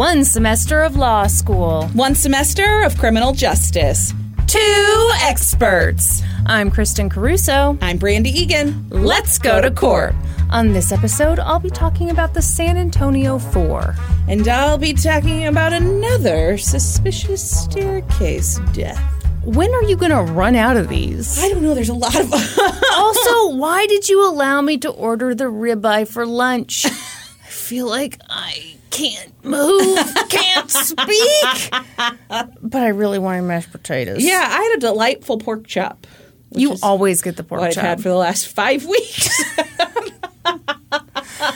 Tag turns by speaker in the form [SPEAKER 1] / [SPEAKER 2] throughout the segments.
[SPEAKER 1] One semester of law school.
[SPEAKER 2] One semester of criminal justice. Two experts.
[SPEAKER 1] I'm Kristin Caruso.
[SPEAKER 2] I'm Brandi Egan.
[SPEAKER 1] Let's go to court. On this episode, I'll be talking about the San Antonio Four.
[SPEAKER 2] And I'll be talking about another suspicious staircase death.
[SPEAKER 1] When are you going to run out of these?
[SPEAKER 2] I don't know, there's a lot of.
[SPEAKER 1] also, why did you allow me to order the ribeye for lunch? I feel like I can't move, can't speak. But I really wanted mashed potatoes.
[SPEAKER 2] yeah, I had a delightful pork chop.
[SPEAKER 1] You always get the pork
[SPEAKER 2] what I've had for the last five weeks.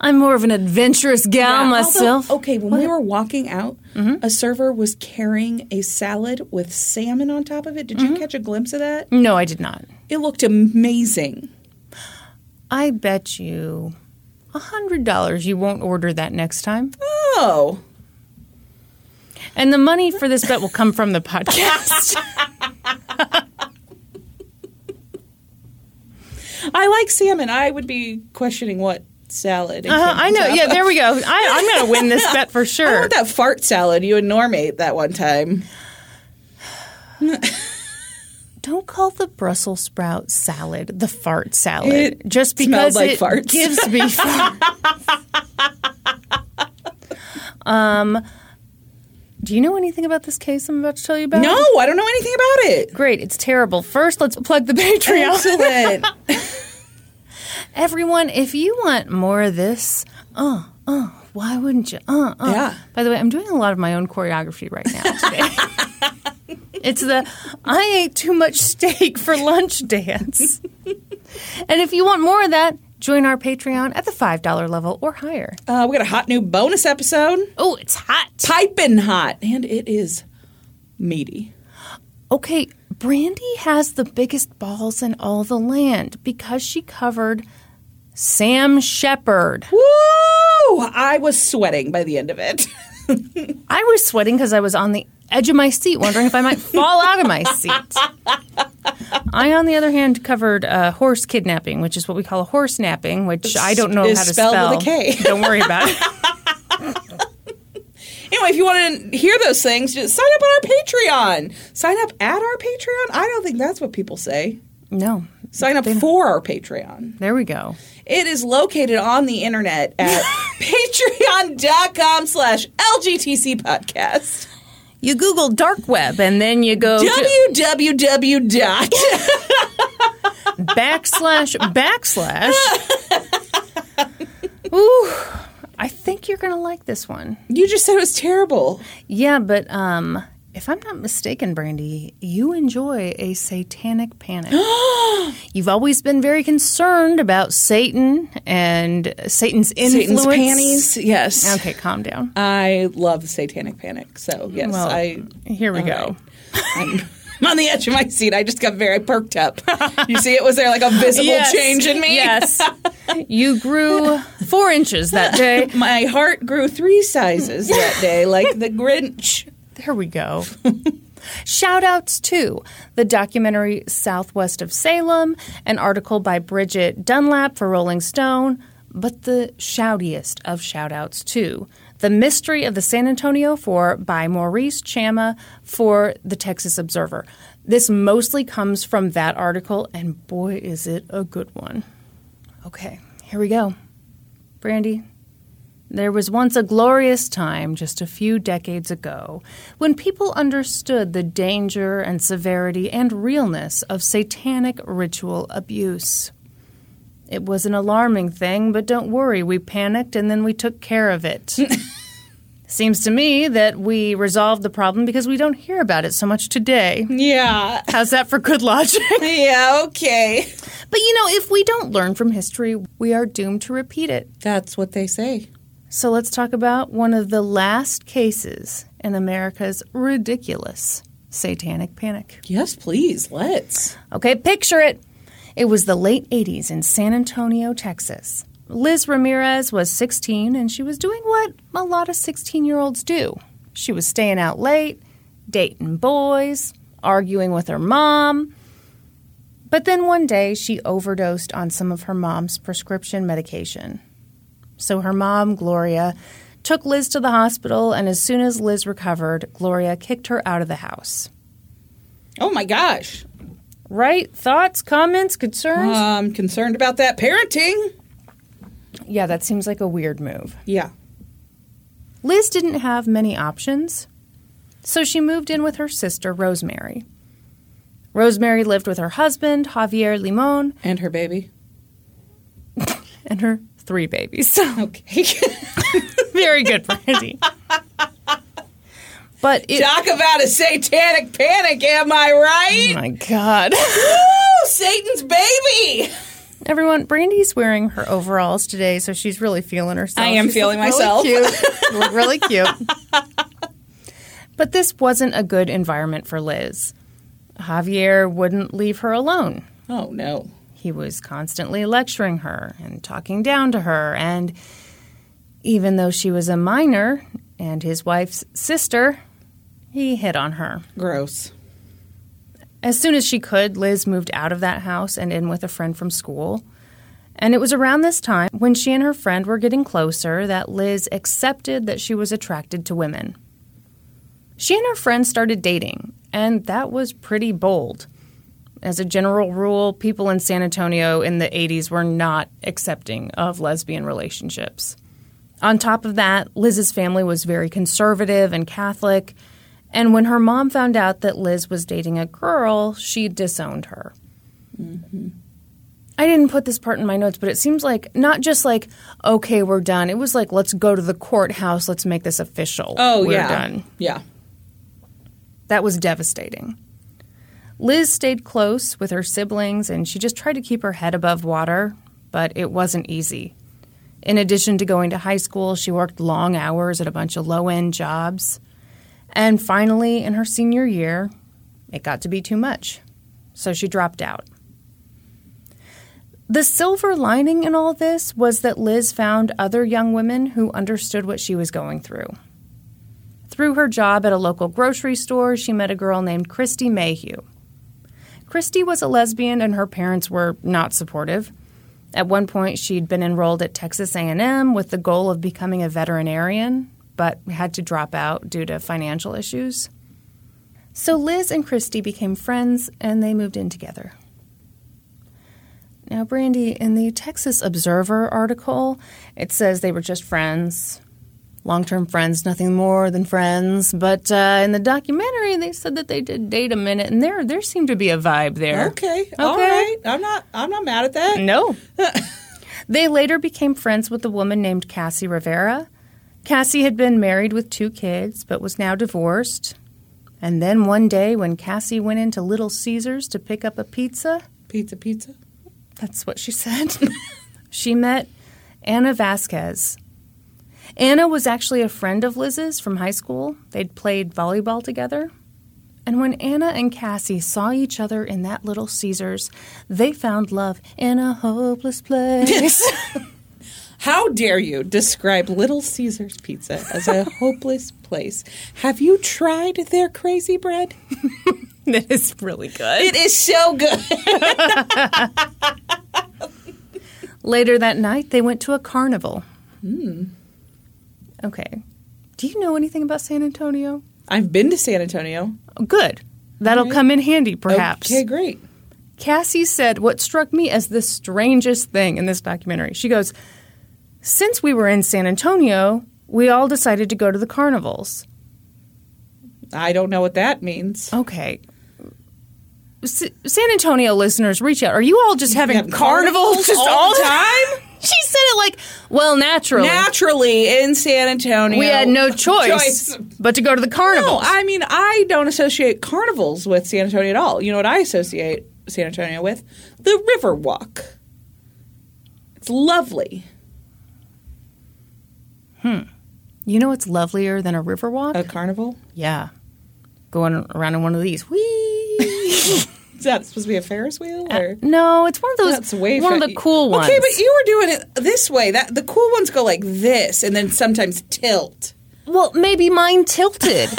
[SPEAKER 1] I'm more of an adventurous gal
[SPEAKER 2] Yeah,
[SPEAKER 1] myself.
[SPEAKER 2] although- okay, when we were walking out, mm-hmm. a server was carrying a salad with salmon on top of it. Did you mm-hmm. catch a glimpse of that?
[SPEAKER 1] No, I did not.
[SPEAKER 2] It looked amazing.
[SPEAKER 1] I bet you a hundred dollars you won't order that next time.
[SPEAKER 2] Oh,
[SPEAKER 1] And the money for this bet will come from the podcast.
[SPEAKER 2] I like salmon. I would be questioning what salad.
[SPEAKER 1] Uh-huh, I know. Yeah, there we go. I, I'm going to win this bet for
[SPEAKER 2] I
[SPEAKER 1] sure.
[SPEAKER 2] want that fart salad you and Norm ate that one time.
[SPEAKER 1] Don't call the Brussels sprout salad the fart salad
[SPEAKER 2] It
[SPEAKER 1] just because
[SPEAKER 2] like
[SPEAKER 1] it
[SPEAKER 2] farts.
[SPEAKER 1] gives me farts. um, do you know anything about this case I'm about to tell you about?
[SPEAKER 2] No, I don't know anything about it.
[SPEAKER 1] Great, it's terrible. First, let's plug the Patreon.
[SPEAKER 2] Excellent.
[SPEAKER 1] Everyone, if you want more of this, uh, uh, why wouldn't you? Uh, uh.
[SPEAKER 2] Yeah.
[SPEAKER 1] By the way, I'm doing a lot of my own choreography right now today. It's the I ate too much steak for lunch dance. and if you want more of that, join our Patreon at the $5 level or higher.
[SPEAKER 2] uh, we got a hot new bonus episode,
[SPEAKER 1] Oh, it's hot.
[SPEAKER 2] piping hot, and it is meaty.
[SPEAKER 1] Okay, Brandi has the biggest balls in all the land because she covered Sam Shepard.
[SPEAKER 2] Woo! I was sweating by the end of it.
[SPEAKER 1] I was sweating because I was on the edge of my seat, wondering if I might fall out of my seat. I, on the other hand, covered uh, horse kidnapping, which is what we call a horse napping, which I don't know how to
[SPEAKER 2] spelled
[SPEAKER 1] spell.
[SPEAKER 2] with a K.
[SPEAKER 1] Don't worry about it.
[SPEAKER 2] Anyway, if you want to hear those things, just sign up on our Patreon. Sign up at our Patreon. I don't think that's what people say.
[SPEAKER 1] No,
[SPEAKER 2] Sign up for our Patreon.
[SPEAKER 1] there we go.
[SPEAKER 2] It is located on the internet at patreon.com slash LGTC podcast.
[SPEAKER 1] You Google dark web and then you go
[SPEAKER 2] www dot
[SPEAKER 1] backslash backslash. Ooh, I think you're going to like this one.
[SPEAKER 2] You just said it was terrible.
[SPEAKER 1] Yeah, but um, if I'm not mistaken, Brandi, you enjoy a satanic panic. You've always been very concerned about Satan and Satan's influence.
[SPEAKER 2] Satan's panties. Yes.
[SPEAKER 1] Okay, calm down.
[SPEAKER 2] I love the satanic panic. So yes,
[SPEAKER 1] Well,
[SPEAKER 2] I
[SPEAKER 1] Here we go.
[SPEAKER 2] right. I'm, I'm on the edge of my seat. I just got very perked up. You see, it was there like a visible
[SPEAKER 1] Yes,
[SPEAKER 2] change in me.
[SPEAKER 1] Yes. you grew four inches that day.
[SPEAKER 2] My heart grew three sizes that day, like the Grinch.
[SPEAKER 1] There we go. Shout outs to the documentary Southwest of Salem, an article by Bridget Dunlap for Rolling Stone, but the shoutiest of shout outs to The Mystery of the San Antonio Four by Maurice Chammah for the Texas Observer. This mostly comes from that article, and boy, is it a good one. Okay, here we go. Brandi, there was once a glorious time just a few decades ago when people understood the danger and severity and realness of satanic ritual abuse. It was an alarming thing, but don't worry, we panicked and then we took care of it. Seems to me that we resolved the problem because we don't hear about it so much today.
[SPEAKER 2] Yeah.
[SPEAKER 1] How's that for good logic?
[SPEAKER 2] Yeah, okay.
[SPEAKER 1] but you know, if we don't learn from history, we are doomed to repeat it.
[SPEAKER 2] That's what they say.
[SPEAKER 1] So let's talk about one of the last cases in America's ridiculous satanic panic.
[SPEAKER 2] Yes, please. Let's.
[SPEAKER 1] Okay, picture it. It was the late 80s in San Antonio, Texas. Liz Ramirez was 16 and she was doing what a lot of 16 year olds do. She was staying out late, dating boys, arguing with her mom. But then one day she overdosed on some of her mom's prescription medication. So her mom, Gloria, took Liz to the hospital, and as soon as Liz recovered, Gloria kicked her out of the house.
[SPEAKER 2] Oh my gosh.
[SPEAKER 1] Right? Thoughts, comments, concerns?
[SPEAKER 2] I'm concerned about that parenting.
[SPEAKER 1] yeah, that seems like a weird move.
[SPEAKER 2] Yeah.
[SPEAKER 1] Liz didn't have many options, so she moved in with her sister, Rosemary. Rosemary lived with her husband, Javier Limon,
[SPEAKER 2] And her baby.
[SPEAKER 1] and her three babies.
[SPEAKER 2] Okay.
[SPEAKER 1] Very good, Brandi. But it,
[SPEAKER 2] Talk about a satanic panic, am I right?
[SPEAKER 1] oh my God.
[SPEAKER 2] Woo! Satan's baby!
[SPEAKER 1] Everyone, Brandi's wearing her overalls today, so she's really feeling herself.
[SPEAKER 2] I am
[SPEAKER 1] She's
[SPEAKER 2] feeling
[SPEAKER 1] looking
[SPEAKER 2] myself.
[SPEAKER 1] Really cute. Look really cute. but this wasn't a good environment for Liz. Javier wouldn't leave her alone.
[SPEAKER 2] Oh no.
[SPEAKER 1] He was constantly lecturing her and talking down to her, and even though she was a minor and his wife's sister, he hit on her.
[SPEAKER 2] Gross.
[SPEAKER 1] As soon as she could, Liz moved out of that house and in with a friend from school. And it was around this time, when she and her friend were getting closer, that Liz accepted that she was attracted to women. She and her friend started dating, and that was pretty bold. As a general rule, people in San Antonio in the 80s were not accepting of lesbian relationships. On top of that, Liz's family was very conservative and Catholic, and when her mom found out that Liz was dating a girl, she disowned her. Mm-hmm. I didn't put this part in my notes, but it seems like not just like, okay, we're done. It was like, let's go to the courthouse, let's make this official.
[SPEAKER 2] Oh
[SPEAKER 1] we're
[SPEAKER 2] yeah.
[SPEAKER 1] done.
[SPEAKER 2] Yeah.
[SPEAKER 1] That was devastating. Liz stayed close with her siblings and she just tried to keep her head above water, but it wasn't easy. In addition to going to high school, she worked long hours at a bunch of low end jobs. And finally, in her senior year, it got to be too much. So she dropped out. The silver lining in all this was that Liz found other young women who understood what she was going through. Through her job at a local grocery store, she met a girl named Kristie Mayhugh. Kristie was a lesbian and her parents were not supportive. At one point, she'd been enrolled at Texas A&M with the goal of becoming a veterinarian, but had to drop out due to financial issues. So Liz and Kristie became friends and they moved in together. Now, Brandi, in the Texas Observer article, it says they were just friends, long term friends, nothing more than friends. But uh, in the documentary, they said that they did date a minute, and there there seemed to be a vibe there.
[SPEAKER 2] Okay. All right. I'm not I'm not mad at that.
[SPEAKER 1] No. they later became friends with a woman named Cassie Rivera. Cassie had been married with two kids, but was now divorced. And then one day, when Cassie went into Little Caesars to pick up a pizza,
[SPEAKER 2] Pizza pizza.
[SPEAKER 1] that's what she said. she met Anna Vasquez. Anna was actually a friend of Liz's from high school. They'd played volleyball together. And when Anna and Cassie saw each other in that little Caesars, they found love in a hopeless place.
[SPEAKER 2] How dare you describe Little Caesar's Pizza as a hopeless place? Have you tried their crazy bread?
[SPEAKER 1] that is really good.
[SPEAKER 2] It is so good.
[SPEAKER 1] Later that night, they went to a carnival. Hmm. Okay. Do you know anything about San Antonio?
[SPEAKER 2] I've been to San Antonio.
[SPEAKER 1] Good. That'll come in handy, perhaps.
[SPEAKER 2] Okay, great.
[SPEAKER 1] Cassie said what struck me as the strangest thing in this documentary. She goes, Since we were in San Antonio, we all decided to go to the carnivals.
[SPEAKER 2] I don't know what that means.
[SPEAKER 1] Okay. S- San Antonio listeners, reach out. Are you all just having carnivals,
[SPEAKER 2] carnivals
[SPEAKER 1] just
[SPEAKER 2] all
[SPEAKER 1] all
[SPEAKER 2] the
[SPEAKER 1] the
[SPEAKER 2] time?
[SPEAKER 1] She said it like, well, naturally.
[SPEAKER 2] Naturally, in San Antonio,
[SPEAKER 1] we had no choice, but to go to the
[SPEAKER 2] carnival.
[SPEAKER 1] No.
[SPEAKER 2] I mean I don't associate carnivals with San Antonio at all. You know what I associate San Antonio with? The River Walk. It's lovely. Hmm.
[SPEAKER 1] You know what's lovelier than a river walk?
[SPEAKER 2] A carnival?
[SPEAKER 1] yeah. Going around in one of these. Whee!
[SPEAKER 2] Is that supposed to be a Ferris wheel? Or?
[SPEAKER 1] no, it's one of those.
[SPEAKER 2] That's way
[SPEAKER 1] one
[SPEAKER 2] fa-
[SPEAKER 1] of the cool ones.
[SPEAKER 2] Okay, but you were doing it this way. That the cool ones go like this, and then sometimes tilt.
[SPEAKER 1] well, maybe mine tilted.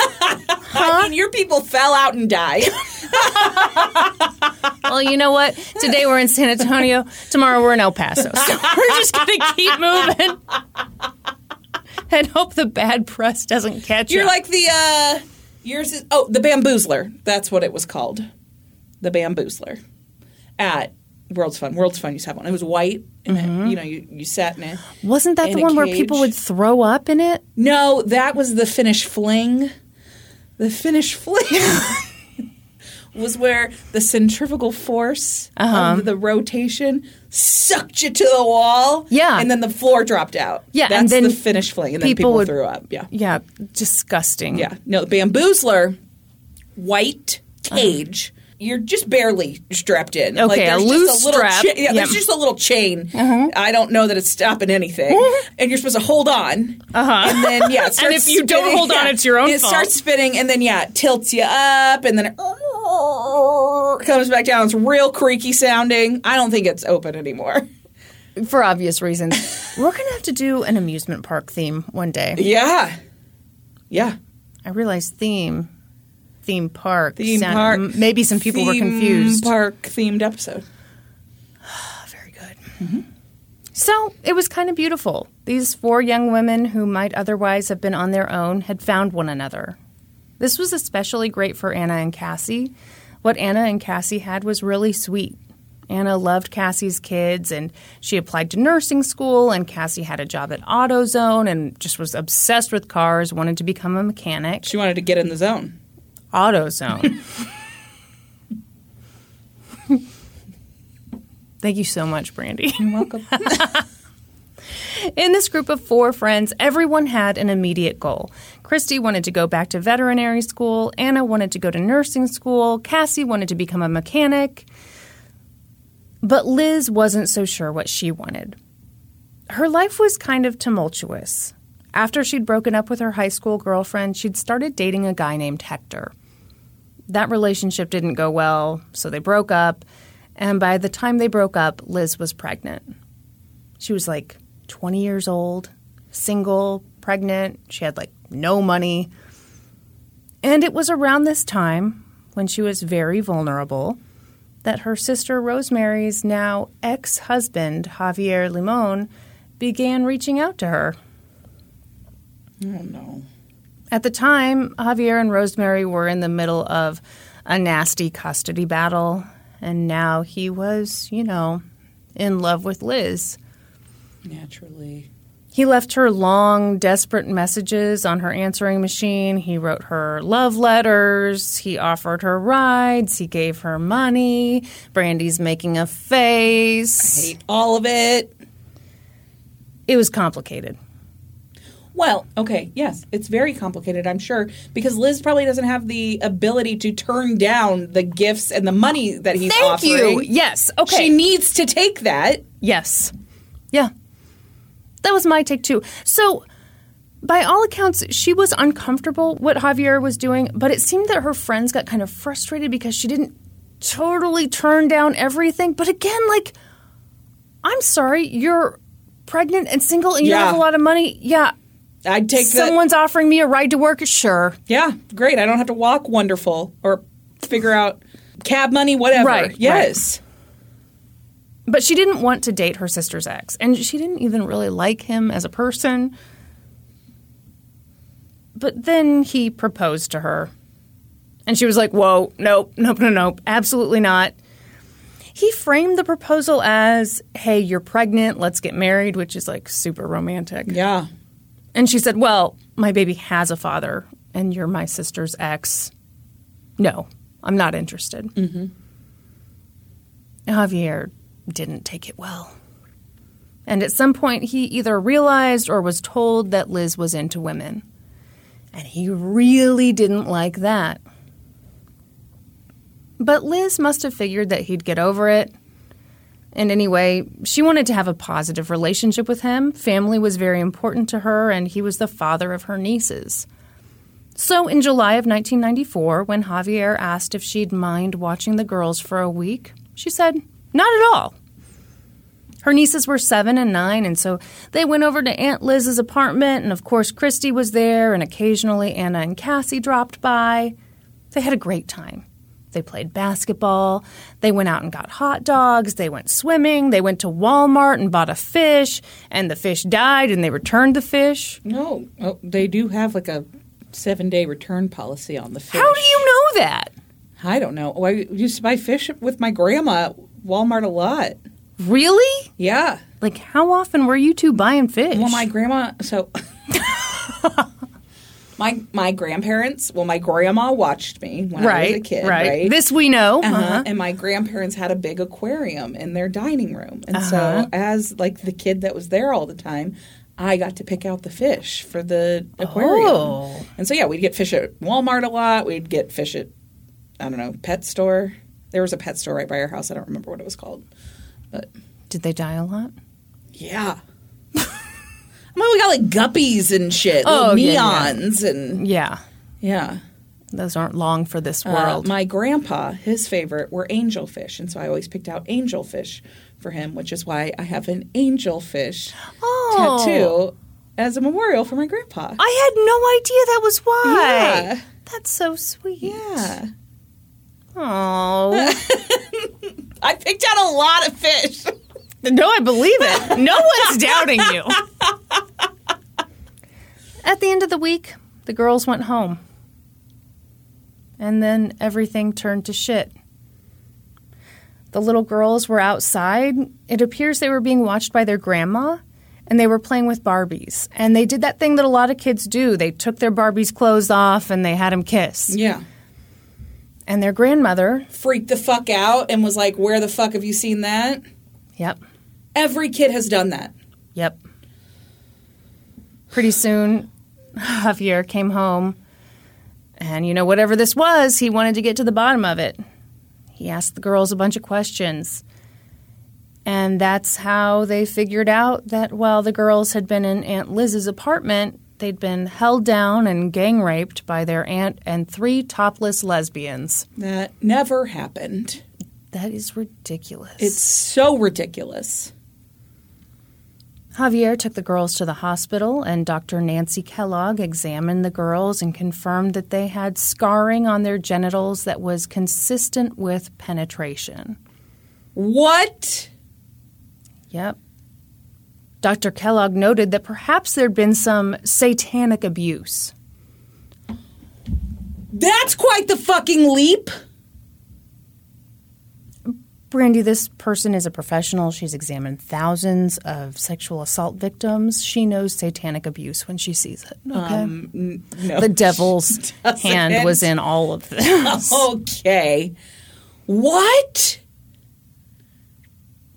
[SPEAKER 2] I mean, your people fell out and died.
[SPEAKER 1] well, you know what? Today we're in San Antonio. Tomorrow we're in El Paso. So we're just gonna keep moving. and hope the bad press doesn't catch you.
[SPEAKER 2] You're
[SPEAKER 1] you.
[SPEAKER 2] like the uh yours is oh the bamboozler. That's what it was called. The bamboozler. At World's Fun. World's Fun used to have one. It was white and
[SPEAKER 1] Mm-hmm.
[SPEAKER 2] it, you know, you, you sat in it.
[SPEAKER 1] Wasn't that the one where people would throw up in it?
[SPEAKER 2] No, that was the Finnish fling. The Finnish fling was where the centrifugal force of the rotation sucked you to the wall.
[SPEAKER 1] Uh-huh. Yeah.
[SPEAKER 2] And then the floor dropped out.
[SPEAKER 1] Yeah,
[SPEAKER 2] That's
[SPEAKER 1] and then
[SPEAKER 2] the Finnish fling. And then
[SPEAKER 1] people
[SPEAKER 2] people
[SPEAKER 1] would-
[SPEAKER 2] threw up. Yeah.
[SPEAKER 1] Yeah, disgusting.
[SPEAKER 2] Yeah. No, the bamboozler, white cage. You're just barely strapped in.
[SPEAKER 1] Uh-huh. Okay, a loose
[SPEAKER 2] just a little
[SPEAKER 1] strap.
[SPEAKER 2] cha- yeah,
[SPEAKER 1] Yep.
[SPEAKER 2] there's just a little chain. I don't know that it's stopping anything. and you're supposed to hold on. Uh-huh. And then, yeah, it starts
[SPEAKER 1] if you don't
[SPEAKER 2] spinning.
[SPEAKER 1] hold on,
[SPEAKER 2] Yeah.
[SPEAKER 1] it's your own
[SPEAKER 2] It
[SPEAKER 1] fault.
[SPEAKER 2] starts spinning, and then, yeah, it tilts you up, and then it comes back down. It's real creaky sounding. I don't think it's open anymore.
[SPEAKER 1] For obvious reasons. We're going to have to do an amusement park theme one day.
[SPEAKER 2] Yeah. Yeah.
[SPEAKER 1] I realize theme, theme park.
[SPEAKER 2] Theme
[SPEAKER 1] sound-
[SPEAKER 2] park.
[SPEAKER 1] m- Maybe some people were
[SPEAKER 2] Theme
[SPEAKER 1] confused.
[SPEAKER 2] Park themed episode.
[SPEAKER 1] Very good. So it was kind of beautiful. These four young women who might otherwise have been on their own had found one another. This was especially great for Anna and Cassie. What Anna and Cassie had was really sweet. Anna loved Cassie's kids and she applied to nursing school, and Cassie had a job at AutoZone and just was obsessed with cars, wanted to become a mechanic.
[SPEAKER 2] She wanted to get in the zone.
[SPEAKER 1] AutoZone. Thank you so much, Brandi.
[SPEAKER 2] You're welcome.
[SPEAKER 1] In this group of four friends, everyone had an immediate goal. Kristie wanted to go back to veterinary school, Anna wanted to go to nursing school, Cassie wanted to become a mechanic. But Liz wasn't so sure what she wanted. Her life was kind of tumultuous. After she'd broken up with her high school girlfriend, she'd started dating a guy named Hector. That relationship didn't go well, so they broke up, and by the time they broke up, Liz was pregnant. She was like 20 years old, single, pregnant. She had like no money. And it was around this time, when she was very vulnerable, that her sister Rosemary's now ex husband, Javier Limon, began reaching out to her.
[SPEAKER 2] Oh no.
[SPEAKER 1] At the time, Javier and Rosemary were in the middle of a nasty custody battle, and now he was, you know, in love with Liz.
[SPEAKER 2] Naturally.
[SPEAKER 1] He left her long, desperate messages on her answering machine. He wrote her love letters. He offered her rides. He gave her money. Brandi's making a face.
[SPEAKER 2] Hate all of it.
[SPEAKER 1] It was complicated.
[SPEAKER 2] Well, okay, yes, it's very complicated, I'm sure, because Liz probably doesn't have the ability to turn down the gifts and the money that he's
[SPEAKER 1] Thank
[SPEAKER 2] offering.
[SPEAKER 1] you. Yes. Okay.
[SPEAKER 2] She needs to take that.
[SPEAKER 1] Yes. Yeah. That was my take too. So, by all accounts, she was uncomfortable what Javier was doing, but it seemed that her friends got kind of frustrated because she didn't totally turn down everything. But again, like, I'm sorry, you're pregnant and single and you
[SPEAKER 2] Yeah.
[SPEAKER 1] have a lot of money. Yeah.
[SPEAKER 2] I'd take that.
[SPEAKER 1] Someone's offering me a ride to work. Sure.
[SPEAKER 2] Yeah, great. I don't have to walk wonderful or figure out cab money, whatever.
[SPEAKER 1] Right,
[SPEAKER 2] Yes.
[SPEAKER 1] But she didn't want to date her sister's ex, and she didn't even really like him as a person. But then he proposed to her. And she was like, Whoa, nope, nope, no, nope, absolutely not. He framed the proposal as, Hey, you're pregnant, let's get married, which is like super romantic.
[SPEAKER 2] Yeah.
[SPEAKER 1] And she said, Well, my baby has a father, and you're my sister's ex. No, I'm not interested. Mm-hmm. Javier didn't take it well. And at some point, he either realized or was told that Liz was into women. And he really didn't like that. But Liz must have figured that he'd get over it. And anyway, she wanted to have a positive relationship with him. Family was very important to her, and he was the father of her nieces. So in July of 1994, when Javier asked if she'd mind watching the girls for a week, she said, Not at all. Her nieces were seven and nine, and so they went over to Aunt Liz's apartment, and of course, Kristie was there, and occasionally Anna and Cassie dropped by. They had a great time. They played basketball. They went out and got hot dogs. They went swimming. They went to Walmart and bought a fish, and the fish died, and they returned the fish.
[SPEAKER 2] No, oh, they do have like a seven day return policy on the fish.
[SPEAKER 1] How do you know that?
[SPEAKER 2] I don't know. I used to buy fish with my grandma at Walmart a lot.
[SPEAKER 1] Really?
[SPEAKER 2] Yeah.
[SPEAKER 1] Like, how often were you two buying fish?
[SPEAKER 2] Well, my grandma. So. my my grandparents. Well, my grandma watched me when I was a kid. Right.
[SPEAKER 1] This we know.
[SPEAKER 2] Uh-huh.
[SPEAKER 1] Uh-huh.
[SPEAKER 2] And my grandparents had a big aquarium in their dining room, and
[SPEAKER 1] Uh-huh.
[SPEAKER 2] so as like the kid that was there all the time, I got to pick out the fish for the aquarium.
[SPEAKER 1] Oh.
[SPEAKER 2] And so yeah, we'd get fish at Walmart a lot. We'd get fish at I don't know pet store. There was a pet store right by our house. I don't remember what it was called, but
[SPEAKER 1] Did they die a lot?
[SPEAKER 2] yeah. Mean, we got like guppies and shit,
[SPEAKER 1] Oh, yeah, yeah.
[SPEAKER 2] neons, and
[SPEAKER 1] Yeah.
[SPEAKER 2] yeah.
[SPEAKER 1] Those aren't long for this
[SPEAKER 2] Uh,
[SPEAKER 1] world.
[SPEAKER 2] my grandpa, his favorite were angelfish, and so I always picked out angelfish for him, which is why I have an angelfish
[SPEAKER 1] oh.
[SPEAKER 2] tattoo as a memorial for my grandpa.
[SPEAKER 1] I had no idea that was why.
[SPEAKER 2] Yeah.
[SPEAKER 1] That's so sweet.
[SPEAKER 2] yeah,
[SPEAKER 1] Oh.
[SPEAKER 2] I picked out a lot of fish.
[SPEAKER 1] No, I believe it. No one's doubting you. At the end of the week, the girls went home. And then everything turned to shit. The little girls were outside. It appears they were being watched by their grandma, and they were playing with Barbies. And they did that thing that a lot of kids do. They took their Barbies' clothes off and they had them kiss.
[SPEAKER 2] Yeah,
[SPEAKER 1] And their grandmother,
[SPEAKER 2] freaked the fuck out and was like, "Where the fuck have you seen that?"
[SPEAKER 1] yep,
[SPEAKER 2] Every kid has done that.
[SPEAKER 1] Yep. Pretty soon, Javier came home, and you know, whatever this was, he wanted to get to the bottom of it. He asked the girls a bunch of questions. And that's how they figured out that while the girls had been in Aunt Liz's apartment, they'd been held down and gang raped by their aunt and three topless lesbians.
[SPEAKER 2] That never happened.
[SPEAKER 1] That is ridiculous.
[SPEAKER 2] It's so ridiculous.
[SPEAKER 1] Javier took the girls to the hospital, and Dr. Nancy Kellogg examined the girls and confirmed that they had scarring on their genitals that was consistent with penetration.
[SPEAKER 2] What?
[SPEAKER 1] Yep. Dr. Kellogg noted that perhaps there'd been some satanic abuse.
[SPEAKER 2] That's quite the fucking leap.
[SPEAKER 1] Brandi, this person is a professional. She's examined thousands of sexual assault victims. She knows satanic abuse when she sees it. Okay.
[SPEAKER 2] Um, no.
[SPEAKER 1] the devil's hand was in all of this.
[SPEAKER 2] Okay. What?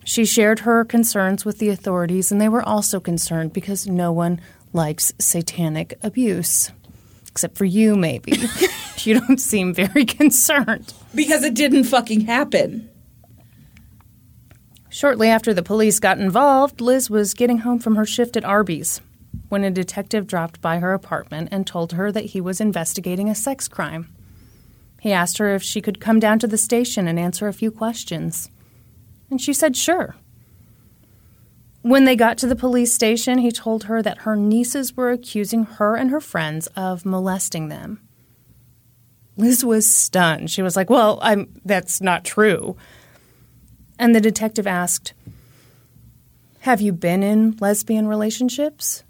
[SPEAKER 1] She shared her concerns with the authorities, and they were also concerned because no one likes satanic abuse. Except for you, maybe. you don't seem very concerned.
[SPEAKER 2] Because it didn't fucking happen.
[SPEAKER 1] Shortly after the police got involved, Liz was getting home from her shift at Arby's when a detective dropped by her apartment and told her that he was investigating a sex crime. He asked her if she could come down to the station and answer a few questions. And she said sure. When they got to the police station, he told her that her nieces were accusing her and her friends of molesting them. Liz was stunned. She was like, "Well, I'm that's not true." And the detective asked, Have you been in lesbian relationships?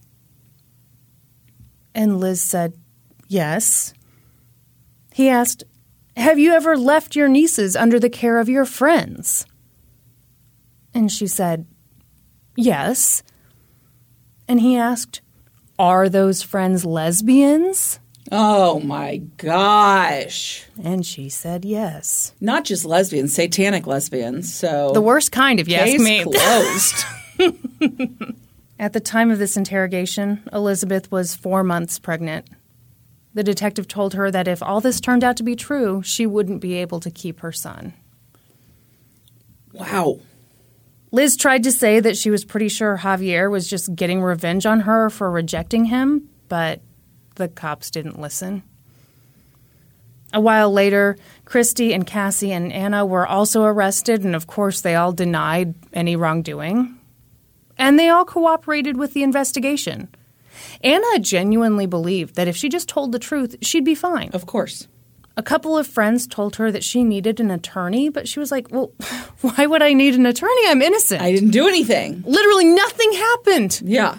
[SPEAKER 1] And Liz said, Yes. He asked, Have you ever left your nieces under the care of your friends? And she said, Yes. And he asked, Are those friends lesbians?
[SPEAKER 2] Oh my gosh.
[SPEAKER 1] And she said, Yes.
[SPEAKER 2] Not just lesbians, satanic lesbians. So
[SPEAKER 1] The worst kind, if you ask
[SPEAKER 2] case
[SPEAKER 1] me.
[SPEAKER 2] closed.
[SPEAKER 1] At the time of this interrogation, Elizabeth was four months pregnant. The detective told her that if all this turned out to be true, she wouldn't be able to keep her son.
[SPEAKER 2] wow.
[SPEAKER 1] Liz tried to say that she was pretty sure Javier was just getting revenge on her for rejecting him, but the cops didn't listen. A while later, Kristie and Cassie and Anna were also arrested, and of course, they all denied any wrongdoing. And they all cooperated with the investigation. Anna genuinely believed that if she just told the truth, she'd be fine.
[SPEAKER 2] Of course.
[SPEAKER 1] A couple of friends told her that she needed an attorney, but she was like, Well, why would I need an attorney? I'm innocent.
[SPEAKER 2] I didn't do anything.
[SPEAKER 1] Literally nothing happened.
[SPEAKER 2] Yeah.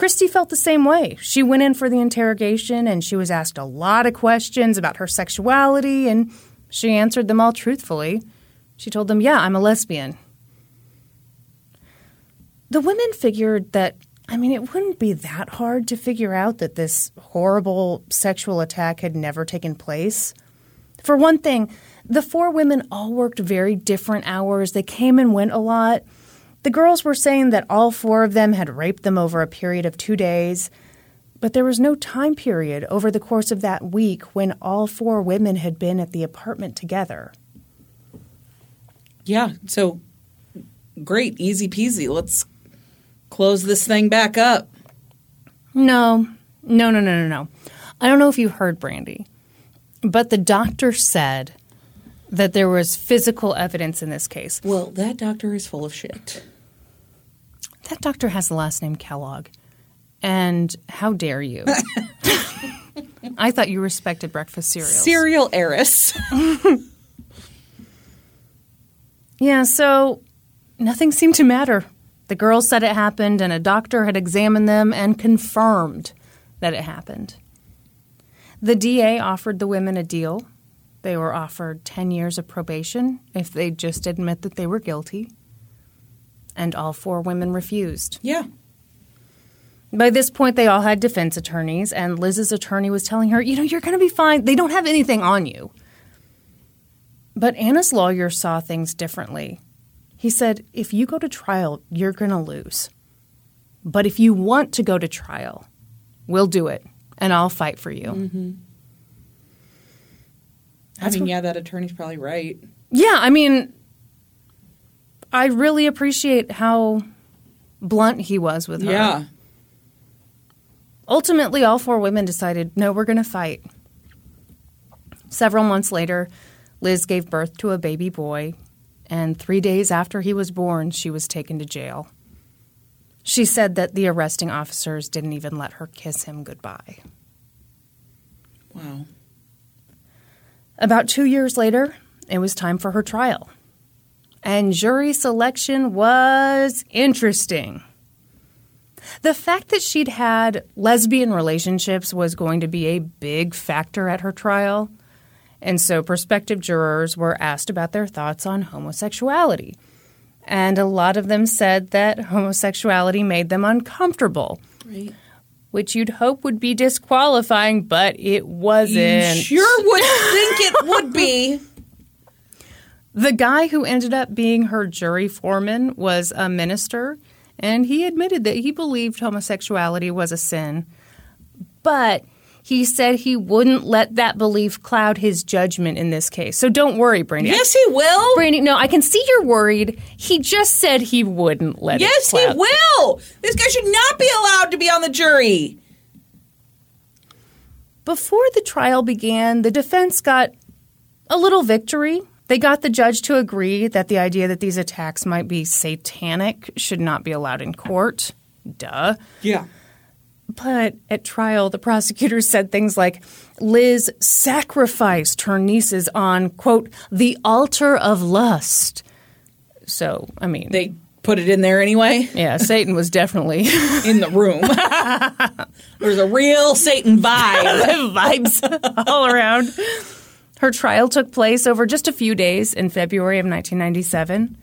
[SPEAKER 1] Kristie felt the same way. She went in for the interrogation and she was asked a lot of questions about her sexuality, and she answered them all truthfully. She told them, Yeah, I'm a lesbian. The women figured that, I mean, it wouldn't be that hard to figure out that this horrible sexual attack had never taken place. For one thing, the four women all worked very different hours. They came and went a lot. The girls were saying that all four of them had raped them over a period of two days, but there was no time period over the course of that week when all four women had been at the apartment together.
[SPEAKER 2] Yeah. So great, easy peasy. Let's close this thing back up.
[SPEAKER 1] No, no, no, no, no, no. I don't know if you heard Brandi, but the doctor said that there was physical evidence in this case.
[SPEAKER 2] Well, that doctor is full of shit.
[SPEAKER 1] That doctor has the last name Kellogg. And how dare you? I thought you respected breakfast cereals.
[SPEAKER 2] Cereal heiress.
[SPEAKER 1] Yeah, so nothing seemed to matter. The girls said it happened, and a doctor had examined them and confirmed that it happened. The DA offered the women a deal. They were offered 10 years of probation if they just admit that they were guilty. And all four women refused.
[SPEAKER 2] yeah.
[SPEAKER 1] By this point, they all had defense attorneys, and Liz's attorney was telling her, you know, you're going to be fine. They don't have anything on you. But Anna's lawyer saw things differently. He said, if you go to trial, you're going to lose. But if you want to go to trial, we'll do it, and I'll fight for you. Mm-hmm.
[SPEAKER 2] I mean, yeah, that attorney's probably right.
[SPEAKER 1] Yeah, I mean, I really appreciate how blunt he was with her.
[SPEAKER 2] Yeah.
[SPEAKER 1] Ultimately, all four women decided, no, we're going to fight. Several months later, Liz gave birth to a baby boy, and three days after he was born, she was taken to jail. She said that the arresting officers didn't even let her kiss him goodbye.
[SPEAKER 2] Wow.
[SPEAKER 1] About two years later, it was time for her trial. And jury selection was interesting. The fact that she'd had lesbian relationships was going to be a big factor at her trial. And so prospective jurors were asked about their thoughts on homosexuality. And a lot of them said that homosexuality made them uncomfortable,
[SPEAKER 2] Right.
[SPEAKER 1] which you'd hope would be disqualifying, but it wasn't.
[SPEAKER 2] Sure would think it would be.
[SPEAKER 1] The guy who ended up being her jury foreman was a minister, and he admitted that he believed homosexuality was a sin. But he said he wouldn't let that belief cloud his judgment in this case. So don't worry, Brandi.
[SPEAKER 2] Yes, he will.
[SPEAKER 1] Brandi, no, I can see you're worried. He just said he wouldn't let
[SPEAKER 2] Yes, he will. This guy should not be allowed to be on the jury.
[SPEAKER 1] Before the trial began, the defense got a little victory. They got the judge to agree that the idea that these attacks might be satanic should not be allowed in court. Duh.
[SPEAKER 2] Yeah.
[SPEAKER 1] But at trial, the prosecutors said things like Liz sacrificed her nieces on, quote, the altar of lust. So, I mean,
[SPEAKER 2] They put it in there anyway
[SPEAKER 1] yeah, Satan was definitely
[SPEAKER 2] in the room. There's a real Satan vibe.
[SPEAKER 1] vibes all around. Her trial took place over just a few days in February of 1997.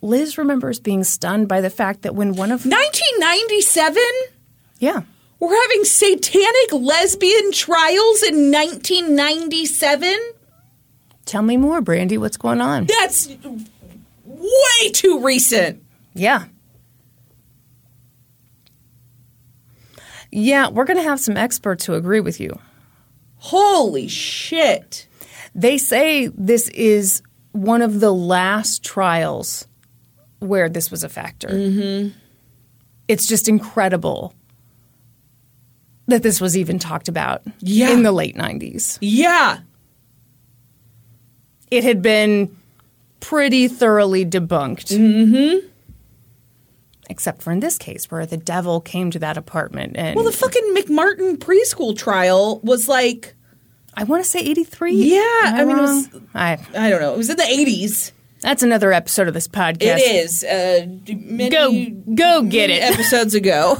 [SPEAKER 1] Liz remembers being stunned by the fact that when one of
[SPEAKER 2] 1997?
[SPEAKER 1] yeah
[SPEAKER 2] We're having satanic lesbian trials in 1997?
[SPEAKER 1] tell me more brandi what's going on
[SPEAKER 2] That's way too recent.
[SPEAKER 1] yeah yeah we're going to have some experts who agree with you
[SPEAKER 2] Holy shit.
[SPEAKER 1] they say this is one of the last trials where this was a factor mm-hmm. it's just incredible that this was even talked about
[SPEAKER 2] Yeah.
[SPEAKER 1] in the late 90s
[SPEAKER 2] Yeah.
[SPEAKER 1] it had been pretty thoroughly debunked. Mm-hmm. Except for in this case, where the devil came to that apartment and
[SPEAKER 2] Well, the fucking McMartin preschool trial was like
[SPEAKER 1] I want to say 83.
[SPEAKER 2] Yeah,
[SPEAKER 1] Am
[SPEAKER 2] I mean, it was-
[SPEAKER 1] I,
[SPEAKER 2] I don't know. It was in the 80s.
[SPEAKER 1] that's another episode of this podcast.
[SPEAKER 2] It is. Uh, many,
[SPEAKER 1] Go- go get it.
[SPEAKER 2] Episodes ago.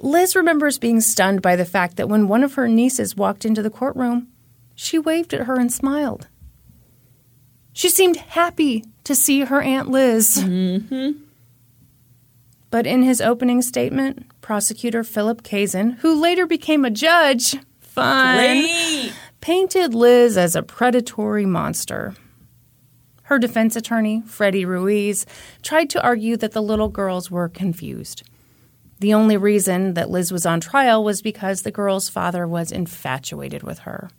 [SPEAKER 1] Liz remembers being stunned by the fact that when one of her nieces walked into the courtroom, she waved at her and smiled. She seemed happy to see her Aunt Liz. Mm-hmm. But in his opening statement, prosecutor Philip Kazen, who later became a judge, fun,
[SPEAKER 2] Great.
[SPEAKER 1] painted Liz as a predatory monster. Her defense attorney, Freddie Ruiz, tried to argue that the little girls were confused. The only reason that Liz was on trial was because the girl's father was infatuated with her.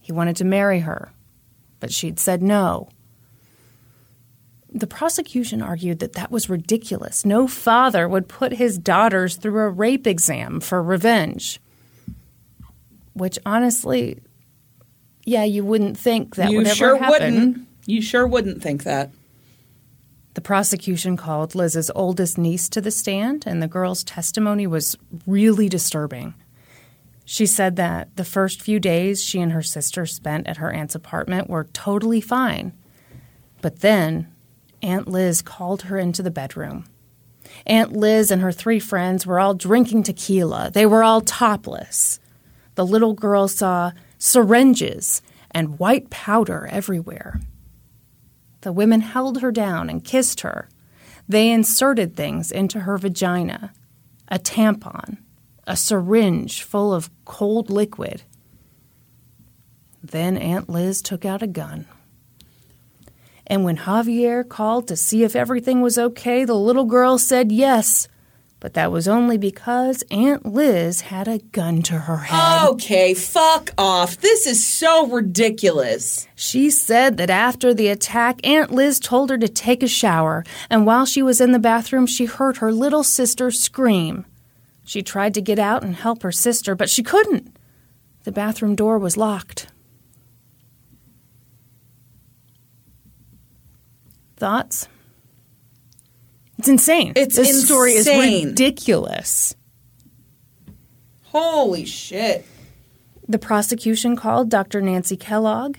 [SPEAKER 1] He wanted to marry her, but she'd said no. The prosecution argued that that was ridiculous. No father would put his daughters through a rape exam for revenge. Which honestly, yeah, you wouldn't think that
[SPEAKER 2] you
[SPEAKER 1] would ever
[SPEAKER 2] sure
[SPEAKER 1] happen.
[SPEAKER 2] wouldn't. You sure wouldn't think that.
[SPEAKER 1] The prosecution called Liz's oldest niece to the stand, and the girl's testimony was really disturbing. She said that the first few days she and her sister spent at her aunt's apartment were totally fine. But then Aunt Liz called her into the bedroom. Aunt Liz and her three friends were all drinking tequila. They were all topless. The little girl saw syringes and white powder everywhere. The women held her down and kissed her. They inserted things into her vagina a tampon, a syringe full of cold liquid. Then Aunt Liz took out a gun. And when Javier called to see if everything was okay, the little girl said yes. But that was only because Aunt Liz had a gun to her head.
[SPEAKER 2] Okay, fuck off. This is so ridiculous.
[SPEAKER 1] She said that after the attack, Aunt Liz told her to take a shower, and while she was in the bathroom, she heard her little sister scream. She tried to get out and help her sister, but she couldn't. The bathroom door was locked. Thoughts? It's insane.
[SPEAKER 2] It's
[SPEAKER 1] this story is
[SPEAKER 2] insane.
[SPEAKER 1] ridiculous.
[SPEAKER 2] Holy shit.
[SPEAKER 1] The prosecution called Dr. Nancy Kellogg.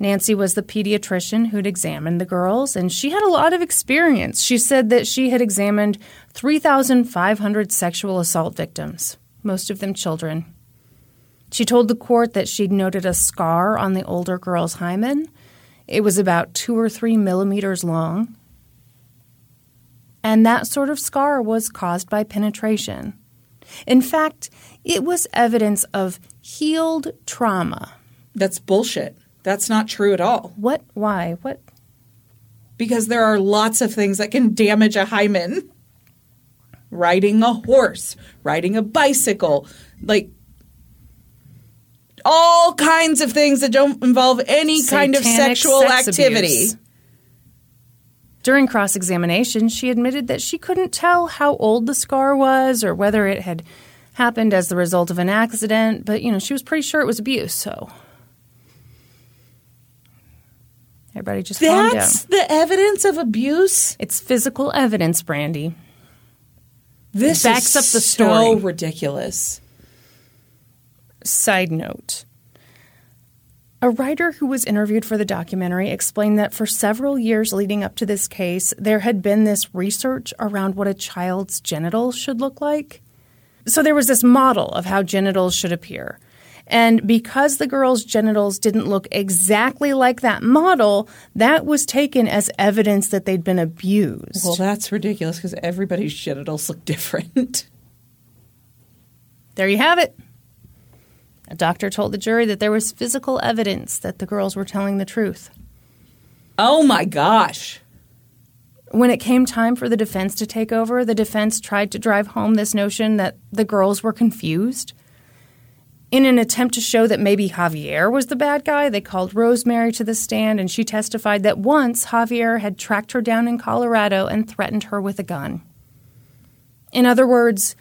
[SPEAKER 1] Nancy was the pediatrician who'd examined the girls, and she had a lot of experience. She said that she had examined 3,500 sexual assault victims, most of them children. She told the court that she'd noted a scar on the older girl's hymen. It was about two or three millimeters long. And that sort of scar was caused by penetration. In fact, it was evidence of healed trauma.
[SPEAKER 2] That's bullshit. That's not true at all.
[SPEAKER 1] What? Why? What?
[SPEAKER 2] Because there are lots of things that can damage a hymen. Riding a horse, riding a bicycle, like all kinds of things that don't involve any kind of sexual
[SPEAKER 1] sex
[SPEAKER 2] activity.
[SPEAKER 1] abuse. During cross examination, she admitted that she couldn't tell how old the scar was or whether it had happened as the result of an accident, but you know, she was pretty sure it was abuse, so everybody just calm down.
[SPEAKER 2] That's the evidence of abuse.
[SPEAKER 1] It's physical evidence, Brandi.
[SPEAKER 2] This
[SPEAKER 1] backs
[SPEAKER 2] is
[SPEAKER 1] up the story.
[SPEAKER 2] so ridiculous.
[SPEAKER 1] Side note A writer who was interviewed for the documentary explained that for several years leading up to this case, there had been this research around what a child's genitals should look like. So there was this model of how genitals should appear. And because the girl's genitals didn't look exactly like that model, that was taken as evidence that they'd been abused.
[SPEAKER 2] Well, that's ridiculous because everybody's genitals look different.
[SPEAKER 1] There you have it. A doctor told the jury that there was physical evidence that the girls were telling the truth.
[SPEAKER 2] oh my gosh.
[SPEAKER 1] When it came time for the defense to take over, the defense tried to drive home this notion that the girls were confused. In an attempt to show that maybe Javier was the bad guy, they called Rosemary to the stand and she testified that once Javier had tracked her down in Colorado and threatened her with a gun. In other words,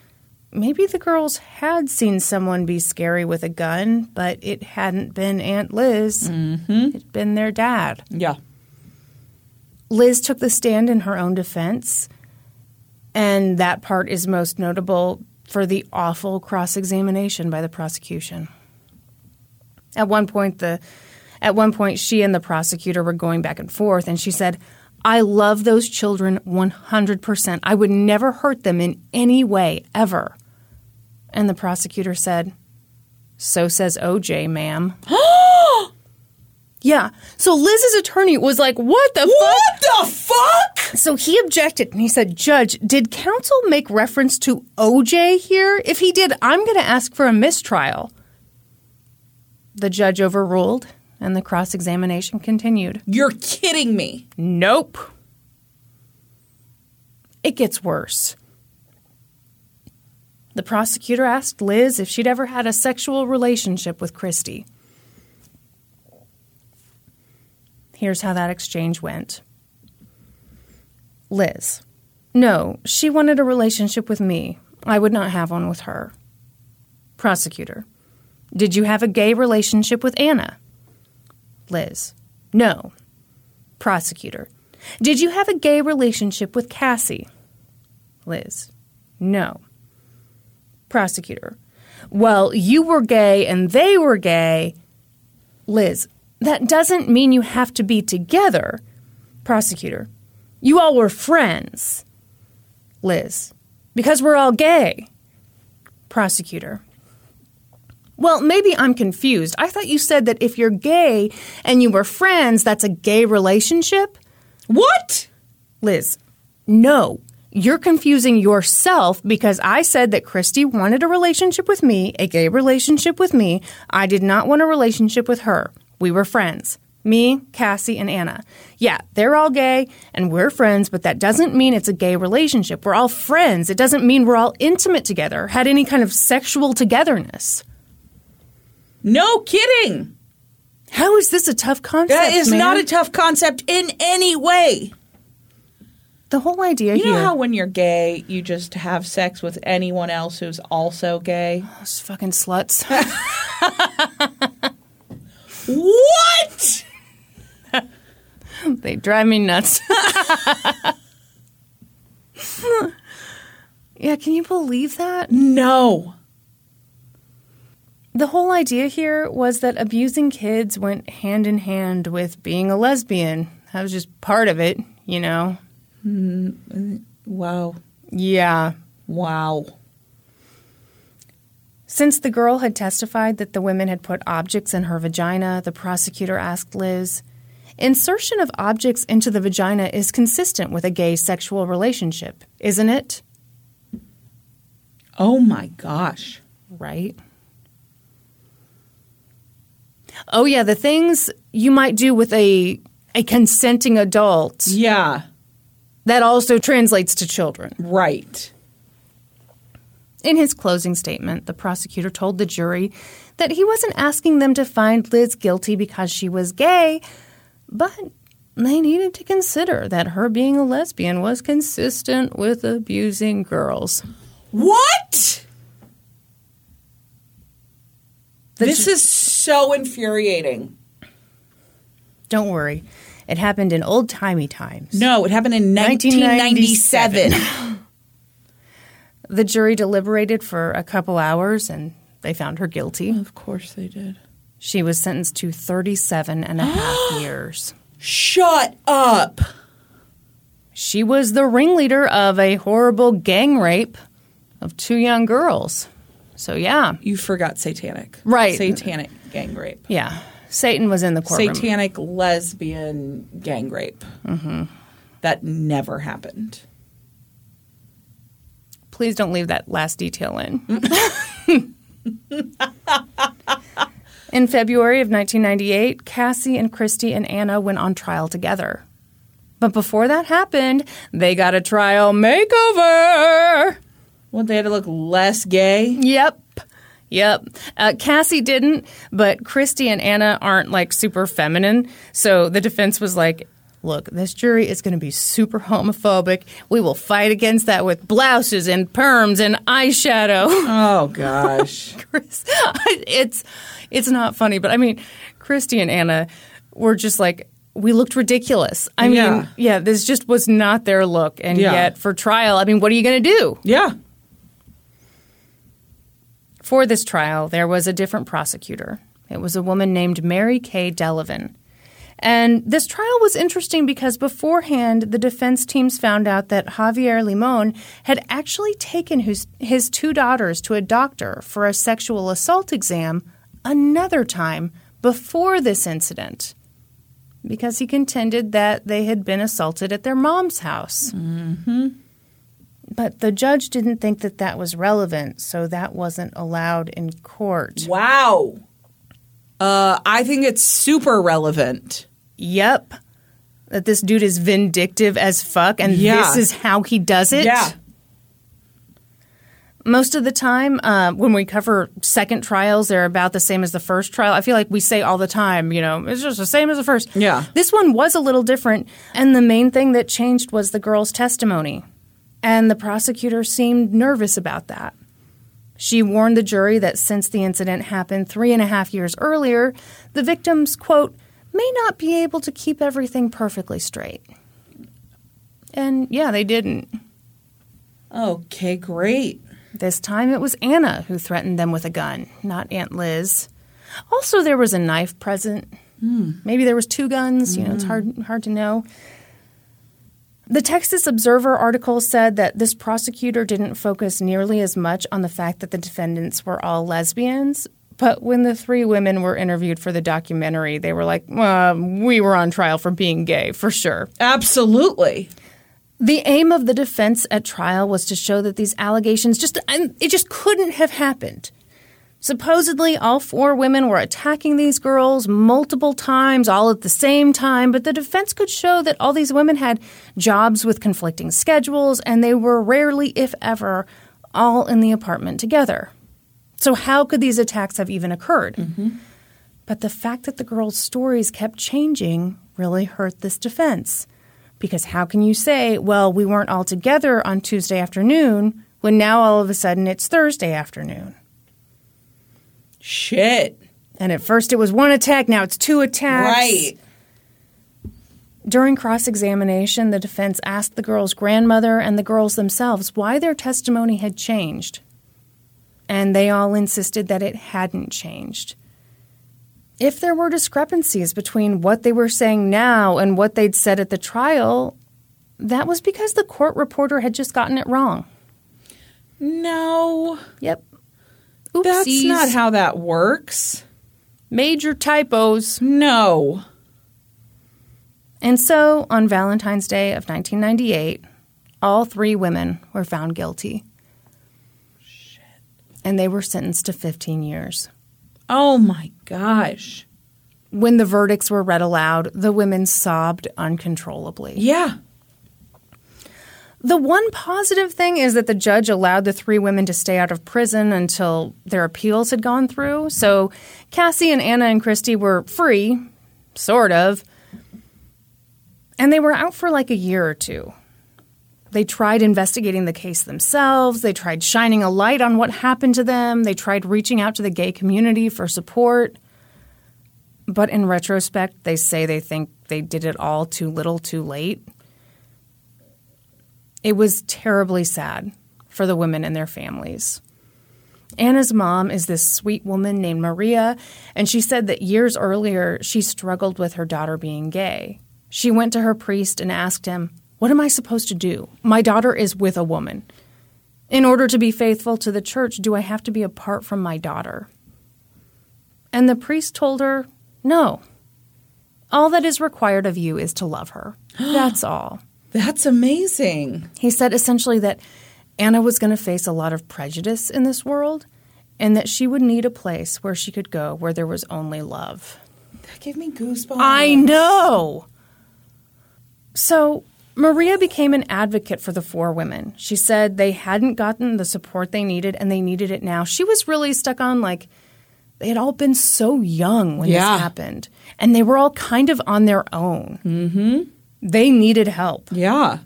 [SPEAKER 1] maybe the girls had seen someone be scary with a gun, but it hadn't been Aunt Liz. Mm-hmm. It'd been their dad.
[SPEAKER 2] Yeah.
[SPEAKER 1] Liz took the stand in her own defense, and that part is most notable. for the awful cross examination by the prosecution. At one point, the at one point, she and the prosecutor were going back and forth, and she said, I love those children 100%. I would never hurt them in any way, ever. And the prosecutor said, So says OJ, ma'am. yeah. So Liz's attorney was like, What the
[SPEAKER 2] What the fuck?
[SPEAKER 1] fuck? So he objected and he said, Judge, did counsel make reference to OJ here? If he did, I'm going to ask for a mistrial. The judge overruled and the cross examination continued.
[SPEAKER 2] You're kidding me.
[SPEAKER 1] Nope. It gets worse. The prosecutor asked Liz if she'd ever had a sexual relationship with Kristie. Here's how that exchange went Liz. No, she wanted a relationship with me. I would not have one with her. Prosecutor. Did you have a gay relationship with Anna? Liz. No. Prosecutor. Did you have a gay relationship with Cassie? Liz. No. Prosecutor. Well, you were gay and they were gay. Liz. That doesn't mean you have to be together. Prosecutor. You all were friends. Liz. Because we're all gay. Prosecutor. Well, maybe I'm confused. I thought you said that if you're gay and you were friends, that's a gay relationship?
[SPEAKER 2] What?
[SPEAKER 1] Liz, no. You're confusing yourself because I said that Kristie wanted a relationship with me, a gay relationship with me. I did not want a relationship with her. We were friends. Me, Cassie, and Anna. Yeah, they're all gay and we're friends, but that doesn't mean it's a gay relationship. We're all friends. It doesn't mean we're all intimate together, had any kind of sexual togetherness.
[SPEAKER 2] No kidding.
[SPEAKER 1] How is this a tough concept?
[SPEAKER 2] That is
[SPEAKER 1] man?
[SPEAKER 2] not a tough concept in any way.
[SPEAKER 1] The whole idea
[SPEAKER 2] You
[SPEAKER 1] here.
[SPEAKER 2] know how when you're gay, you just have sex with anyone else who's also gay?
[SPEAKER 1] Those fucking sluts.
[SPEAKER 2] What?
[SPEAKER 1] they drive me nuts. yeah, can you believe that?
[SPEAKER 2] No.
[SPEAKER 1] The whole idea here was that abusing kids went hand in hand with being a lesbian. That was just part of it, you know?
[SPEAKER 2] Mm, wow.
[SPEAKER 1] Yeah.
[SPEAKER 2] Wow.
[SPEAKER 1] Since the girl had testified that the women had put objects in her vagina, the prosecutor asked Liz, Insertion of objects into the vagina is consistent with a gay sexual relationship, isn't it?
[SPEAKER 2] Oh my gosh.
[SPEAKER 1] Right? Oh, yeah, the things you might do with a, a consenting adult,
[SPEAKER 2] Yeah.
[SPEAKER 1] that also translates to children.
[SPEAKER 2] Right.
[SPEAKER 1] In his closing statement, the prosecutor told the jury that he wasn't asking them to find Liz guilty because she was gay, but they needed to consider that her being a lesbian was consistent with abusing girls.
[SPEAKER 2] What?
[SPEAKER 1] The
[SPEAKER 2] this is so infuriating.
[SPEAKER 1] Don't worry, it happened in old timey times.
[SPEAKER 2] No, it happened in 1997.
[SPEAKER 1] The jury deliberated for a couple hours and they found her guilty.
[SPEAKER 2] of course they did.
[SPEAKER 1] She was sentenced to 37 and a half years.
[SPEAKER 2] Shut up.
[SPEAKER 1] She was the ringleader of a horrible gang rape of two young girls. So, yeah.
[SPEAKER 2] You forgot satanic.
[SPEAKER 1] Right.
[SPEAKER 2] Satanic gang rape.
[SPEAKER 1] Yeah. Satan was in the courtroom.
[SPEAKER 2] Satanic lesbian gang rape. Mm-hmm. That never happened.
[SPEAKER 1] Please don't leave that last detail in. in February of 1998, Cassie and Kristie and Anna went on trial together. But before that happened, they got a trial makeover.
[SPEAKER 2] Well, they had to look less gay.
[SPEAKER 1] Yep. Yep. Uh, Cassie didn't, but Kristie and Anna aren't like super feminine. So the defense was like, look, this jury is going to be super homophobic. We will fight against that with blouses and perms and eyeshadow.
[SPEAKER 2] Oh gosh.
[SPEAKER 1] Chris, it's it's not funny, but I mean, Kristie and Anna were just like we looked ridiculous. I mean,
[SPEAKER 2] Yeah.
[SPEAKER 1] yeah, this just was not their look. And
[SPEAKER 2] Yeah.
[SPEAKER 1] yet for trial, I mean, what are you going to do?
[SPEAKER 2] yeah.
[SPEAKER 1] For this trial, there was a different prosecutor. It was a woman named Mary Kay Delavan. And this trial was interesting because beforehand, the defense teams found out that Javier Limon had actually taken his, his two daughters to a doctor for a sexual assault exam another time before this incident because he contended that they had been assaulted at their mom's house.
[SPEAKER 2] Mm-hmm.
[SPEAKER 1] But the judge didn't think that that was relevant, so that wasn't allowed in court.
[SPEAKER 2] Wow. Uh, I think it's super relevant.
[SPEAKER 1] Yep. That this dude is vindictive as fuck, and
[SPEAKER 2] Yeah.
[SPEAKER 1] this is how he does it.
[SPEAKER 2] Yeah.
[SPEAKER 1] Most of the time, uh, when we cover second trials, they're about the same as the first trial. I feel like we say all the time, you know, it's just the same as the first.
[SPEAKER 2] Yeah.
[SPEAKER 1] This one was a little different, and the main thing that changed was the girl's testimony. And the prosecutor seemed nervous about that. She warned the jury that since the incident happened three and a half years earlier, the victims, quote, may not be able to keep everything perfectly straight. And yeah, they didn't.
[SPEAKER 2] Okay, great.
[SPEAKER 1] This time it was Anna who threatened them with a gun, not Aunt Liz. Also, there was a knife present. Hmm. Maybe there was two guns. You know, it's hmm. hard hard to know. The Texas Observer article said that this prosecutor didn't focus nearly as much on the fact that the defendants were all lesbians. But when the three women were interviewed for the documentary, they were like, uh, "We were on trial for being gay, for sure."
[SPEAKER 2] Absolutely.
[SPEAKER 1] The aim of the defense at trial was to show that these allegations just and it just couldn't have happened. Supposedly, all four women were attacking these girls multiple times, all at the same time, but the defense could show that all these women had jobs with conflicting schedules and they were rarely, if ever, all in the apartment together. So, how could these attacks have even occurred? Mm-hmm. But the fact that the girls' stories kept changing really hurt this defense. Because how can you say, well, we weren't all together on Tuesday afternoon when now all of a sudden it's Thursday afternoon?
[SPEAKER 2] Shit.
[SPEAKER 1] And at first it was one attack, now it's two attacks.
[SPEAKER 2] Right.
[SPEAKER 1] During cross examination, the defense asked the girls' grandmother and the girls themselves why their testimony had changed. And they all insisted that it hadn't changed. If there were discrepancies between what they were saying now and what they'd said at the trial, that was because the court reporter had just gotten it wrong.
[SPEAKER 2] No.
[SPEAKER 1] Yep.
[SPEAKER 2] That's not how that works.
[SPEAKER 1] Major typos.
[SPEAKER 2] No.
[SPEAKER 1] And so, on Valentine's Day of 1998, all three women were found guilty. And they were sentenced to 15 years.
[SPEAKER 2] Oh my gosh.
[SPEAKER 1] When the verdicts were read aloud, the women sobbed uncontrollably.
[SPEAKER 2] Yeah.
[SPEAKER 1] The one positive thing is that the judge allowed the three women to stay out of prison until their appeals had gone through. So Cassie and Anna and Kristie were free, sort of. And they were out for like a year or two. They tried investigating the case themselves. They tried shining a light on what happened to them. They tried reaching out to the gay community for support. But in retrospect, they say they think they did it all too little, too late. It was terribly sad for the women and their families. Anna's mom is this sweet woman named Maria, and she said that years earlier she struggled with her daughter being gay. She went to her priest and asked him, What am I supposed to do? My daughter is with a woman. In order to be faithful to the church, do I have to be apart from my daughter? And the priest told her, No. All that is required of you is to love her. That's all.
[SPEAKER 2] That's amazing.
[SPEAKER 1] He said essentially that Anna was going to face a lot of prejudice in this world and that she would need a place where she could go where there was only love.
[SPEAKER 2] That gave me goosebumps.
[SPEAKER 1] I know. So, Maria became an advocate for the four women. She said they hadn't gotten the support they needed and they needed it now. She was really stuck on like they had all been so young when
[SPEAKER 2] Yeah.
[SPEAKER 1] this happened and they were all kind of on their own. Mm-hmm. They needed help,
[SPEAKER 2] Yeah.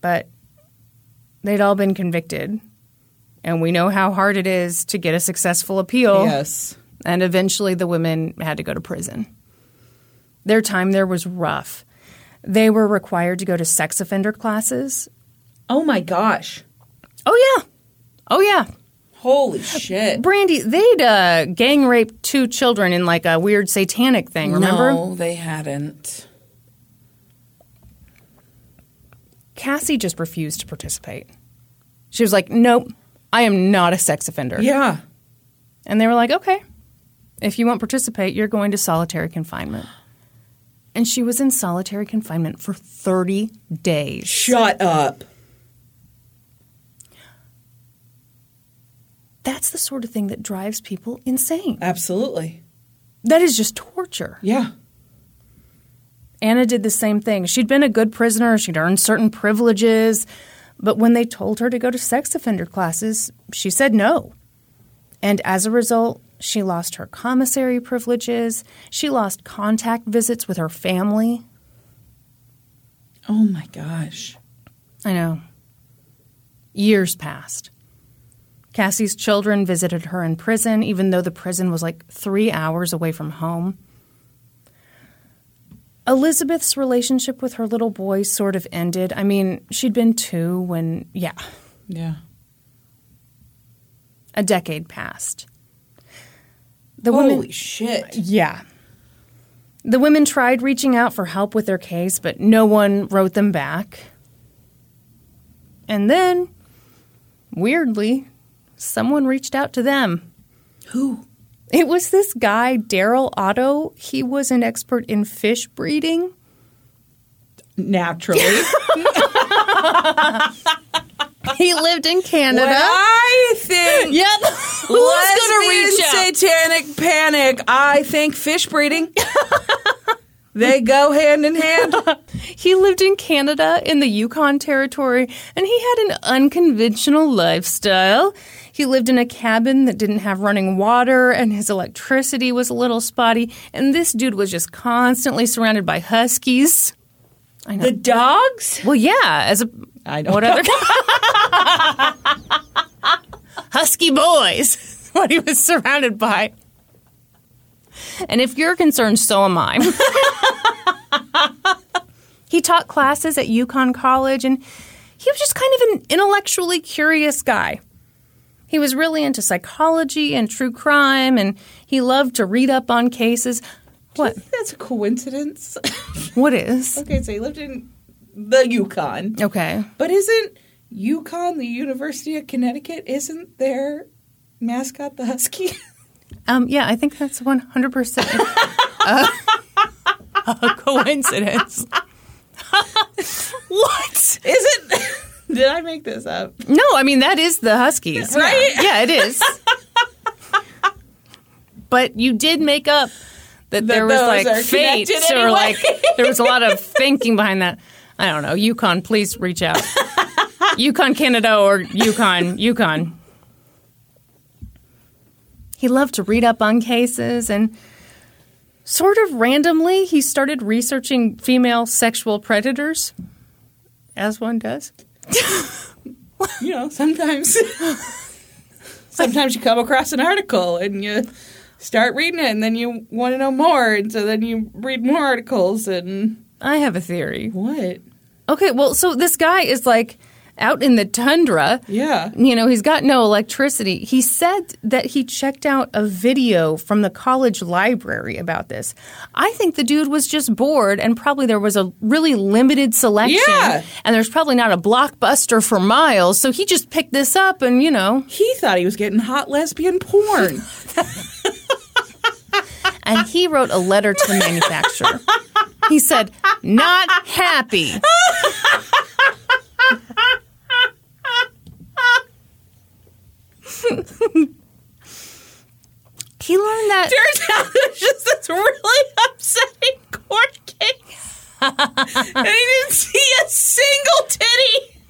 [SPEAKER 1] but they'd all been convicted. And we know how hard it is to get a successful appeal.
[SPEAKER 2] Yes.
[SPEAKER 1] And eventually the women had to go to prison. Their time there was rough. They were required to go to sex offender classes.
[SPEAKER 2] Oh my gosh.
[SPEAKER 1] Oh, yeah. Oh, yeah.
[SPEAKER 2] Holy shit.
[SPEAKER 1] Brandi, they'd uh, gang raped two children in like a weird satanic thing, remember?
[SPEAKER 2] No, they hadn't.
[SPEAKER 1] Cassie just refused to participate. She was like, nope, I am not a sex offender.
[SPEAKER 2] Yeah.
[SPEAKER 1] And they were like, okay, if you won't participate, you're going to solitary confinement. And she was in solitary confinement for 30 days.
[SPEAKER 2] Shut up.
[SPEAKER 1] That's the sort of thing that drives people insane.
[SPEAKER 2] Absolutely.
[SPEAKER 1] That is just torture.
[SPEAKER 2] Yeah.
[SPEAKER 1] Anna did the same thing. She'd been a good prisoner, she'd earned certain privileges, but when they told her to go to sex offender classes, she said no. And as a result, she lost her commissary privileges, she lost contact visits with her family.
[SPEAKER 2] Oh my gosh.
[SPEAKER 1] I know. Years passed. Cassie's children visited her in prison, even though the prison was like three hours away from home. Elizabeth's relationship with her little boy sort of ended. I mean, she'd been two when, yeah,
[SPEAKER 2] Yeah.
[SPEAKER 1] a decade passed. The
[SPEAKER 2] Holy
[SPEAKER 1] women,
[SPEAKER 2] shit.
[SPEAKER 1] yeah. The women tried reaching out for help with their case, but no one wrote them back. And then, weirdly, someone reached out to them.
[SPEAKER 2] Who?
[SPEAKER 1] It was this guy, Daryl Otto. He was an expert in fish breeding.
[SPEAKER 2] Naturally.
[SPEAKER 1] He lived in Canada.
[SPEAKER 2] When I think
[SPEAKER 1] Yep. Who's gonna reach out?
[SPEAKER 2] satanic panic, I think fish breeding. they go hand in hand.
[SPEAKER 1] He lived in Canada in the Yukon Territory, and he had an unconventional lifestyle. He lived in a cabin that didn't have running water, and his electricity was a little spotty. And this dude was just constantly surrounded by huskies. I know.
[SPEAKER 2] The dogs?
[SPEAKER 1] well, yeah, as a
[SPEAKER 2] I don't
[SPEAKER 1] what
[SPEAKER 2] know.
[SPEAKER 1] other husky boys? What he was surrounded by. And if you're concerned, so am I. he taught classes at Yukon College, and he was just kind of an intellectually curious guy. He was really into psychology and true crime, and he loved to read up on cases. What?
[SPEAKER 2] That's a coincidence.
[SPEAKER 1] What is?
[SPEAKER 2] okay, so he lived in the Yukon.
[SPEAKER 1] Okay.
[SPEAKER 2] But isn't Yukon the University of Connecticut? Isn't their mascot the husky?
[SPEAKER 1] Um, yeah, I think that's 100% a, a coincidence. what?
[SPEAKER 2] Is it? Did I make this up?
[SPEAKER 1] No, I mean, that is the Huskies.
[SPEAKER 2] Right?
[SPEAKER 1] Yeah, it is. but you did make up that there was like
[SPEAKER 2] are
[SPEAKER 1] fate
[SPEAKER 2] connected
[SPEAKER 1] or like there was a lot of thinking behind that. I don't know. Yukon, please reach out. Yukon, Canada, or Yukon, Yukon. He loved to read up on cases and sort of randomly he started researching female sexual predators, as one does.
[SPEAKER 2] You know, sometimes sometimes you come across an article and you start reading it and then you want to know more and so then you read more articles and
[SPEAKER 1] I have a theory.
[SPEAKER 2] what?
[SPEAKER 1] Okay, well, so this guy is like out in the tundra.
[SPEAKER 2] Yeah.
[SPEAKER 1] You know, he's got no electricity. He said that he checked out a video from the college library about this. I think the dude was just bored and probably there was a really limited selection.
[SPEAKER 2] Yeah.
[SPEAKER 1] And there's probably not a blockbuster for miles. So he just picked this up and, you know,
[SPEAKER 2] He thought he was getting hot lesbian porn.
[SPEAKER 1] and he wrote a letter to the manufacturer. He said, not happy. he learned that
[SPEAKER 2] Turns out there's just this really upsetting court case. and he didn't see a single titty.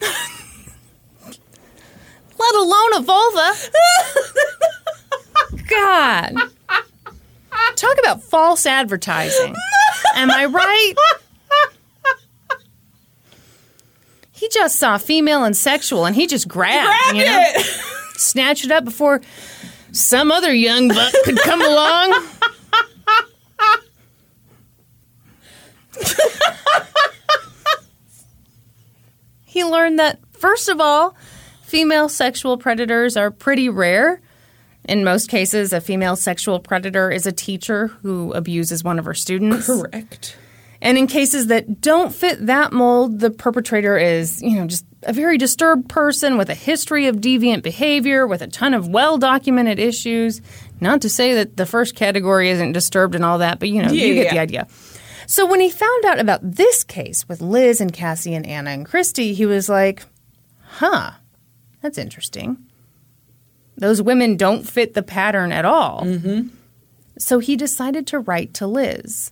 [SPEAKER 1] let alone a vulva. God. Talk about false advertising. Am I right? He just saw female and sexual and he just grabbed,
[SPEAKER 2] Grab
[SPEAKER 1] you know,
[SPEAKER 2] it.
[SPEAKER 1] Snatched it up before some other young buck could come along. he learned that, first of all, female sexual predators are pretty rare. In most cases, a female sexual predator is a teacher who abuses one of her students.
[SPEAKER 2] Correct.
[SPEAKER 1] And in cases that don't fit that mold, the perpetrator is, you know, just a very disturbed person with a history of deviant behavior, with a ton of well documented issues. Not to say that the first category isn't disturbed and all that, but you know,
[SPEAKER 2] Yeah,
[SPEAKER 1] you get
[SPEAKER 2] yeah.
[SPEAKER 1] the idea. So when he found out about this case with Liz and Cassie and Anna and Kristie, he was like, huh, that's interesting. Those women don't fit the pattern at all. Mm-hmm. So he decided to write to Liz.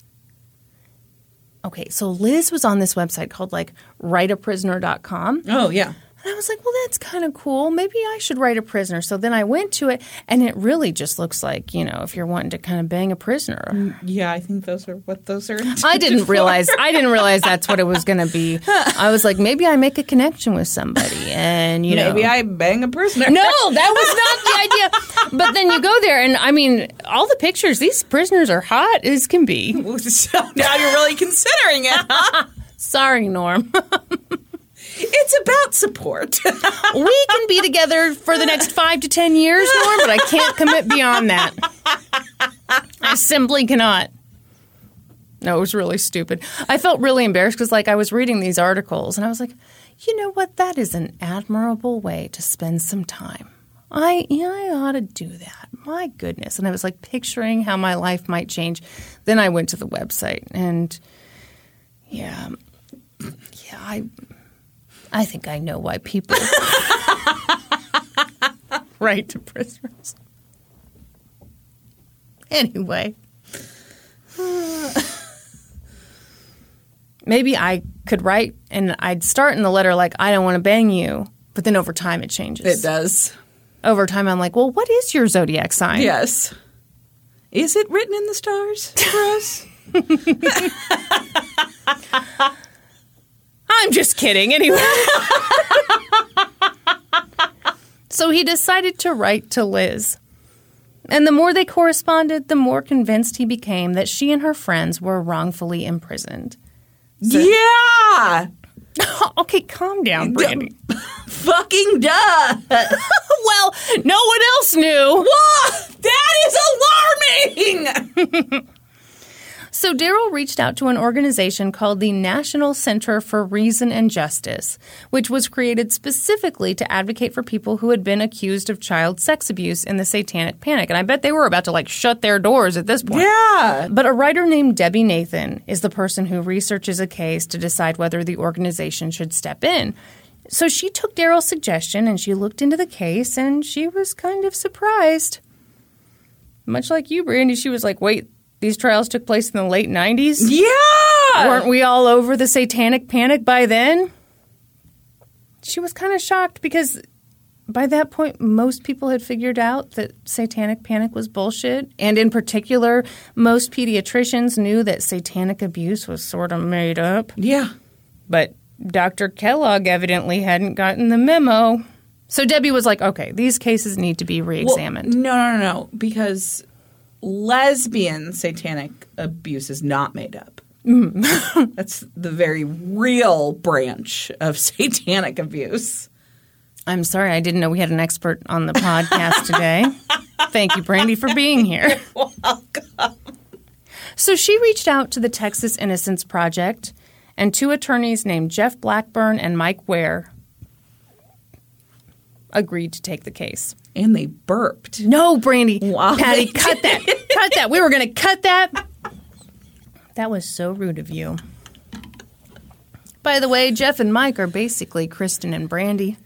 [SPEAKER 1] Okay, so Liz was on this website called like writeaprisoner.com.
[SPEAKER 2] Oh yeah.
[SPEAKER 1] And I was like, well, that's kind of cool. Maybe I should write a prisoner. So then I went to it, and it really just looks like, you know, if you're wanting to kind of bang a prisoner.
[SPEAKER 2] Mm, yeah, I think those are what those are.
[SPEAKER 1] I didn't realize I didn't realize that's what it was going to be. I was like, maybe I make a connection with somebody, and you
[SPEAKER 2] Maybe
[SPEAKER 1] know, maybe
[SPEAKER 2] I bang a prisoner.
[SPEAKER 1] no, that was not the idea. But then you go there, and I mean, all the pictures. These prisoners are hot as can be.
[SPEAKER 2] so now you're really considering it. Huh?
[SPEAKER 1] Sorry, Norm.
[SPEAKER 2] It's about support.
[SPEAKER 1] we can be together for the next five to ten years, Norm, but I can't commit beyond that. I simply cannot. No, it was really stupid. I felt really embarrassed because, like, I was reading these articles and I was like, you know what? That is an admirable way to spend some time. I, yeah, I ought to do that. My goodness. And I was like picturing how my life might change. Then I went to the website and, yeah, yeah, I, I think I know why people write to prisoners. Anyway. Maybe I could write and I'd start in the letter like, I don't want to bang you. But then over time it changes.
[SPEAKER 2] it does.
[SPEAKER 1] Over time I'm like, well, what is your zodiac sign?
[SPEAKER 2] Yes. Is it written in the stars for us?
[SPEAKER 1] I'm just kidding. Anyway. so he decided to write to Liz. And the more they corresponded, the more convinced he became that she and her friends were wrongfully imprisoned.
[SPEAKER 2] yeah.
[SPEAKER 1] okay, calm down, Brandi.
[SPEAKER 2] Fucking duh.
[SPEAKER 1] well, no one else knew.
[SPEAKER 2] Whoa, that is alarming.
[SPEAKER 1] So Daryl reached out to an organization called the National Center for Reason and Justice, which was created specifically to advocate for people who had been accused of child sex abuse in the Satanic Panic. And I bet they were about to like shut their doors at this point.
[SPEAKER 2] Yeah.
[SPEAKER 1] But a writer named Debbie Nathan is the person who researches a case to decide whether the organization should step in. So she took Daryl's suggestion and she looked into the case and she was kind of surprised. Much like you, Brandi, she was like, wait, these trials took place in the late 90s?
[SPEAKER 2] Yeah.
[SPEAKER 1] Weren't we all over the satanic panic by then? She was kind of shocked because by that point, most people had figured out that satanic panic was bullshit. And in particular, most pediatricians knew that satanic abuse was sort of made up.
[SPEAKER 2] Yeah.
[SPEAKER 1] But Dr. Kellogg evidently hadn't gotten the memo. So Debbie was like, okay, these cases need to be re
[SPEAKER 2] Well,
[SPEAKER 1] examined.
[SPEAKER 2] no, no, no, no. Because lesbian satanic abuse is not made up. Mm. That's the very real branch of satanic abuse.
[SPEAKER 1] I'm sorry, I didn't know we had an expert on the podcast today. Thank you, Brandi, for being here.
[SPEAKER 2] Welcome.
[SPEAKER 1] So she reached out to the Texas Innocence Project, and two attorneys named Jeff Blackburn and Mike Ware agreed to take the case.
[SPEAKER 2] And they burped.
[SPEAKER 1] No, Brandi.
[SPEAKER 2] Wow.
[SPEAKER 1] Patty, cut that. cut that. We were going to cut that. That was so rude of you. By the way, Jeff and Mike are basically Kristin and Brandi.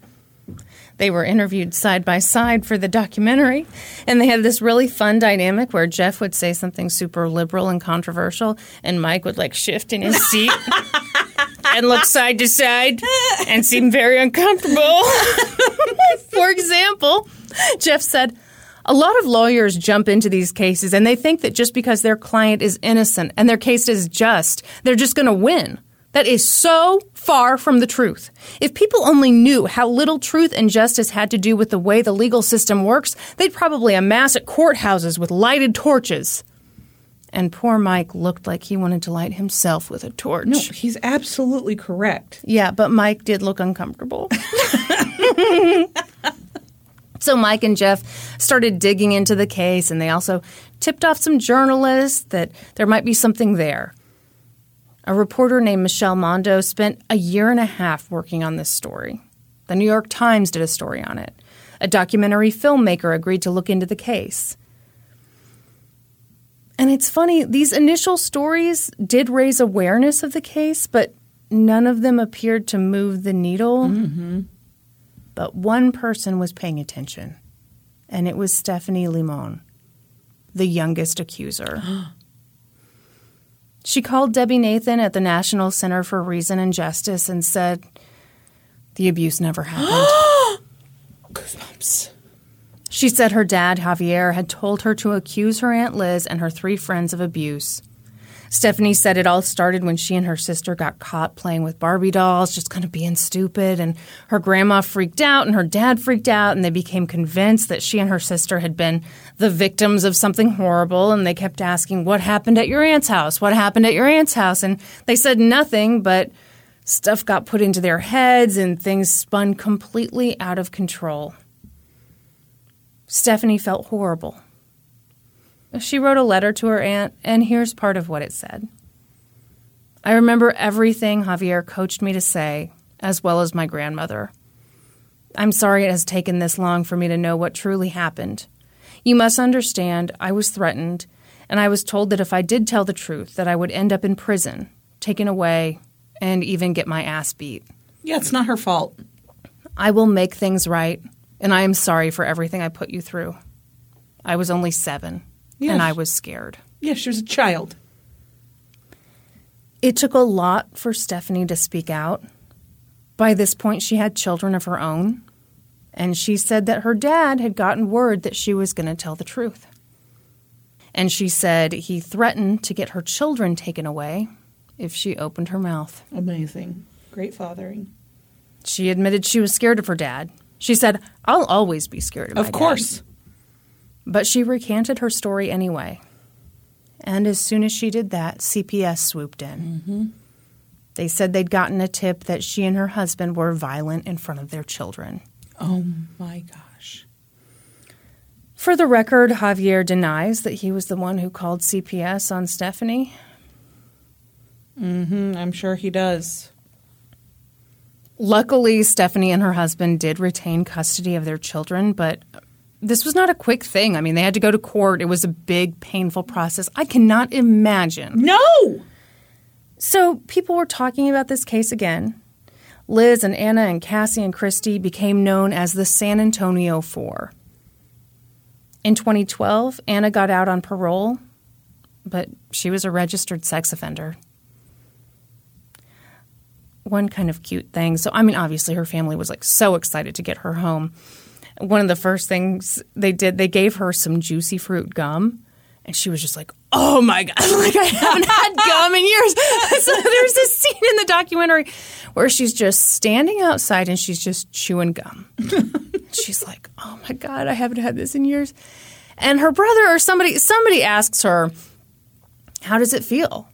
[SPEAKER 1] They were interviewed side by side for the documentary, and they had this really fun dynamic where Jeff would say something super liberal and controversial, and Mike would like shift in his seat and look side to side and seem very uncomfortable. for example, Jeff said, a lot of lawyers jump into these cases and they think that just because their client is innocent and their case is just, they're just going to win. That is so far from the truth. If people only knew how little truth and justice had to do with the way the legal system works, they'd probably amass at courthouses with lighted torches. And poor Mike looked like he wanted to light himself with a torch.
[SPEAKER 2] No, he's absolutely correct.
[SPEAKER 1] Yeah, but Mike did look uncomfortable. So Mike and Jeff started digging into the case, and they also tipped off some journalists that there might be something there. A reporter named Michelle Mondo spent a year and a half working on this story. The New York Times did a story on it. A documentary filmmaker agreed to look into the case. And it's funny, these initial stories did raise awareness of the case, but none of them appeared to move the needle. Mm-hmm. But one person was paying attention, and it was Stephanie Limon, the youngest accuser. she called Debbie Nathan at the National Center for Reason and Justice and said, The abuse never happened.
[SPEAKER 2] Goosebumps.
[SPEAKER 1] She said her dad, Javier, had told her to accuse her Aunt Liz and her three friends of abuse. Stephanie said it all started when she and her sister got caught playing with Barbie dolls, just kind of being stupid. And her grandma freaked out and her dad freaked out, and they became convinced that she and her sister had been the victims of something horrible. And they kept asking, What happened at your aunt's house? What happened at your aunt's house? And they said nothing, but stuff got put into their heads and things spun completely out of control. Stephanie felt horrible. She wrote a letter to her aunt, and here's part of what it said. I remember everything Javier coached me to say, as well as my grandmother. I'm sorry it has taken this long for me to know what truly happened. You must understand, I was threatened, and I was told that if I did tell the truth, that I would end up in prison, taken away, and even get my ass beat.
[SPEAKER 2] Yeah, it's not her fault.
[SPEAKER 1] I will make things right, and I am sorry for everything I put you through. I was only seven,
[SPEAKER 2] Yes.
[SPEAKER 1] and I was scared.
[SPEAKER 2] Yeah, she was a child.
[SPEAKER 1] It took a lot for Stephanie to speak out. By this point, she had children of her own, and she said that her dad had gotten word that she was going to tell the truth. And she said he threatened to get her children taken away if she opened her mouth.
[SPEAKER 2] Amazing. Great fathering.
[SPEAKER 1] She admitted she was scared of her dad. She said, I'll always be scared of my
[SPEAKER 2] Of
[SPEAKER 1] dad."
[SPEAKER 2] Of course.
[SPEAKER 1] But she recanted her story anyway. And as soon as she did that, CPS swooped in. They said they'd gotten a tip that she and her husband were violent in front of their children.
[SPEAKER 2] Oh my gosh.
[SPEAKER 1] For the record, Javier denies that he was the one who called CPS on Stephanie.
[SPEAKER 2] Mm-hmm. I'm sure he does.
[SPEAKER 1] Luckily, Stephanie and her husband did retain custody of their children, but this was not a quick thing. I mean, they had to go to court. It was a big, painful process. I cannot imagine.
[SPEAKER 2] No.
[SPEAKER 1] So people were talking about this case again. Liz and Anna and Cassie and Kristie became known as the San Antonio Four. In 2012, Anna got out on parole, but she was a registered sex offender. One kind of cute thing. So, I mean, obviously, her family was like so excited to get her home. One of the first things they did, they gave her some juicy fruit gum. And she was just like, oh my God, like I haven't had gum in years. so there's this scene in the documentary where she's just standing outside and she's just chewing gum. she's like, oh my God, I haven't had this in years. And her brother or somebody somebody asks her, how does it feel?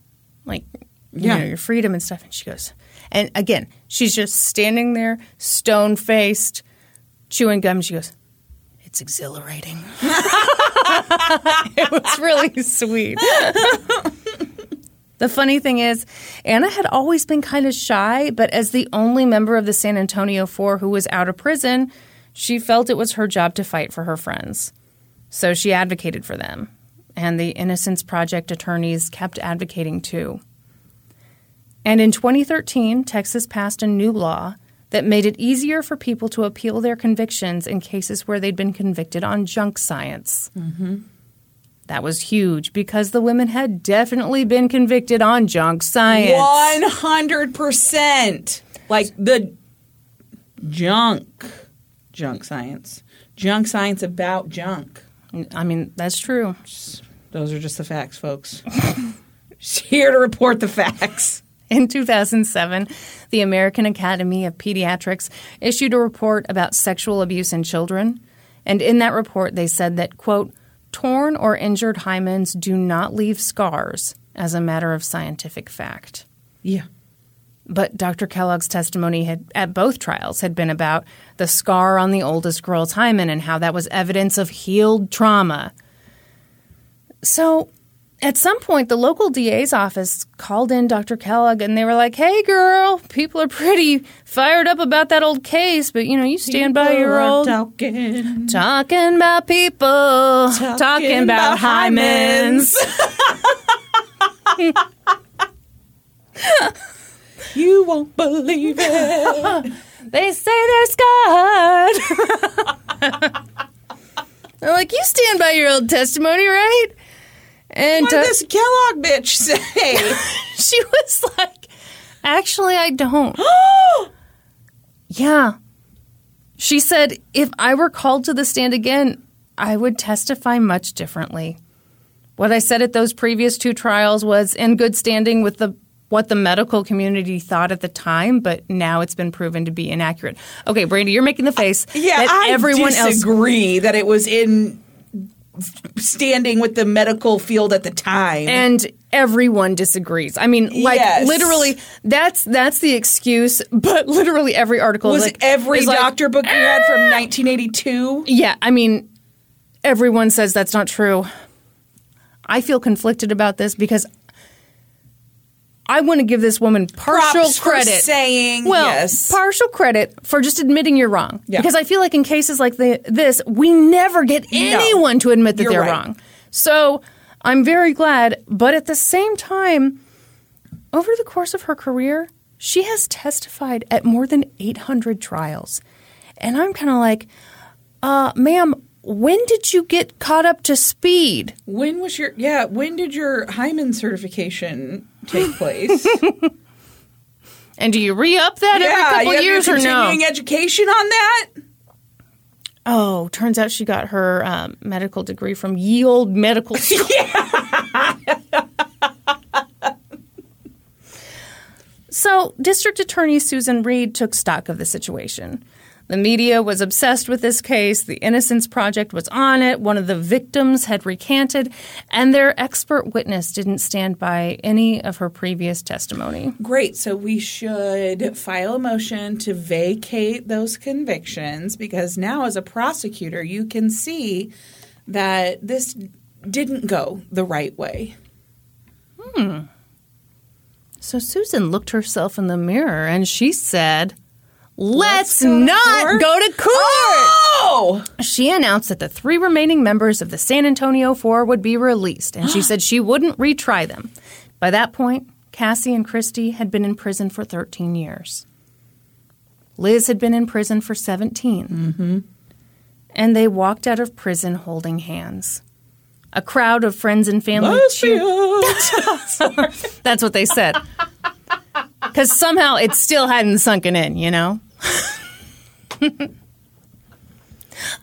[SPEAKER 1] Like, you
[SPEAKER 2] Yeah.
[SPEAKER 1] know, your freedom and stuff. And she goes, and again, she's just standing there, stone faced, chewing gum. She goes, it's exhilarating. it was really sweet. the funny thing is, Anna had always been kind of shy, but as the only member of the San Antonio Four who was out of prison, she felt it was her job to fight for her friends. So she advocated for them. And the Innocence Project attorneys kept advocating too. And in 2013, Texas passed a new law that made it easier for people to appeal their convictions in cases where they'd been convicted on junk science. Mm-hmm. That was huge because the women had definitely been convicted on junk science.
[SPEAKER 2] One hundred percent. Like the junk, junk science, junk science about junk.
[SPEAKER 1] I mean, that's true.
[SPEAKER 2] Those are just the facts, folks. She's Here to report the facts.
[SPEAKER 1] In 2007, the American Academy of Pediatrics issued a report about sexual abuse in children. And in that report, they said that, quote, torn or injured hymens do not leave scars as a matter of scientific fact.
[SPEAKER 2] Yeah.
[SPEAKER 1] But Dr. Kellogg's testimony had, at both trials had been about the scar on the oldest girl's hymen and how that was evidence of healed trauma. So at some point, the local DA's office called in Dr. Kellogg and they were like, hey, girl, people are pretty fired up about that old case, but you know, you stand by your old.
[SPEAKER 2] Talking.
[SPEAKER 1] Talking about people, talking, about,
[SPEAKER 2] about
[SPEAKER 1] hymens.
[SPEAKER 2] You won't believe it.
[SPEAKER 1] They say they're scarred. They're like, you stand by your old testimony, right? And
[SPEAKER 2] what did
[SPEAKER 1] uh,
[SPEAKER 2] this Kellogg bitch say?
[SPEAKER 1] she was like, actually, I don't. yeah. She said, if I were called to the stand again, I would testify much differently. What I said at those previous two trials was in good standing with the what the medical community thought at the time, but now it's been proven to be inaccurate. Okay, Brandi, you're making the face
[SPEAKER 2] yeah,
[SPEAKER 1] that
[SPEAKER 2] I
[SPEAKER 1] everyone else
[SPEAKER 2] disagree that it was in standing with the medical field at the time.
[SPEAKER 1] and everyone disagrees. I mean, like
[SPEAKER 2] Yes.
[SPEAKER 1] literally, that's that's the excuse. But literally, every article
[SPEAKER 2] was
[SPEAKER 1] like,
[SPEAKER 2] every
[SPEAKER 1] is like,
[SPEAKER 2] doctor book you had from ah! 1982?
[SPEAKER 1] Yeah, I mean, everyone says that's not true. I feel conflicted about this because I want to give this woman partial
[SPEAKER 2] Props for
[SPEAKER 1] credit.
[SPEAKER 2] saying
[SPEAKER 1] well,
[SPEAKER 2] yes.
[SPEAKER 1] partial credit for just admitting you're wrong.
[SPEAKER 2] Yeah.
[SPEAKER 1] Because I feel like in cases like the, this, we never get anyone to admit that
[SPEAKER 2] You're
[SPEAKER 1] they're
[SPEAKER 2] right.
[SPEAKER 1] wrong. So I'm very glad, but at the same time, over the course of her career, she has testified at more than 800 trials. And I'm kind of like, uh, ma'am, when did you get caught up to speed?
[SPEAKER 2] When was your yeah? When did your hymen certification take place?
[SPEAKER 1] And do you re up that
[SPEAKER 2] yeah,
[SPEAKER 1] every couple years or no?
[SPEAKER 2] continuing education on that.
[SPEAKER 1] Oh, turns out she got her um, medical degree from Ye Old Medical School. so, District Attorney Susan Reed took stock of the situation. The media was obsessed with this case. The Innocence Project was on it. One of the victims had recanted, and their expert witness didn't stand by any of her previous testimony.
[SPEAKER 2] Great. So we should file a motion to vacate those convictions because now, as a prosecutor, you can see that this didn't go the right way. Hmm.
[SPEAKER 1] So Susan looked herself in the mirror and she said, Let's,
[SPEAKER 2] go
[SPEAKER 1] not
[SPEAKER 2] court."
[SPEAKER 1] go to court.
[SPEAKER 2] Oh!
[SPEAKER 1] She announced that the three remaining members of the San Antonio Four would be released, and she said she wouldn't retry them. By that point, Cassie and Kristie had been in prison for 13 years. Liz had been in prison for 17. Mm-hmm. And they walked out of prison holding hands. A crowd of friends and family cheered. That's what they said. Because somehow it still hadn't sunken in, you know?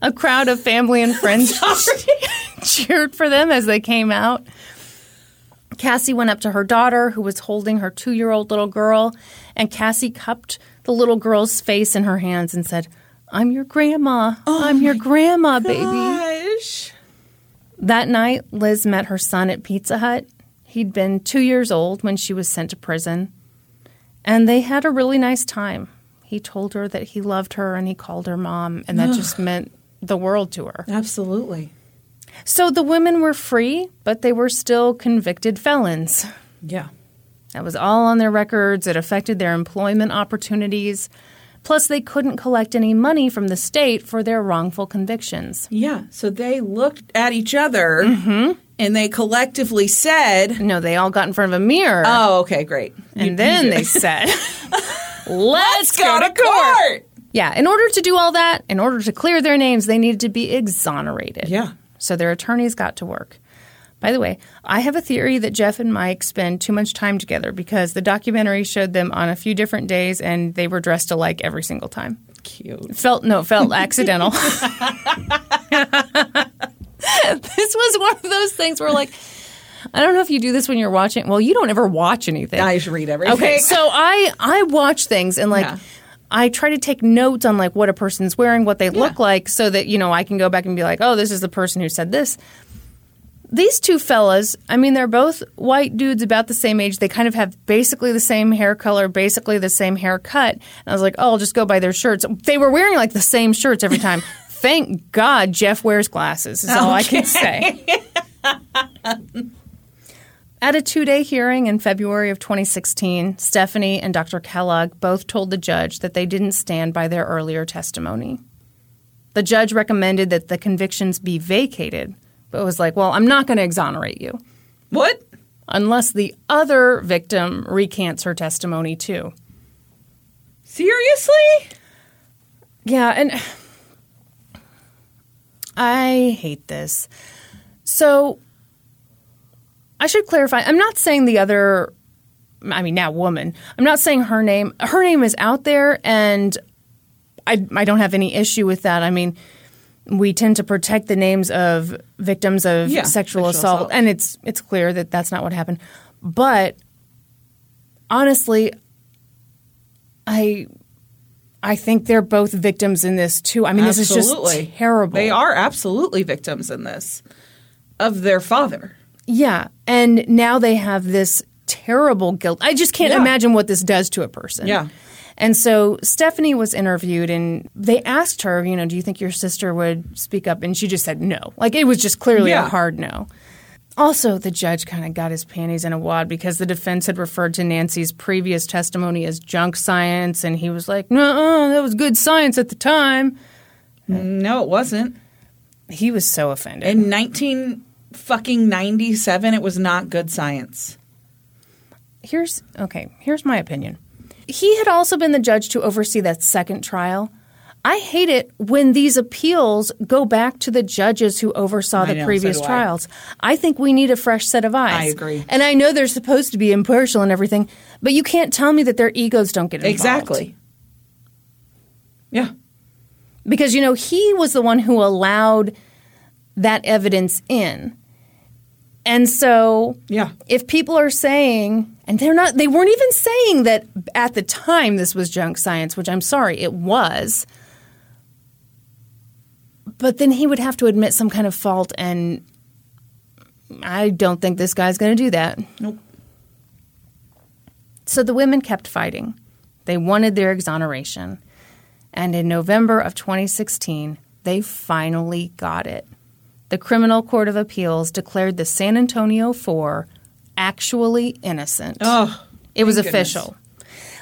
[SPEAKER 1] A crowd of family and friends cheered for them as they came out. Cassie went up to her daughter, who was holding her two year old little girl, and Cassie cupped the little girl's face in her hands and said, I'm your grandma. I'm your grandma, baby. That night, Liz met her son at Pizza Hut. He'd been two years old when she was sent to prison, and they had a really nice time. He told her that he loved her and he called her mom, and that just meant the world to her.
[SPEAKER 2] Absolutely.
[SPEAKER 1] So the women were free, but they were still convicted felons.
[SPEAKER 2] Yeah.
[SPEAKER 1] That was all on their records. It affected their employment opportunities. Plus, they couldn't collect any money from the state for their wrongful convictions.
[SPEAKER 2] Yeah. So they looked at each other mm-hmm. and they collectively said,
[SPEAKER 1] No, they all got in front of a mirror.
[SPEAKER 2] Oh, okay, great.
[SPEAKER 1] And then they said, Let's go to court.
[SPEAKER 2] court.
[SPEAKER 1] Yeah, in order to do all that, in order to clear their names, they needed to be exonerated.
[SPEAKER 2] Yeah.
[SPEAKER 1] So their attorneys got to work. By the way, I have a theory that Jeff and Mike spend too much time together because the documentary showed them on a few different days and they were dressed alike every single time.
[SPEAKER 2] Cute.
[SPEAKER 1] Felt no, felt accidental. this was one of those things where like I don't know if you do this when you're watching. Well, you don't ever watch anything.
[SPEAKER 2] I just read everything.
[SPEAKER 1] Okay, so I I watch things and like
[SPEAKER 2] Yeah.
[SPEAKER 1] I try to take notes on like what a person's wearing, what they look like, so that you know I can go back and be like, oh, this is the person who said this. these two fellas, I mean, they're both white dudes about the same age. They kind of have basically the same hair color, basically the same haircut. And I was like, oh, I'll just go buy their shirts. They were wearing like the same shirts every time. Thank God Jeff wears glasses, is all I can say. At a two day hearing in February of 2016, Stephanie and Dr. Kellogg both told the judge that they didn't stand by their earlier testimony. The judge recommended that the convictions be vacated, but was like, well, I'm not going to exonerate you
[SPEAKER 2] What?
[SPEAKER 1] unless the other victim recants her testimony too.
[SPEAKER 2] Seriously?
[SPEAKER 1] Yeah, and I hate this. So I should clarify. I'm not saying the other I mean now woman. I'm not saying her name. Her name is out there and I I don't have any issue with that. I mean, we tend to protect the names of victims of
[SPEAKER 2] Yeah,
[SPEAKER 1] sexual,
[SPEAKER 2] sexual
[SPEAKER 1] assault,
[SPEAKER 2] assault.
[SPEAKER 1] and it's it's clear that that's not what happened. But honestly, I I think they're both victims in this too. I mean, this is
[SPEAKER 2] Absolutely.
[SPEAKER 1] just terrible.
[SPEAKER 2] They are absolutely victims in this of their father.
[SPEAKER 1] Yeah, and now they have this terrible guilt. I just can't
[SPEAKER 2] Yeah.
[SPEAKER 1] imagine what this does to a person.
[SPEAKER 2] Yeah.
[SPEAKER 1] And so Stephanie was interviewed and they asked her, you know, do you think your sister would speak up? And she just said no. Like it was just clearly
[SPEAKER 2] Yeah.
[SPEAKER 1] a hard no. Also, the judge kind of got his panties in a wad because the defense had referred to Nancy's previous testimony as junk science, and he was like, "No, that was good science at the time."
[SPEAKER 2] No, it wasn't.
[SPEAKER 1] He was so offended.
[SPEAKER 2] In 19 fucking 97, it was not good science.
[SPEAKER 1] here's okay here's my opinion he had also been the judge to oversee that second trial i hate it when these appeals go back to the judges who oversaw the
[SPEAKER 2] know, so
[SPEAKER 1] previous
[SPEAKER 2] I.
[SPEAKER 1] trials I. think we need a fresh set of eyes
[SPEAKER 2] I agree.
[SPEAKER 1] and i know they're supposed to be impartial and everything but you can't tell me that their egos don't get involved
[SPEAKER 2] Exactly. Yeah.
[SPEAKER 1] because you know he was the one who allowed that evidence in and so
[SPEAKER 2] Yeah.
[SPEAKER 1] if people are saying and they're not they weren't even saying that at the time this was junk science which i'm sorry it was but then he would have to admit some kind of fault and i don't think this guy's going to do that
[SPEAKER 2] Nope.
[SPEAKER 1] so the women kept fighting they wanted their exoneration and in november of 2016 they finally got it the criminal court of appeals declared the san antonio four actually innocent
[SPEAKER 2] Oh.
[SPEAKER 1] it was
[SPEAKER 2] goodness.
[SPEAKER 1] official.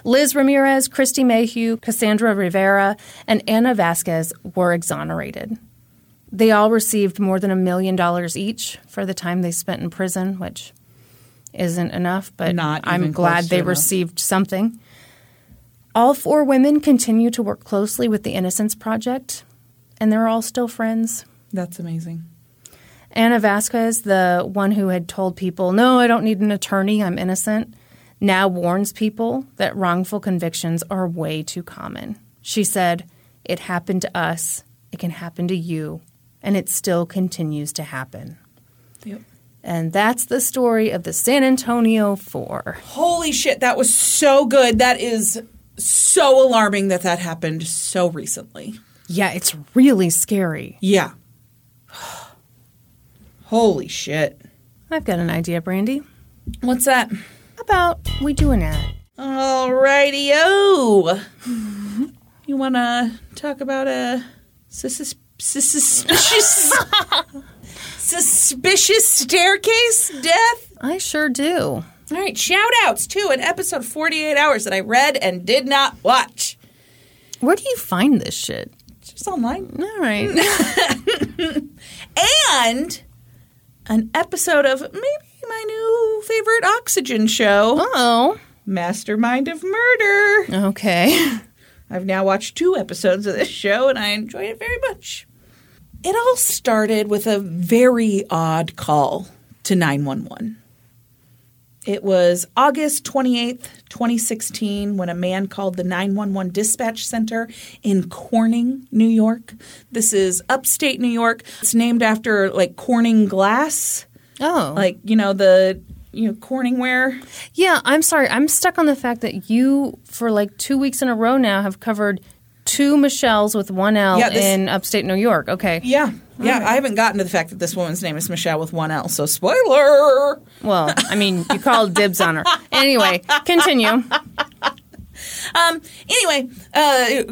[SPEAKER 1] Liz Ramirez, Kristie Mayhugh, Cassandra Rivera, and Anna Vasquez were exonerated. They all received more than a million dollars each for the time they spent in prison, which isn't enough, but
[SPEAKER 2] Not
[SPEAKER 1] I'm glad they
[SPEAKER 2] enough.
[SPEAKER 1] received something. All four women continue to work closely with the Innocence Project, and they're all still friends.
[SPEAKER 2] That's amazing.
[SPEAKER 1] Anna Vasquez, the one who had told people, no, I don't need an attorney, I'm innocent, now warns people that wrongful convictions are way too common. She said, It happened to us, it can happen to you, and it still continues to happen.
[SPEAKER 2] Yep.
[SPEAKER 1] And that's the story of the San Antonio Four.
[SPEAKER 2] Holy shit, that was so good. That is so alarming that that happened so recently.
[SPEAKER 1] Yeah, it's really scary.
[SPEAKER 2] Yeah. Holy shit.
[SPEAKER 1] I've got an idea, Brandi.
[SPEAKER 2] What's that?
[SPEAKER 1] How about we do an ad?
[SPEAKER 2] Alrighty-o. You want to talk about a sus- sus- suspicious suspicious staircase death?
[SPEAKER 1] I sure do.
[SPEAKER 2] All right, shout outs to an episode 48 hours that I read and did not watch.
[SPEAKER 1] Where do you find this shit?
[SPEAKER 2] Just online.
[SPEAKER 1] All right.
[SPEAKER 2] And an episode of maybe my new favorite Oxygen show,
[SPEAKER 1] oh.
[SPEAKER 2] Mastermind of Murder.
[SPEAKER 1] Okay.
[SPEAKER 2] I've now watched two episodes of this show and I enjoyed it very much. It all started with a very odd call to 911. It was August 28th, 2016, when a man called the 911 dispatch center in Corning, New York. This is upstate New York. It's named after like Corning glass,
[SPEAKER 1] Oh.
[SPEAKER 2] like, you know, the you know, Corningware.
[SPEAKER 1] Yeah, I'm sorry. I'm stuck on the fact that you, for like two weeks in a row now, have covered two Micheles with one L
[SPEAKER 2] Yeah, this-
[SPEAKER 1] in upstate New York. Okay.
[SPEAKER 2] Yeah. Yeah, I haven't gotten to the fact that this woman's name is Michele with one L, so spoiler.
[SPEAKER 1] Well, I mean, you called dibs on her. Anyway, continue.
[SPEAKER 2] Um, anyway, uh,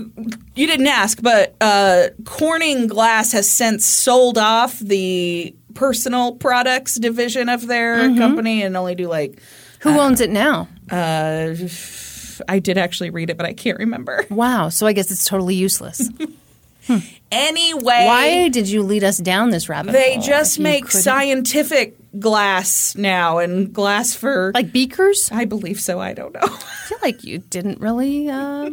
[SPEAKER 2] you didn't ask, but uh, Corning Glass has since sold off the personal products division of their company and only do like.
[SPEAKER 1] Who owns it now?
[SPEAKER 2] Uh, I did actually read it, but I can't remember.
[SPEAKER 1] Wow. So I guess it's totally useless.
[SPEAKER 2] Anyway,
[SPEAKER 1] Why did you lead us down this rabbit
[SPEAKER 2] they
[SPEAKER 1] hole?
[SPEAKER 2] just make scientific glass now and glass for.
[SPEAKER 1] like beakers.
[SPEAKER 2] I believe so. I don't know.
[SPEAKER 1] I feel like you didn't really uh,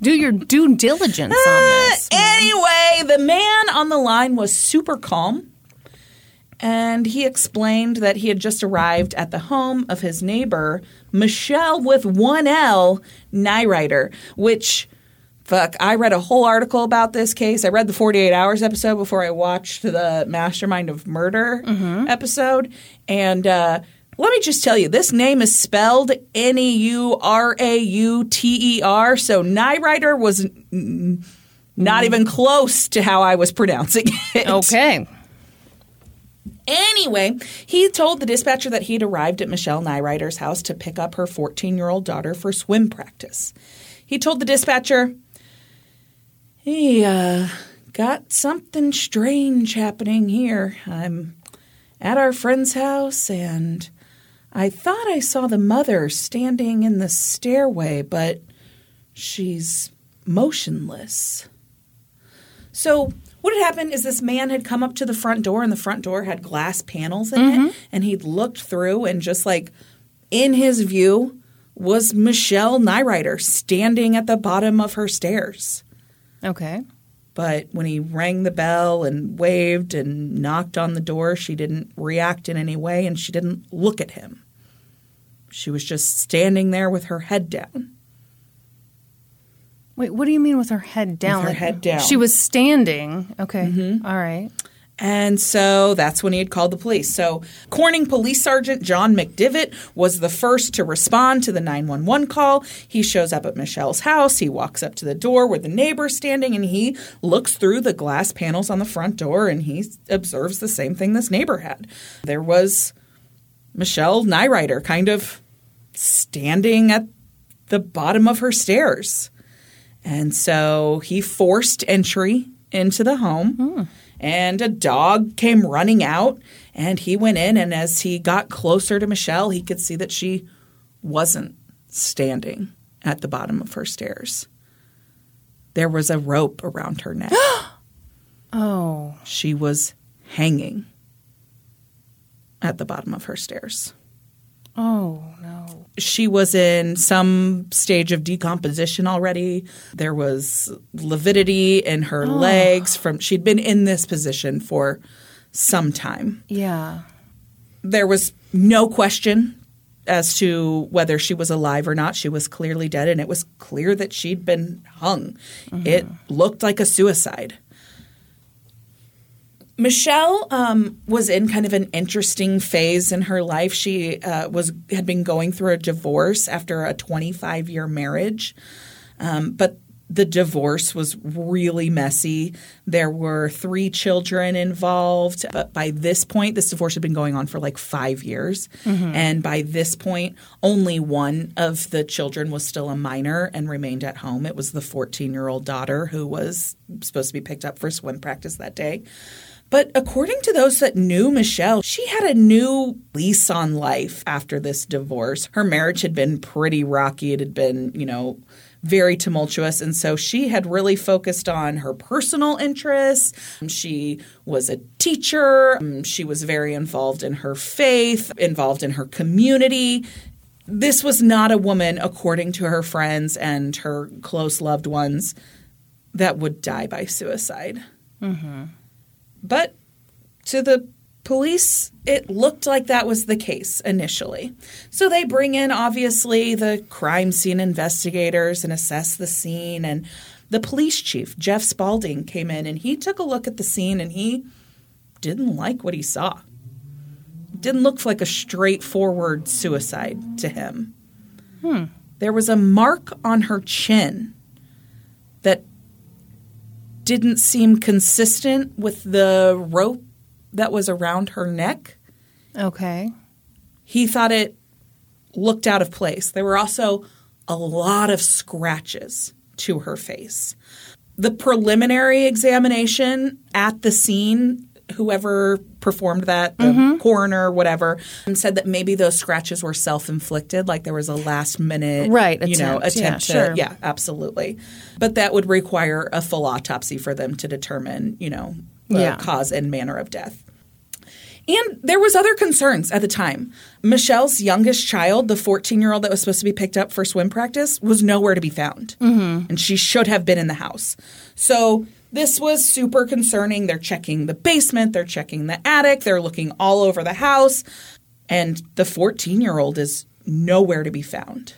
[SPEAKER 1] do your due diligence on this.
[SPEAKER 2] anyway, the man on the line was super calm. And he explained that he had just arrived at the home of his neighbor, Michele with one L, Neurauter, which, fuck, I read a whole article about this case. I read the 48 Hours episode before I watched the Mastermind of Murder episode. And uh, let me just tell you, this name is spelled N E U R A U T E R. So Nyrider was n- not even close to how I was pronouncing it.
[SPEAKER 1] Okay.
[SPEAKER 2] Anyway, he told the dispatcher that he'd arrived at Michele Neurauter's house to pick up her 14 year old daughter for swim practice. He told the dispatcher, Hey, uh, got something strange happening here. I'm at our friend's house and I thought I saw the mother standing in the stairway, but she's motionless. So what had happened is this man had come up to the front door and the front door had glass panels in it mm-hmm. and he'd looked through and just like in his view was Michele Neurauter standing at the bottom of her stairs.
[SPEAKER 1] Okay.
[SPEAKER 2] But when he rang the bell and waved and knocked on the door, she didn't react in any way and she didn't look at him. She was just standing there with her head down.
[SPEAKER 1] Wait, what do you mean with her head down?
[SPEAKER 2] her
[SPEAKER 1] Like,
[SPEAKER 2] head down.
[SPEAKER 1] She was standing. Okay. Mm-hmm. All right.
[SPEAKER 2] And so that's when he had called the police. So Corning Police Sergeant John McDivitt was the first to respond to the 911 call. He shows up at Michele's house. He walks up to the door where the neighbor's standing and he looks through the glass panels on the front door and he observes the same thing this neighbor had. There was Michele Neurauter kind of standing at the bottom of her stairs. And so he forced entry into the home, and a dog came running out. And he went in, and as he got closer to Michele, he could see that she wasn't standing at the bottom of her stairs. There was a rope around her neck.
[SPEAKER 1] Oh.
[SPEAKER 2] she was hanging at the bottom of her stairs.
[SPEAKER 1] Oh no.
[SPEAKER 2] She was in some stage of decomposition already. There was lividity in her oh. legs from she'd been in this position for some time.
[SPEAKER 1] Yeah.
[SPEAKER 2] There was no question as to whether she was alive or not. She was clearly dead and it was clear that she'd been hung. It mm-hmm. looked like a suicide. Michele um, was in kind of an interesting phase in her life. She uh, was had been going through a divorce after a 25 year marriage, um, but the divorce was really messy. There were three children involved, but by this point, this divorce had been going on for like five years, and by this point, only one of the children was still a minor and remained at home. It was the 14 year old daughter who was supposed to be picked up for swim practice that day. But according to those that knew Michele, she had a new lease on life after this divorce. Her marriage had been pretty rocky. It had been, you know, very tumultuous. And so she had really focused on her personal interests. She was a teacher. She was very involved in her faith, involved in her community. This was not a woman, according to her friends and her close loved ones, that would die by suicide. Mm-hmm. But to the police, it looked like that was the case initially. So they bring in, obviously, the crime scene investigators and assess the scene. And the police chief, Jeff Spalding, came in and he took a look at the scene and he didn't like what he saw. Didn't look like a straightforward suicide to him. Hmm. There was a mark on her chin didn't seem consistent with the rope that was around her neck.
[SPEAKER 1] Okay.
[SPEAKER 2] He thought it looked out of place. There were also a lot of scratches to her face. The preliminary examination at the scene, whoever performed that, the
[SPEAKER 1] Mm-hmm.
[SPEAKER 2] coroner, whatever, said that maybe those scratches were self inflicted, like there was a last minute,
[SPEAKER 1] Right,
[SPEAKER 2] you know,
[SPEAKER 1] attempt. Yeah,
[SPEAKER 2] to,
[SPEAKER 1] sure.
[SPEAKER 2] yeah, absolutely. But that would require a full autopsy for them to determine, you know, the
[SPEAKER 1] Yeah.
[SPEAKER 2] cause and manner of death. And there was other concerns at the time. Michelle's youngest child, the 14-year-old that was supposed to be picked up for swim practice, was nowhere to be found. Mm-hmm. And she should have been in the house. So this was super concerning. They're checking the basement, they're checking the attic, they're looking all over the house, and the 14-year-old is nowhere to be found.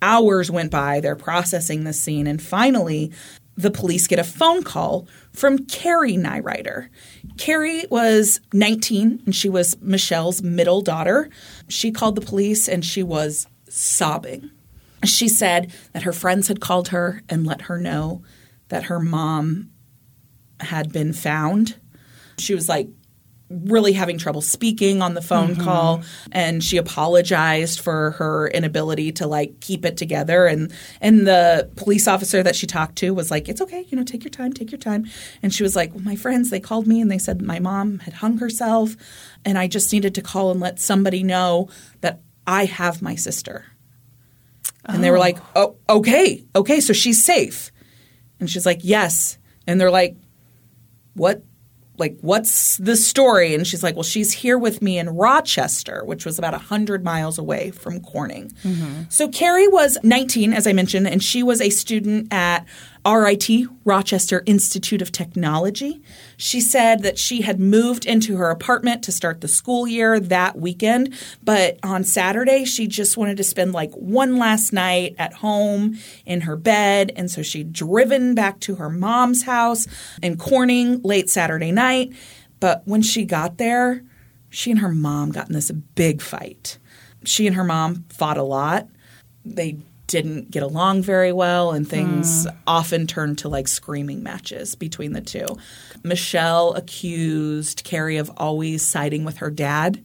[SPEAKER 2] Hours went by, they're processing the scene, and finally the police get a phone call from Carrie Neurauter. Carrie was 19 and she was Michele's middle daughter. She called the police and she was sobbing. She said that her friends had called her and let her know that her mom had been found. She was like really having trouble speaking on the phone mm-hmm. call and she apologized for her inability to like keep it together. And and the police officer that she talked to was like it's okay you know take your time take your time. And she was like well, my friends they called me and they said my mom had hung herself and I just needed to call and let somebody know that I have my sister. And they were like oh, oh okay okay so she's safe and she's like yes. And they're like what like what's the story? And she's like well she's here with me in rochester which was about 100 miles away from corning. Mm-hmm. So carrie was 19 as i mentioned and she was a student at rit rochester institute of technology. She said that she had moved into her apartment to start the school year that weekend but on saturday she just wanted to spend like one last night at home in her bed and so she'd driven back to her mom's house in corning late saturday night. But when she got there she and her mom got in this big fight. She and her mom fought a lot. They didn't get along very well and things hmm. often turned to like screaming matches between the two. Michele accused Carrie of always siding with her dad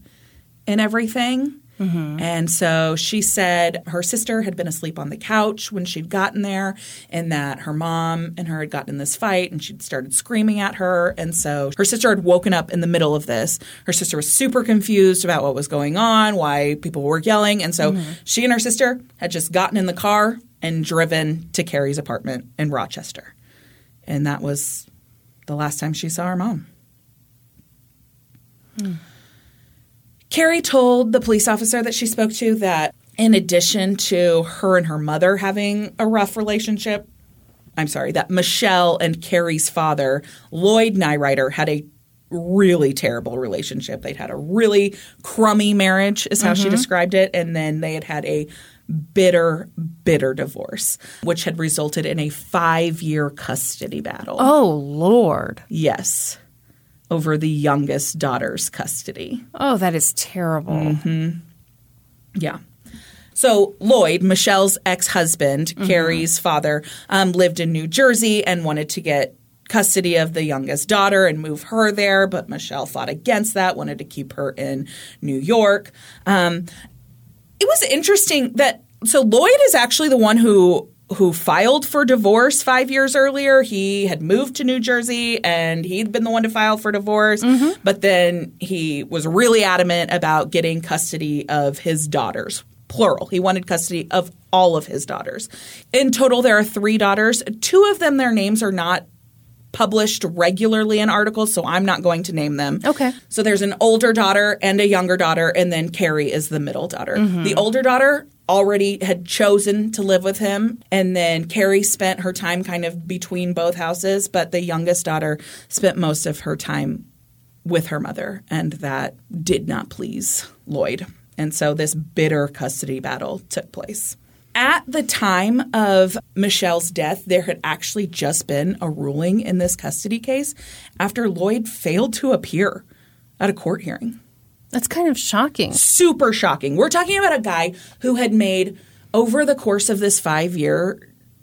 [SPEAKER 2] in everything. Mm-hmm. And so she said her sister had been asleep on the couch when she'd gotten there, and that her mom and her had gotten in this fight, and she'd started screaming at her. And so her sister had woken up in the middle of this. Her sister was super confused about what was going on, why people were yelling. And so mm-hmm. she and her sister had just gotten in the car and driven to Carrie's apartment in Rochester. And that was the last time she saw her mom. Hmm. Carrie told the police officer that she spoke to that in addition to her and her mother having a rough relationship, I'm sorry, that Michele and Carrie's father, Lloyd Neurauter, had a really terrible relationship. They'd had a really crummy marriage, is how she mm-hmm. described it. And then they had had a bitter, bitter divorce, which had resulted in a five year custody battle.
[SPEAKER 1] Oh, Lord.
[SPEAKER 2] Yes. Over the youngest daughter's custody.
[SPEAKER 1] Oh, that is terrible.
[SPEAKER 2] Mm-hmm. Yeah. So Lloyd, Michele's ex-husband, Carrie's father, um, lived in New Jersey and wanted to get custody of the youngest daughter and move her there, but Michele fought against that, wanted to keep her in New York. Um, it was interesting that so Lloyd is actually the one who who filed for divorce five years earlier. He had moved to New Jersey and he'd been the one to file for divorce. Mm-hmm. But then he was really adamant about getting custody of his daughters, plural. He wanted custody of all of his daughters. In total, there are three daughters. Two of them, their names are not published regularly in articles, so I'm not going to name them.
[SPEAKER 1] Okay.
[SPEAKER 2] So there's an older daughter and a younger daughter, and then Carrie is the middle daughter. Mm-hmm. The older daughter already had chosen to live with him, and then Carrie spent her time kind of between both houses, but the youngest daughter spent most of her time with her mother, and that did not please Lloyd. And so this bitter custody battle took place. At the time of Michele's death, there had actually just been a ruling in this custody case after Lloyd failed to appear at a court hearing.
[SPEAKER 1] That's kind of shocking.
[SPEAKER 2] Super shocking. We're talking about a guy who had made, over the course of this five year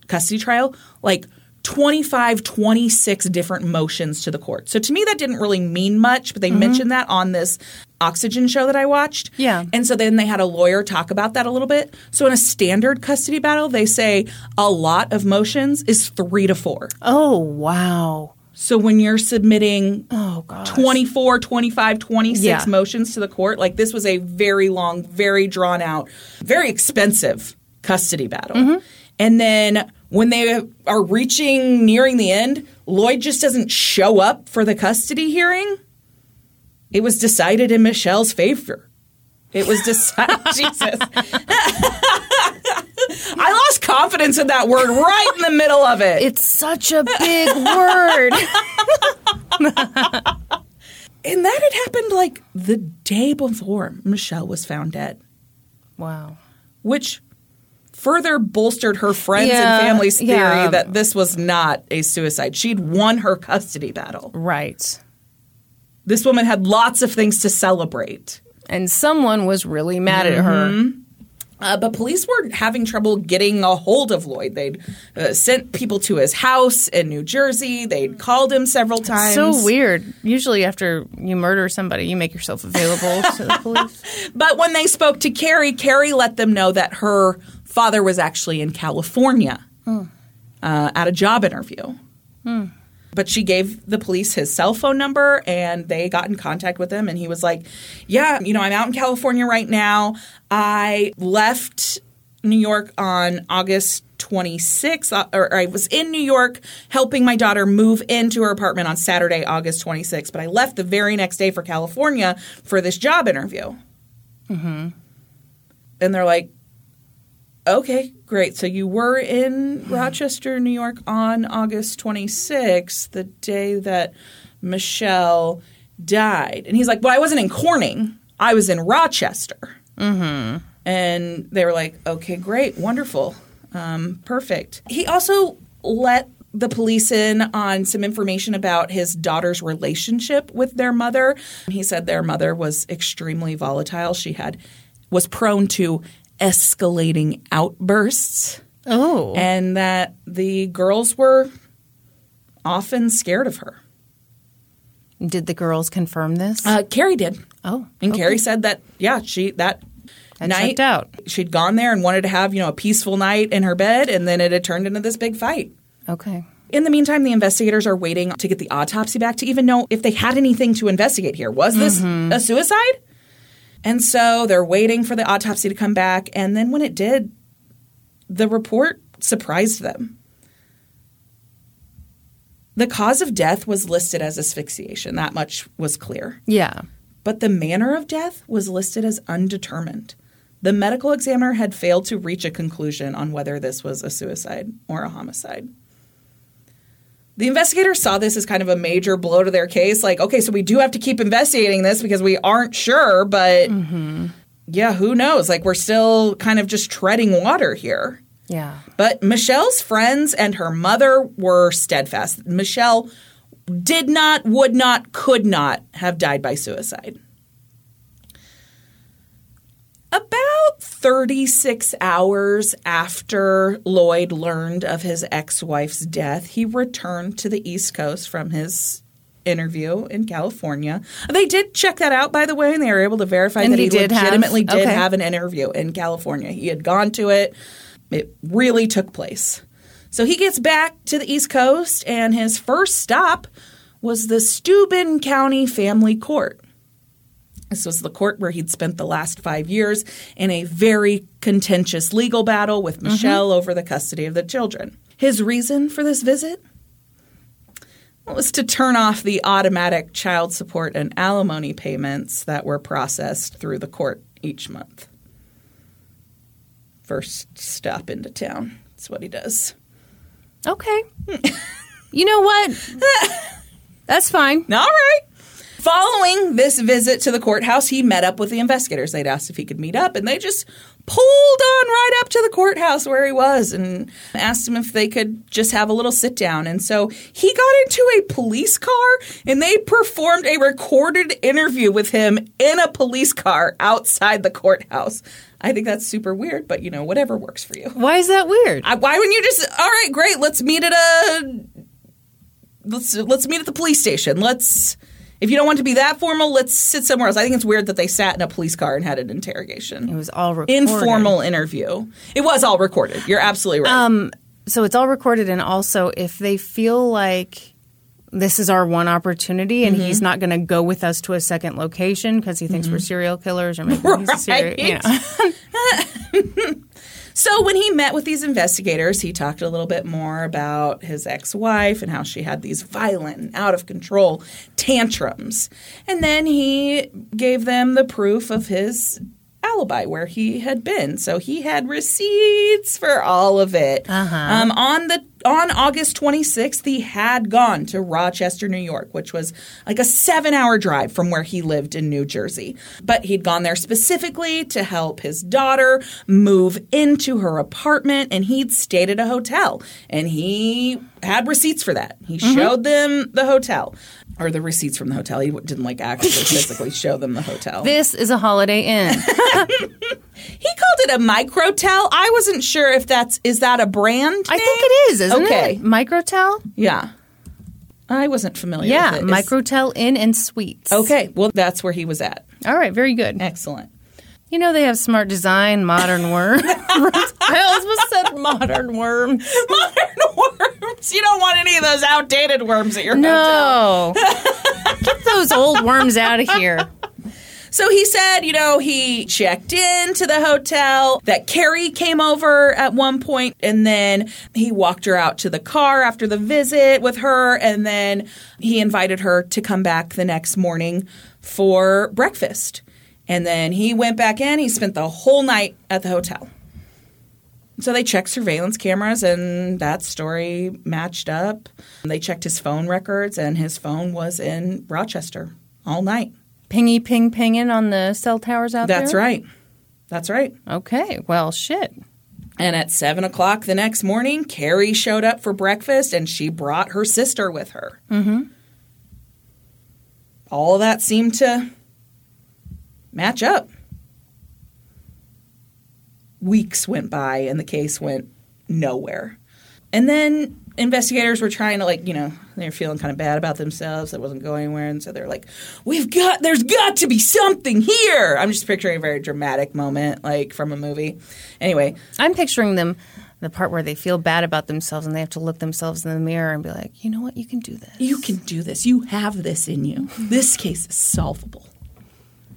[SPEAKER 2] custody trial, like 25, 26 different motions to the court. So to me, that didn't really mean much, but they mm-hmm. mentioned that on this Oxygen show that I watched.
[SPEAKER 1] Yeah.
[SPEAKER 2] And so then they had a lawyer talk about that a little bit. So in a standard custody battle, they say a lot of motions is three to four.
[SPEAKER 1] Oh, wow.
[SPEAKER 2] So when you're submitting
[SPEAKER 1] Oh, gosh.
[SPEAKER 2] 24, 25, 26
[SPEAKER 1] Yeah.
[SPEAKER 2] motions to the court. Like this was a very long, very drawn out, very expensive custody battle.
[SPEAKER 1] Mm-hmm.
[SPEAKER 2] And then when they are reaching nearing the end, Lloyd just doesn't show up for the custody hearing. It was decided in Michele's favor. It was decided. Jesus. I lost confidence in that word right in the middle of it.
[SPEAKER 1] It's such a big word.
[SPEAKER 2] And that had happened like the day before Michele was found dead,
[SPEAKER 1] wow.
[SPEAKER 2] which further bolstered her friends
[SPEAKER 1] Yeah,
[SPEAKER 2] and family's theory
[SPEAKER 1] yeah.
[SPEAKER 2] that this was not a suicide. She'd won her custody battle.
[SPEAKER 1] Right.
[SPEAKER 2] This woman had lots of things to celebrate.
[SPEAKER 1] And someone was really mad at her. Mm-hmm.
[SPEAKER 2] Uh, but police were having trouble getting a hold of Lloyd. They'd uh, sent people to his house in New Jersey. They'd called him several times.
[SPEAKER 1] So weird. Usually, after you murder somebody, you make yourself available to the police.
[SPEAKER 2] But when they spoke to Carrie, Carrie let them know that her father was actually in California uh, at a job interview. But she gave the police his cell phone number and they got in contact with him. And he was like, Yeah, you know, I'm out in California right now. I left New York on August 26th, uh, or I was in New York helping my daughter move into her apartment on Saturday, August 26th. But I left the very next day for California for this job interview. And they're like, okay, great. So you were in Rochester, New York on August 26th, the day that Michele died. And he's like, well, I wasn't in Corning, I was in Rochester. Mm-hmm. And they were like, okay, great, wonderful, um, perfect. He also let the police in on some information about his daughter's relationship with their mother. He said their mother was extremely volatile. She had was prone to escalating outbursts
[SPEAKER 1] Oh.
[SPEAKER 2] and that the girls were often scared of her.
[SPEAKER 1] Did the girls confirm this?
[SPEAKER 2] Uh, Carrie did.
[SPEAKER 1] oh.
[SPEAKER 2] And
[SPEAKER 1] okay.
[SPEAKER 2] Carrie said that, yeah, she that
[SPEAKER 1] I
[SPEAKER 2] night
[SPEAKER 1] out.
[SPEAKER 2] she'd gone there and wanted to have, you know, a peaceful night in her bed, and then it had turned into this big fight.
[SPEAKER 1] Okay.
[SPEAKER 2] In the meantime, the investigators are waiting to get the autopsy back to even know if they had anything to investigate here. Was this a suicide? And so they're waiting for the autopsy to come back. And then when it did, the report surprised them. The cause of death was listed as asphyxiation. That much was clear.
[SPEAKER 1] Yeah.
[SPEAKER 2] But the manner of death was listed as undetermined. The medical examiner had failed to reach a conclusion on whether this was a suicide or a homicide. The investigators saw this as kind of a major blow to their case. Like, okay, so we do have to keep investigating this because we aren't sure, but mm-hmm. yeah, who knows? Like, we're still kind of just treading water here.
[SPEAKER 1] Yeah.
[SPEAKER 2] But Michele's friends and her mother were steadfast. Michele did not, would not, could not have died by suicide. About 36 hours after Lloyd learned of his ex wife's death, he returned to the East Coast from his interview in California. They did check that out, by the way, and they were able to verify
[SPEAKER 1] And
[SPEAKER 2] that
[SPEAKER 1] he
[SPEAKER 2] he,
[SPEAKER 1] did have-
[SPEAKER 2] legitimately did
[SPEAKER 1] okay.
[SPEAKER 2] have an interview in California. He had gone to it, it really took place. So he gets back to the East Coast, and his first stop was the Steuben County Family Court. This was the court where he'd spent the last five years in a very contentious legal battle with mm-hmm. Michele over the custody of the children. His reason for this visit was to turn off the automatic child support and alimony payments that were processed through the court each month. First stop into town. That's what he does.
[SPEAKER 1] Okay. you know what? That's fine.
[SPEAKER 2] All right. Following this visit to the courthouse, he met up with the investigators. They'd asked if he could meet up, and they just pulled on right up to the courthouse where he was and asked him if they could just have a little sit down. And so he got into a police car and they performed a recorded interview with him in a police car outside the courthouse. I think that's super weird, but you know, whatever works for you.
[SPEAKER 1] Why is that weird?
[SPEAKER 2] I, why wouldn't you just? All right, great. Let's meet at a. Let's let's meet at the police station. Let's. If you don't want to be that formal, let's sit somewhere else. I think it's weird that they sat in a police car and had an interrogation.
[SPEAKER 1] it was all recorded.
[SPEAKER 2] Informal interview. It was all recorded. You're absolutely right.
[SPEAKER 1] Um, so it's all recorded, and also if they feel like this is our one opportunity, and
[SPEAKER 2] Mm-hmm.
[SPEAKER 1] he's not going to go with us to a second location because he thinks we're serial killers, or maybe he's a serial, you know.
[SPEAKER 2] So when he met with these investigators, he talked a little bit more about his ex-wife and how she had these violent, and out of control tantrums. And then he gave them the proof of his alibi where he had been. So he had receipts for all of it. Um, on the on August 26th, he had gone to Rochester, New York, which was like a seven hour drive from where he lived in New Jersey. But he'd gone there specifically to help his daughter move into her apartment, and he'd stayed at a hotel. And he had receipts for that. He mm-hmm. showed them the hotel. Or the receipts from the hotel. He didn't like actually physically show them the hotel.
[SPEAKER 1] this is a Holiday Inn.
[SPEAKER 2] He called it a microtel. I wasn't sure if that's is that a brand?
[SPEAKER 1] I think it is, isn't
[SPEAKER 2] Okay.
[SPEAKER 1] it? Microtel.
[SPEAKER 2] Yeah. I wasn't familiar
[SPEAKER 1] Yeah,
[SPEAKER 2] with it.
[SPEAKER 1] Microtel Inn and Suites.
[SPEAKER 2] Okay, well that's where he was at.
[SPEAKER 1] All right, very good.
[SPEAKER 2] Excellent.
[SPEAKER 1] You know they have smart design, modern worms. I almost said modern worms.
[SPEAKER 2] Modern worms. You don't want any of those outdated worms at your hotel.
[SPEAKER 1] No, get those old worms out of here.
[SPEAKER 2] So he said, you know, he checked into the hotel, that Carrie came over at one point, and then he walked her out to the car after the visit with her, and then he invited her to come back the next morning for breakfast. And then he went back in, he spent the whole night at the hotel. So they checked surveillance cameras, and that story matched up. They checked his phone records, and his phone was in Rochester all night.
[SPEAKER 1] Pingy ping pinging on the cell towers out there.
[SPEAKER 2] That's right. That's right.
[SPEAKER 1] Okay, well, shit.
[SPEAKER 2] And at seven o'clock the next morning, Carrie showed up for breakfast and she brought her sister with her. Mm-hmm. All of that seemed to match up. Weeks went by and the case went nowhere. And then investigators were trying to like, you know, they were feeling kind of bad about themselves. It wasn't going anywhere. And so they're like, we've got, there's got to be something here. I'm just picturing a very dramatic moment, like from a movie. Anyway,
[SPEAKER 1] I'm picturing them the part where they feel bad about themselves and they have to look themselves in the mirror and be like, you know what, you can do this.
[SPEAKER 2] you can do this. You have this in you. This case is solvable.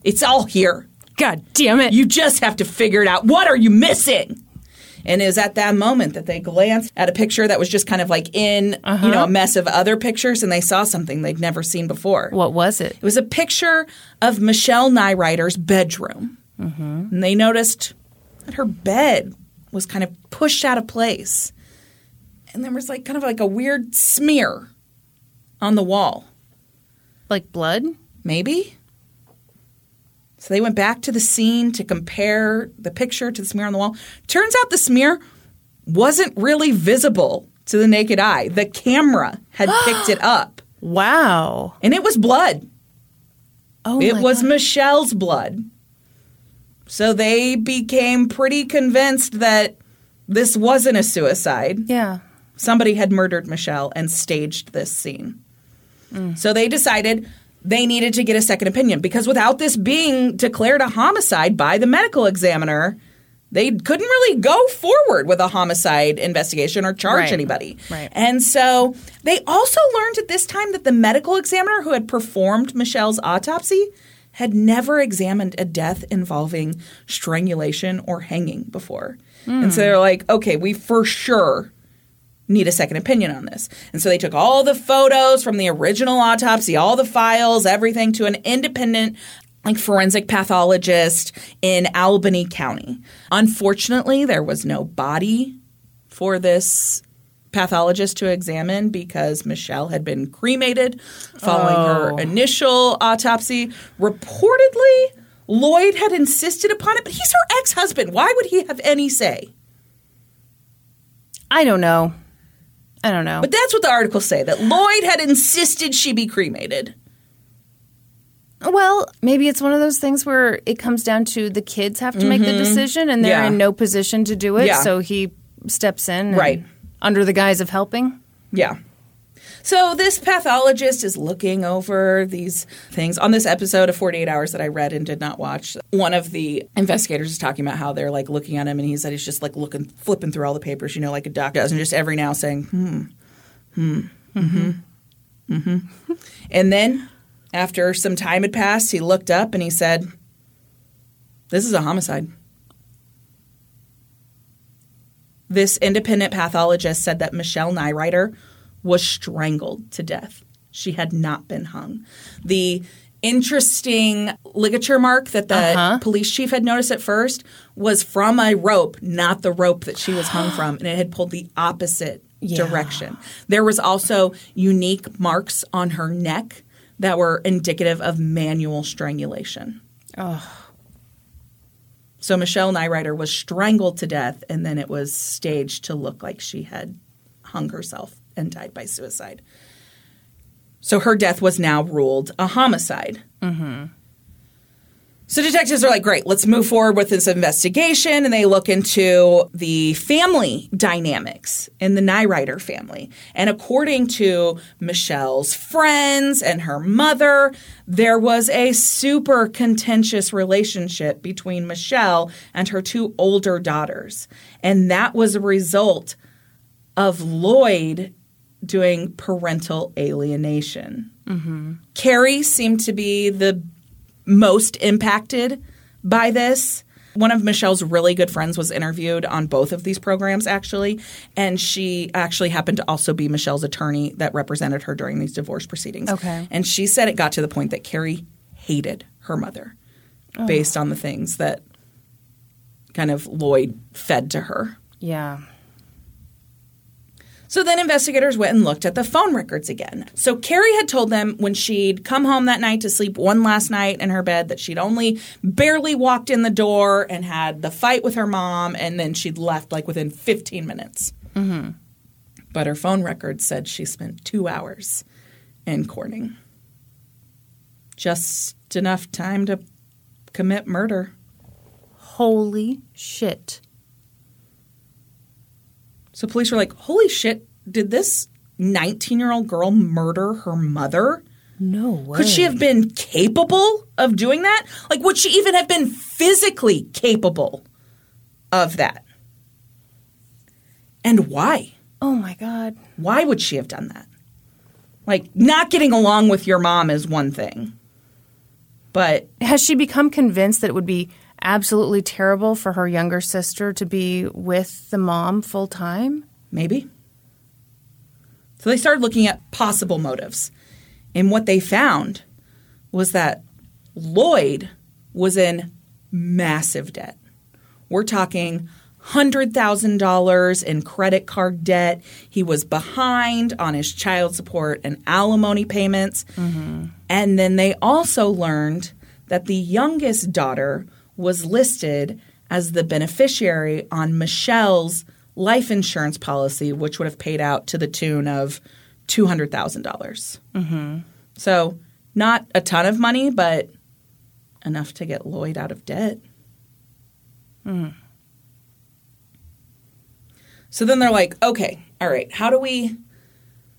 [SPEAKER 2] It's all here.
[SPEAKER 1] God damn it.
[SPEAKER 2] You just have to figure it out. What are you missing? And it was at that moment that they glanced at a picture that was just kind of like in, you know, a uh-huh. mess of other pictures, and they saw something they'd never seen before.
[SPEAKER 1] what was it?
[SPEAKER 2] It was a picture of Michele Neurauter's bedroom. Mm-hmm. And they noticed that her bed was kind of pushed out of place. And there was like kind of like a weird smear on the wall.
[SPEAKER 1] Like blood?
[SPEAKER 2] Maybe? So they went back to the scene to compare the picture to the smear on the wall. Turns out the smear wasn't really visible to the naked eye. The camera had picked it up,
[SPEAKER 1] Wow.
[SPEAKER 2] and it was blood.
[SPEAKER 1] Oh,
[SPEAKER 2] It was
[SPEAKER 1] God.
[SPEAKER 2] Michele's blood. So they became pretty convinced that this wasn't a suicide.
[SPEAKER 1] Yeah.
[SPEAKER 2] Somebody had murdered Michele and staged this scene. Mm. So they decided they needed to get a second opinion because without this being declared a homicide by the medical examiner, they couldn't really go forward with a homicide investigation or charge
[SPEAKER 1] Right.
[SPEAKER 2] anybody.
[SPEAKER 1] Right.
[SPEAKER 2] And so they also learned at this time that the medical examiner who had performed Michele's autopsy had never examined a death involving strangulation or hanging before. And so hmm. they're like, okay, we for sure need a second opinion on this. And so they took all the photos from the original autopsy, all the files, everything to an independent like forensic pathologist in Albany County. Unfortunately, there was no body for this pathologist to examine because Michele had been cremated following
[SPEAKER 1] Oh.
[SPEAKER 2] her initial autopsy. Reportedly, Lloyd had insisted upon it, but he's her ex husband. Why would he have any say?
[SPEAKER 1] I don't know. I don't know.
[SPEAKER 2] But that's what the articles say that Lloyd had insisted she be cremated.
[SPEAKER 1] Well, maybe it's one of those things where it comes down to the kids have to make the decision and they're
[SPEAKER 2] Mm-hmm. Yeah.
[SPEAKER 1] in no position to do it.
[SPEAKER 2] Yeah.
[SPEAKER 1] So he steps in and-
[SPEAKER 2] Right.
[SPEAKER 1] under the guise of helping.
[SPEAKER 2] Yeah. So this pathologist is looking over these things. On this episode of 48 Hours that I read and did not watch, one of the investigators is talking about how they're like looking at him and he said he's just like looking, flipping through all the papers, you know, like a doctor does, and just every now saying, hmm, hmm, mm-hmm, mm-hmm. And then after some time had passed, he looked up and he said, This is a homicide. This independent pathologist said that Michele Neurauter was strangled to death. She had not been hung. The interesting ligature mark that the
[SPEAKER 1] Uh-huh.
[SPEAKER 2] police chief had noticed at first was from a rope, not the rope that she was hung from, and it had pulled the opposite
[SPEAKER 1] Yeah.
[SPEAKER 2] direction. There was also unique marks on her neck that were indicative of manual strangulation. Oh. So Michele Neurauter was strangled to death, and then it was staged to look like she had hung herself and died by suicide. So her death was now ruled a homicide. So detectives are like, great, let's move forward with this investigation. And they look into the family dynamics in the Neurauter family. And according to Michele's friends and her mother, there was a super contentious relationship between Michele and her two older daughters. And that was a result of Lloyd doing parental alienation. Carrie seemed to be the most impacted by this. One of Michele's really good friends was interviewed on both of these programs, actually. And she actually happened to also be Michele's attorney that represented her during these divorce proceedings.
[SPEAKER 1] Okay.
[SPEAKER 2] And she said it got to the point that Carrie hated her mother oh. based on the things that kind of Lloyd fed to her.
[SPEAKER 1] Yeah.
[SPEAKER 2] So then investigators went and looked at the phone records again. So Carrie had told them when she'd come home that night to sleep one last night in her bed that she'd only barely walked in the door and had the fight with her mom, and then she'd left like within 15 minutes. Mm-hmm. But her phone records said she spent two hours in Corning. Just enough time to commit murder.
[SPEAKER 1] Holy shit.
[SPEAKER 2] So police were like, holy shit, did this 19 year old girl murder her mother?
[SPEAKER 1] No way.
[SPEAKER 2] Could she have been capable of doing that? Like, would she even have been physically capable of that? And why?
[SPEAKER 1] Oh my god.
[SPEAKER 2] Why would she have done that? Like, not getting along with your mom is one thing, but
[SPEAKER 1] Has she become convinced that it would be absolutely terrible for her younger sister to be with the mom full time?
[SPEAKER 2] maybe. So they started looking at possible motives. And what they found was that Lloyd was in massive debt. We're talking $100,000 in credit card debt. He was behind on his child support and alimony payments. Mm-hmm. And then they also learned that the youngest daughter was listed as the beneficiary on Michele's life insurance policy, which would have paid out to the tune of $200,000. dollars mm-hmm. So, not a ton of money, but enough to get Lloyd out of debt. Mm. So then they're like, okay, all right, how do we.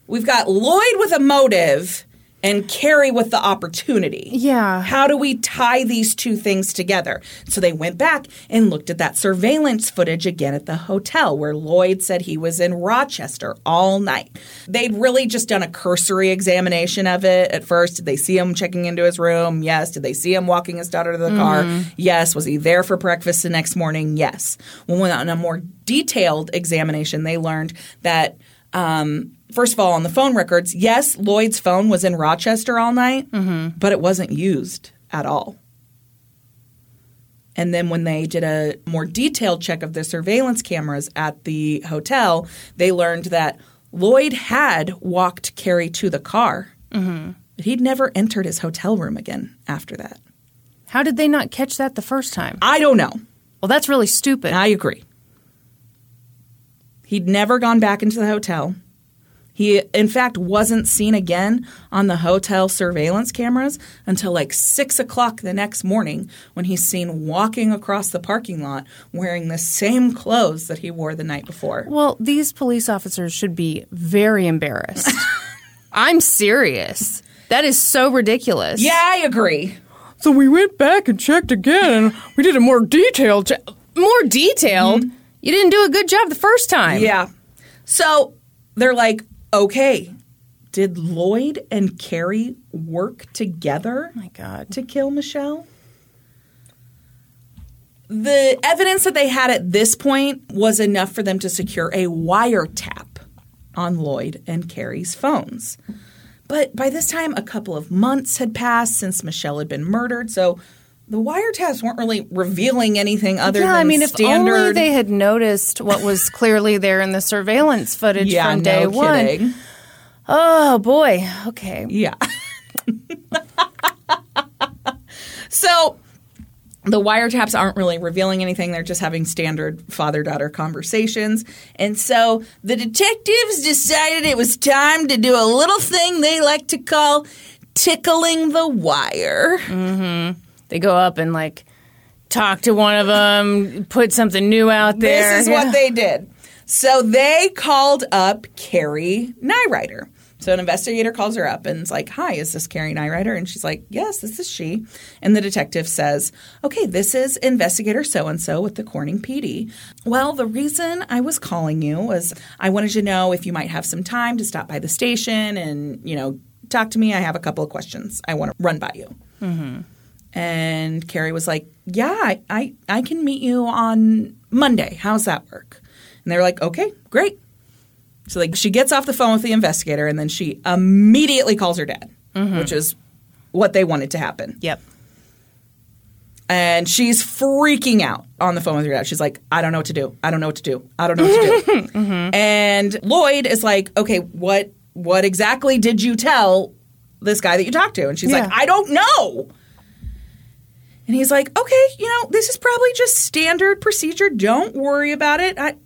[SPEAKER 2] We've got Lloyd with a motive and Carrie with the opportunity.
[SPEAKER 1] Yeah.
[SPEAKER 2] How do we tie these two things together? So they went back and looked at that surveillance footage again at the hotel where Lloyd said he was in Rochester all night. They'd really just done a cursory examination of it at first. Did they see him checking into his room? Yes. Did they see him walking his daughter to the car? Yes. Was he there for breakfast the next morning? Yes. When we went on a more detailed examination, they learned that um, first of all, on the phone records, yes, Lloyd's phone was in Rochester all night, but it wasn't used at all. And then when they did a more detailed check of the surveillance cameras at the hotel, they learned that Lloyd had walked Carrie to the car, but he'd never entered his hotel room again after that.
[SPEAKER 1] How did they not catch that the first time?
[SPEAKER 2] I don't know.
[SPEAKER 1] Well, that's really stupid.
[SPEAKER 2] I agree. He'd never gone back into the hotel. He, in fact, wasn't seen again on the hotel surveillance cameras until like six o'clock the next morning when he's seen walking across the parking lot wearing the same clothes that he wore the night before.
[SPEAKER 1] Well, these police officers should be very embarrassed. I'm serious. That is so ridiculous.
[SPEAKER 2] Yeah, I agree.
[SPEAKER 1] So we went back and checked again, and we did a more detailed check. More detailed? You didn't do a good job the first time.
[SPEAKER 2] Yeah. So they're like, okay, did Lloyd and Carrie work together?
[SPEAKER 1] Oh my God.
[SPEAKER 2] to kill Michele. The evidence that they had at this point was enough for them to secure a wiretap on Lloyd and Carrie's phones. But by this time, a couple of months had passed since Michele had been murdered, so the wiretaps weren't really revealing anything other than
[SPEAKER 1] yeah,
[SPEAKER 2] than
[SPEAKER 1] I mean, if
[SPEAKER 2] standard.
[SPEAKER 1] only they had noticed what was clearly there in the surveillance footage
[SPEAKER 2] yeah,
[SPEAKER 1] from day
[SPEAKER 2] no
[SPEAKER 1] one.
[SPEAKER 2] kidding.
[SPEAKER 1] Oh boy. Okay.
[SPEAKER 2] Yeah. so the wiretaps aren't really revealing anything. They're just having standard father daughter conversations. And so the detectives decided it was time to do a little thing they like to call tickling the wire. Mm-hmm.
[SPEAKER 1] They go up and like talk to one of them, put something new out there.
[SPEAKER 2] This is
[SPEAKER 1] Yeah.
[SPEAKER 2] what they did. So they called up Carrie Neurauter. So an investigator calls her up and is like, Hi, is this Carrie Neurauter? And she's like, Yes, this is she. And the detective says, Okay, this is investigator so and so with the Corning PD. Well, the reason I was calling you was I wanted to know if you might have some time to stop by the station and, you know, talk to me. I have a couple of questions I want to run by you. Mm-hmm. And Carrie was like, Yeah, I, I, I can meet you on Monday. How's that work? And they were like, Okay, great. So like she gets off the phone with the investigator and then she immediately calls her dad, mm-hmm. which is what they wanted to happen.
[SPEAKER 1] Yep.
[SPEAKER 2] And she's freaking out on the phone with her dad. She's like, I don't know what to do. I don't know what to do. I don't know what to do. Mm-hmm. And Lloyd is like, okay, what what exactly did you tell this guy that you talked to? And she's like, I don't know. And he's like, okay, you know, this is probably just standard procedure. Don't worry about it. I,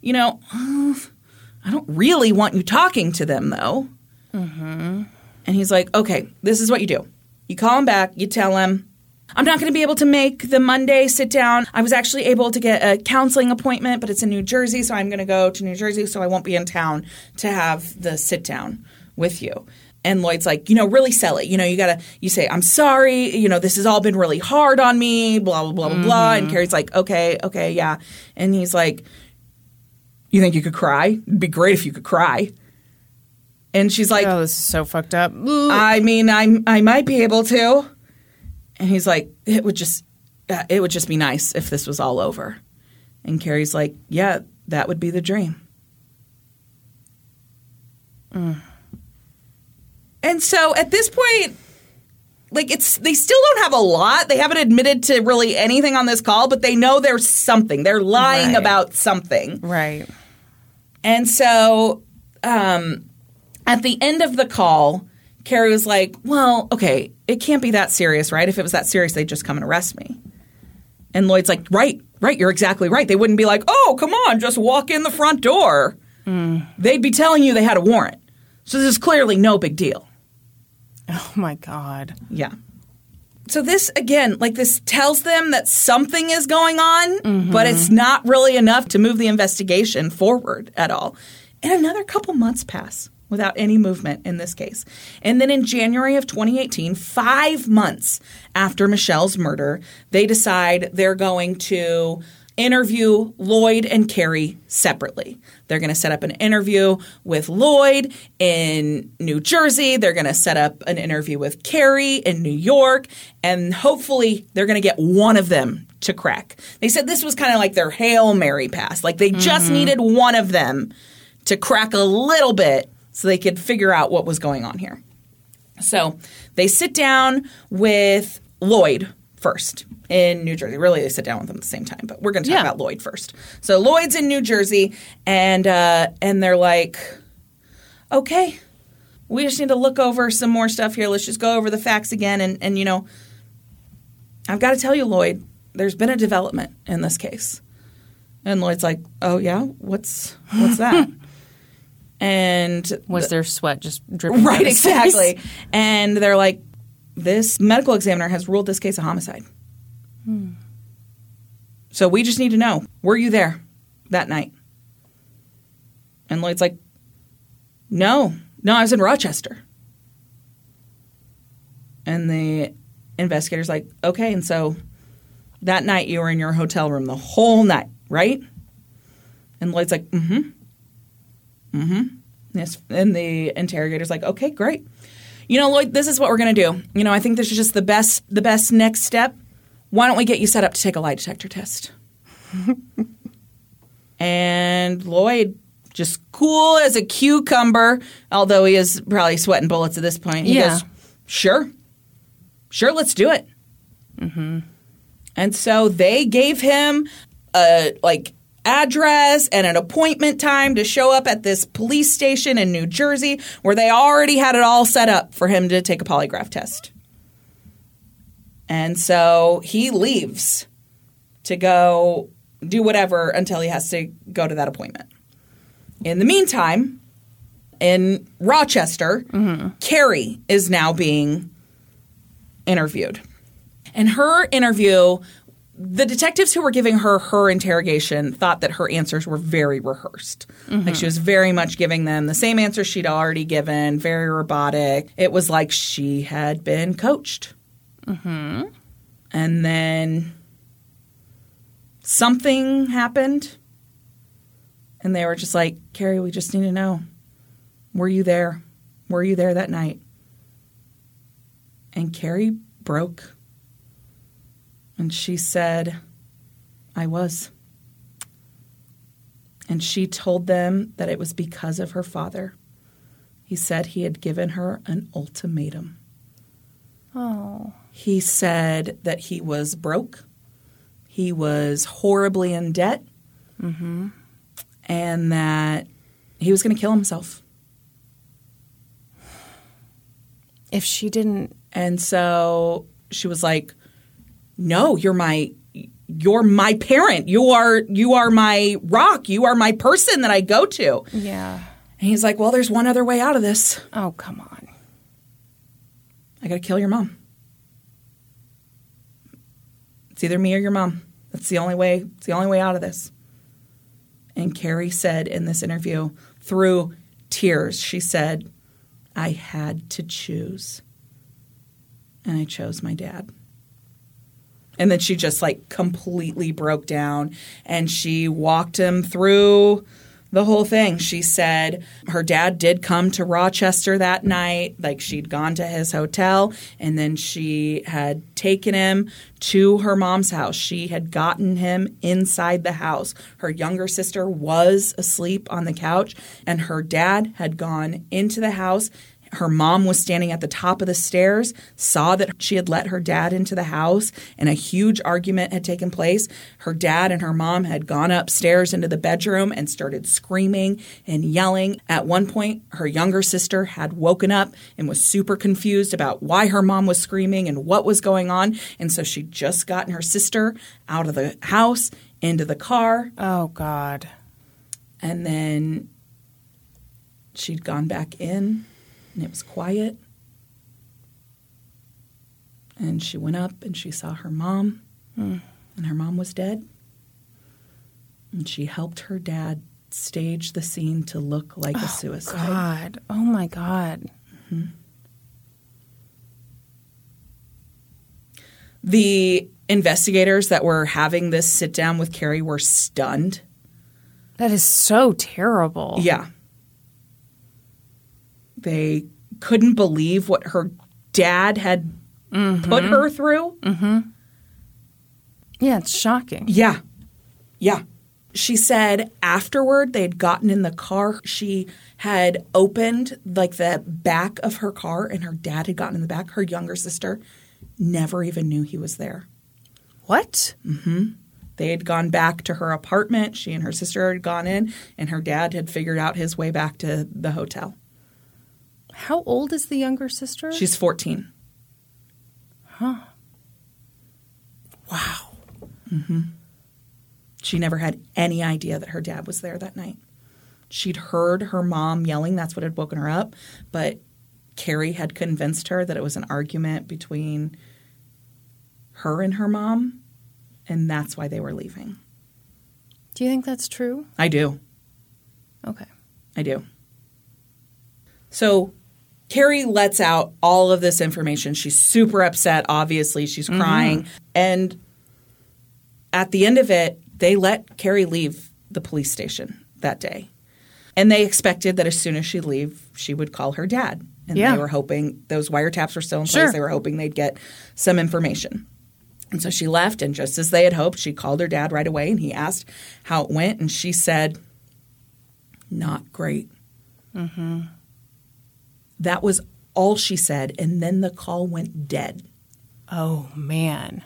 [SPEAKER 2] you know, I don't really want you talking to them though. Mm-hmm. And he's like, okay, this is what you do. You call him back, you tell him, I'm not going to be able to make the Monday sit down. I was actually able to get a counseling appointment, but it's in New Jersey, so I'm going to go to New Jersey, so I won't be in town to have the sit down with you. And Lloyd's like, you know, really sell it. You know, you gotta, you say, I'm sorry, you know, this has all been really hard on me, blah, blah, blah, blah, blah. And Carrie's like, okay, okay, yeah. And he's like, you think you could cry? It'd be great if you could cry. And she's like,
[SPEAKER 1] Oh, this is so fucked up. Ooh.
[SPEAKER 2] I mean, I'm I might be able to. And he's like, it would just uh, it would just be nice if this was all over. And Carrie's like, yeah, that would be the dream. And so at this point, like it's they still don't have a lot. They haven't admitted to really anything on this call, but they know there's something. They're lying
[SPEAKER 1] Right.
[SPEAKER 2] about something.
[SPEAKER 1] right.
[SPEAKER 2] And so um, at the end of the call, Carrie was like, Well, okay, it can't be that serious, right? If it was that serious, they'd just come and arrest me. And Lloyd's like, Right, right, you're exactly right. They wouldn't be like, Oh, come on, just walk in the front door. They'd be telling you they had a warrant. So this is clearly no big deal.
[SPEAKER 1] Oh my God.
[SPEAKER 2] Yeah. So this again, like this tells them that something is going on, but it's mm-hmm. not really enough to move the investigation forward at all. And another couple months pass without any movement in this case. And then in January of 2018, 5 months after Michele's murder, they decide they're going to interview Lloyd and Carrie separately. They're going to set up an interview with Lloyd in New Jersey. They're going to set up an interview with Carrie in New York. And hopefully, they're going to get one of them to crack. They said this was kind of like their Hail Mary pass. Like they just mm-hmm. needed one of them to crack a little bit so they could figure out what was going on here. So they sit down with Lloyd first in New Jersey. Really, they sit down with them at the same time, but we're going to talk
[SPEAKER 1] Yeah.
[SPEAKER 2] about Lloyd first. So Lloyd's in New Jersey, and uh, and they're like, okay, we just need to look over some more stuff here. Let's just go over the facts again, and and you know, I've got to tell you, Lloyd, there's been a development in this case. And Lloyd's like, oh yeah, what's what's that? and
[SPEAKER 1] Was their sweat just dripping?
[SPEAKER 2] Right, exactly. And they're like, this medical examiner has ruled this case a homicide. So we just need to know were you there that night? And Lloyd's like, no, no, I was in Rochester. And the investigator's like, okay, and so that night you were in your hotel room the whole night, right? And Lloyd's like, mm hmm. Mm hmm. Yes. And the interrogator's like, okay, great. You know, Lloyd, this is what we're going to do. You know, I think this is just the best, the best next step. Why don't we get you set up to take a lie detector test? and Lloyd, just cool as a cucumber, although he is probably sweating bullets at this point. He
[SPEAKER 1] Yeah.
[SPEAKER 2] goes, sure, sure, let's do it. Mm-hmm. And so they gave him a like address and an appointment time to show up at this police station in New Jersey where they already had it all set up for him to take a polygraph test. And so he leaves to go do whatever until he has to go to that appointment. In the meantime, in Rochester, Carrie is now being interviewed. And her interview, the detectives who were giving her her interrogation thought that her answers were very rehearsed. Like she was very much giving them the same answers she'd already given, very robotic. It was like she had been coached. Mm-hmm. And then something happened. And they were just like, Carrie, we just need to know. Were you there? Were you there that night? And Carrie broke. And she said, I was. And she told them that it was because of her father. He said he had given her an ultimatum.
[SPEAKER 1] Oh.
[SPEAKER 2] He said that he was broke, he was horribly in debt, mm-hmm. and that he was going to kill himself.
[SPEAKER 1] If she didn't.
[SPEAKER 2] And so she was like, "No, you're my you're my parent. You are you are my rock. You are my person that I go to."
[SPEAKER 1] Yeah.
[SPEAKER 2] And he's like, "Well, there's one other way out of this.
[SPEAKER 1] Oh, come on.
[SPEAKER 2] I got to kill your mom. It's either me or your mom. That's the only way. It's the only way out of this." And Carrie said in this interview, through tears, she said, "I had to choose, and I chose my dad." And then she just like completely broke down and she walked him through the whole thing. She said her dad did come to Rochester that night, like she'd gone to his hotel, and then she had taken him to her mom's house. She had gotten him inside the house. Her younger sister was asleep on the couch, and her dad had gone into the house her mom was standing at the top of the stairs, saw that she had let her dad into the house, and a huge argument had taken place. Her dad and her mom had gone upstairs into the bedroom and started screaming and yelling. At one point, her younger sister had woken up and was super confused about why her mom was screaming and what was going on. And so she'd just gotten her sister out of the house into the car,
[SPEAKER 1] Oh, God.
[SPEAKER 2] and then she'd gone back in and it was quiet. And she went up and she saw her mom, hmm. and her mom was dead. And she helped her dad stage the scene to look like a oh, suicide.
[SPEAKER 1] God. Oh, my God. Mm-hmm.
[SPEAKER 2] The investigators that were having this sit down with Carrie were stunned.
[SPEAKER 1] That is so terrible.
[SPEAKER 2] Yeah. They couldn't believe what her dad had put mm-hmm. her through. Mm-hmm.
[SPEAKER 1] Yeah, it's shocking.
[SPEAKER 2] Yeah. Yeah. She said afterward they had gotten in the car. She had opened like the back of her car and her dad had gotten in the back, her younger sister. never even knew he was there.
[SPEAKER 1] What? Mm-hmm.
[SPEAKER 2] They had gone back to her apartment. She and her sister had gone in, and her dad had figured out his way back to the hotel.
[SPEAKER 1] How old is the younger sister?
[SPEAKER 2] She's 14. Huh.
[SPEAKER 1] wow. Mm-hmm.
[SPEAKER 2] She never had any idea that her dad was there that night. She'd heard her mom yelling, that's what had woken her up, but Carrie had convinced her that it was an argument between her and her mom, and that's why they were leaving.
[SPEAKER 1] Do you think that's true?
[SPEAKER 2] I do.
[SPEAKER 1] Okay.
[SPEAKER 2] I do. So Carrie lets out all of this information. She's super upset, obviously. She's mm-hmm. crying. And at the end of it, they let Carrie leave the police station that day. And they expected that as soon as she leave, she would call her dad. And
[SPEAKER 1] Yeah.
[SPEAKER 2] they were hoping those wiretaps were still in
[SPEAKER 1] Sure.
[SPEAKER 2] place. They were hoping they'd get some information. And so she left, and just as they had hoped, she called her dad right away and he asked how it went. And she said, Not great. Mm-hmm. That was all she said. And then the call went dead.
[SPEAKER 1] Oh, man.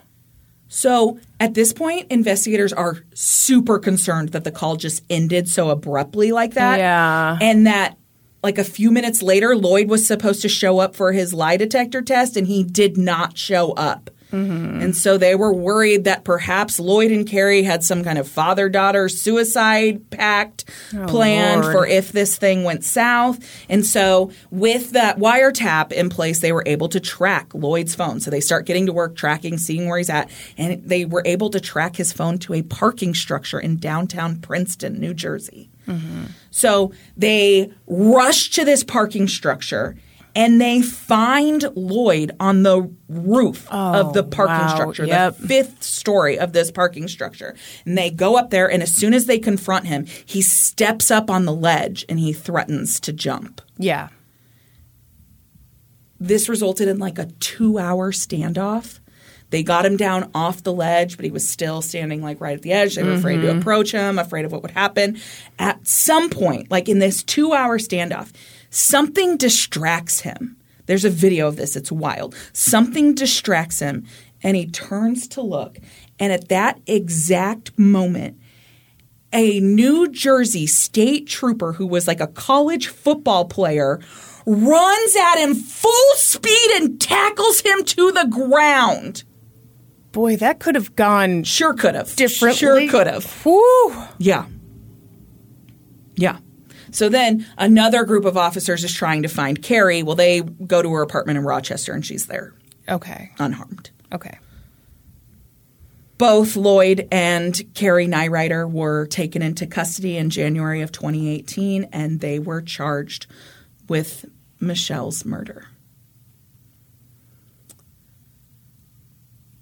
[SPEAKER 2] So at this point, investigators are super concerned that the call just ended so abruptly like that.
[SPEAKER 1] Yeah.
[SPEAKER 2] And that, like a few minutes later, Lloyd was supposed to show up for his lie detector test and he did not show up. Mm-hmm. And so they were worried that perhaps Lloyd and Carrie had some kind of father daughter suicide pact oh, planned
[SPEAKER 1] Lord.
[SPEAKER 2] for if this thing went south. And so, with that wiretap in place, they were able to track Lloyd's phone. So they start getting to work tracking, seeing where he's at. And they were able to track his phone to a parking structure in downtown Princeton, New Jersey. Mm-hmm. So they rush to this parking structure. And they find Lloyd on the roof of the oh, parking
[SPEAKER 1] wow.
[SPEAKER 2] structure,
[SPEAKER 1] Yep.
[SPEAKER 2] the fifth story of this parking structure. And they go up there, and as soon as they confront him, he steps up on the ledge and he threatens to jump.
[SPEAKER 1] Yeah.
[SPEAKER 2] This resulted in like a two hour standoff. They got him down off the ledge, but he was still standing like right at the edge. They were afraid to mm-hmm. approach him, afraid of what would happen. At some point, like in this two hour standoff, something distracts him. There's a video of this, it's wild. Something distracts him, and he turns to look. And at that exact moment, a New Jersey state trooper who was like a college football player runs at him full speed and tackles him to the ground.
[SPEAKER 1] Boy, that could have gone
[SPEAKER 2] Sure could have.
[SPEAKER 1] differently.
[SPEAKER 2] Sure could have.
[SPEAKER 1] Whew.
[SPEAKER 2] Yeah. Yeah. So then another group of officers is trying to find Carrie. Well, they go to her apartment in Rochester and she's there
[SPEAKER 1] Okay.
[SPEAKER 2] unharmed.
[SPEAKER 1] Okay.
[SPEAKER 2] Both Lloyd and Carrie Neurauter were taken into custody in January of 2018 and they were charged with Michele's murder.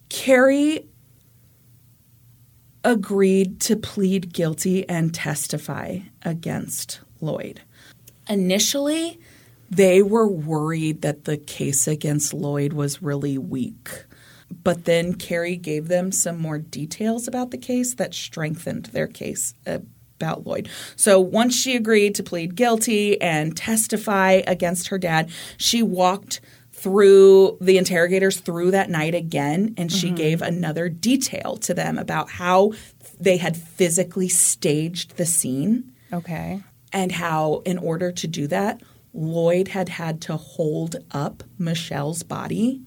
[SPEAKER 2] Carrie agreed to plead guilty and testify against Lloyd. Initially, they were worried that the case against Lloyd was really weak. But then Carrie gave them some more details about the case that strengthened their case about Lloyd. So once she agreed to plead guilty and testify against her dad, she walked through the interrogators through that night again and she mm-hmm. gave another detail to them about how they had physically staged the scene
[SPEAKER 1] Okay.
[SPEAKER 2] And how, in order to do that, Lloyd had had to hold up Michele's body.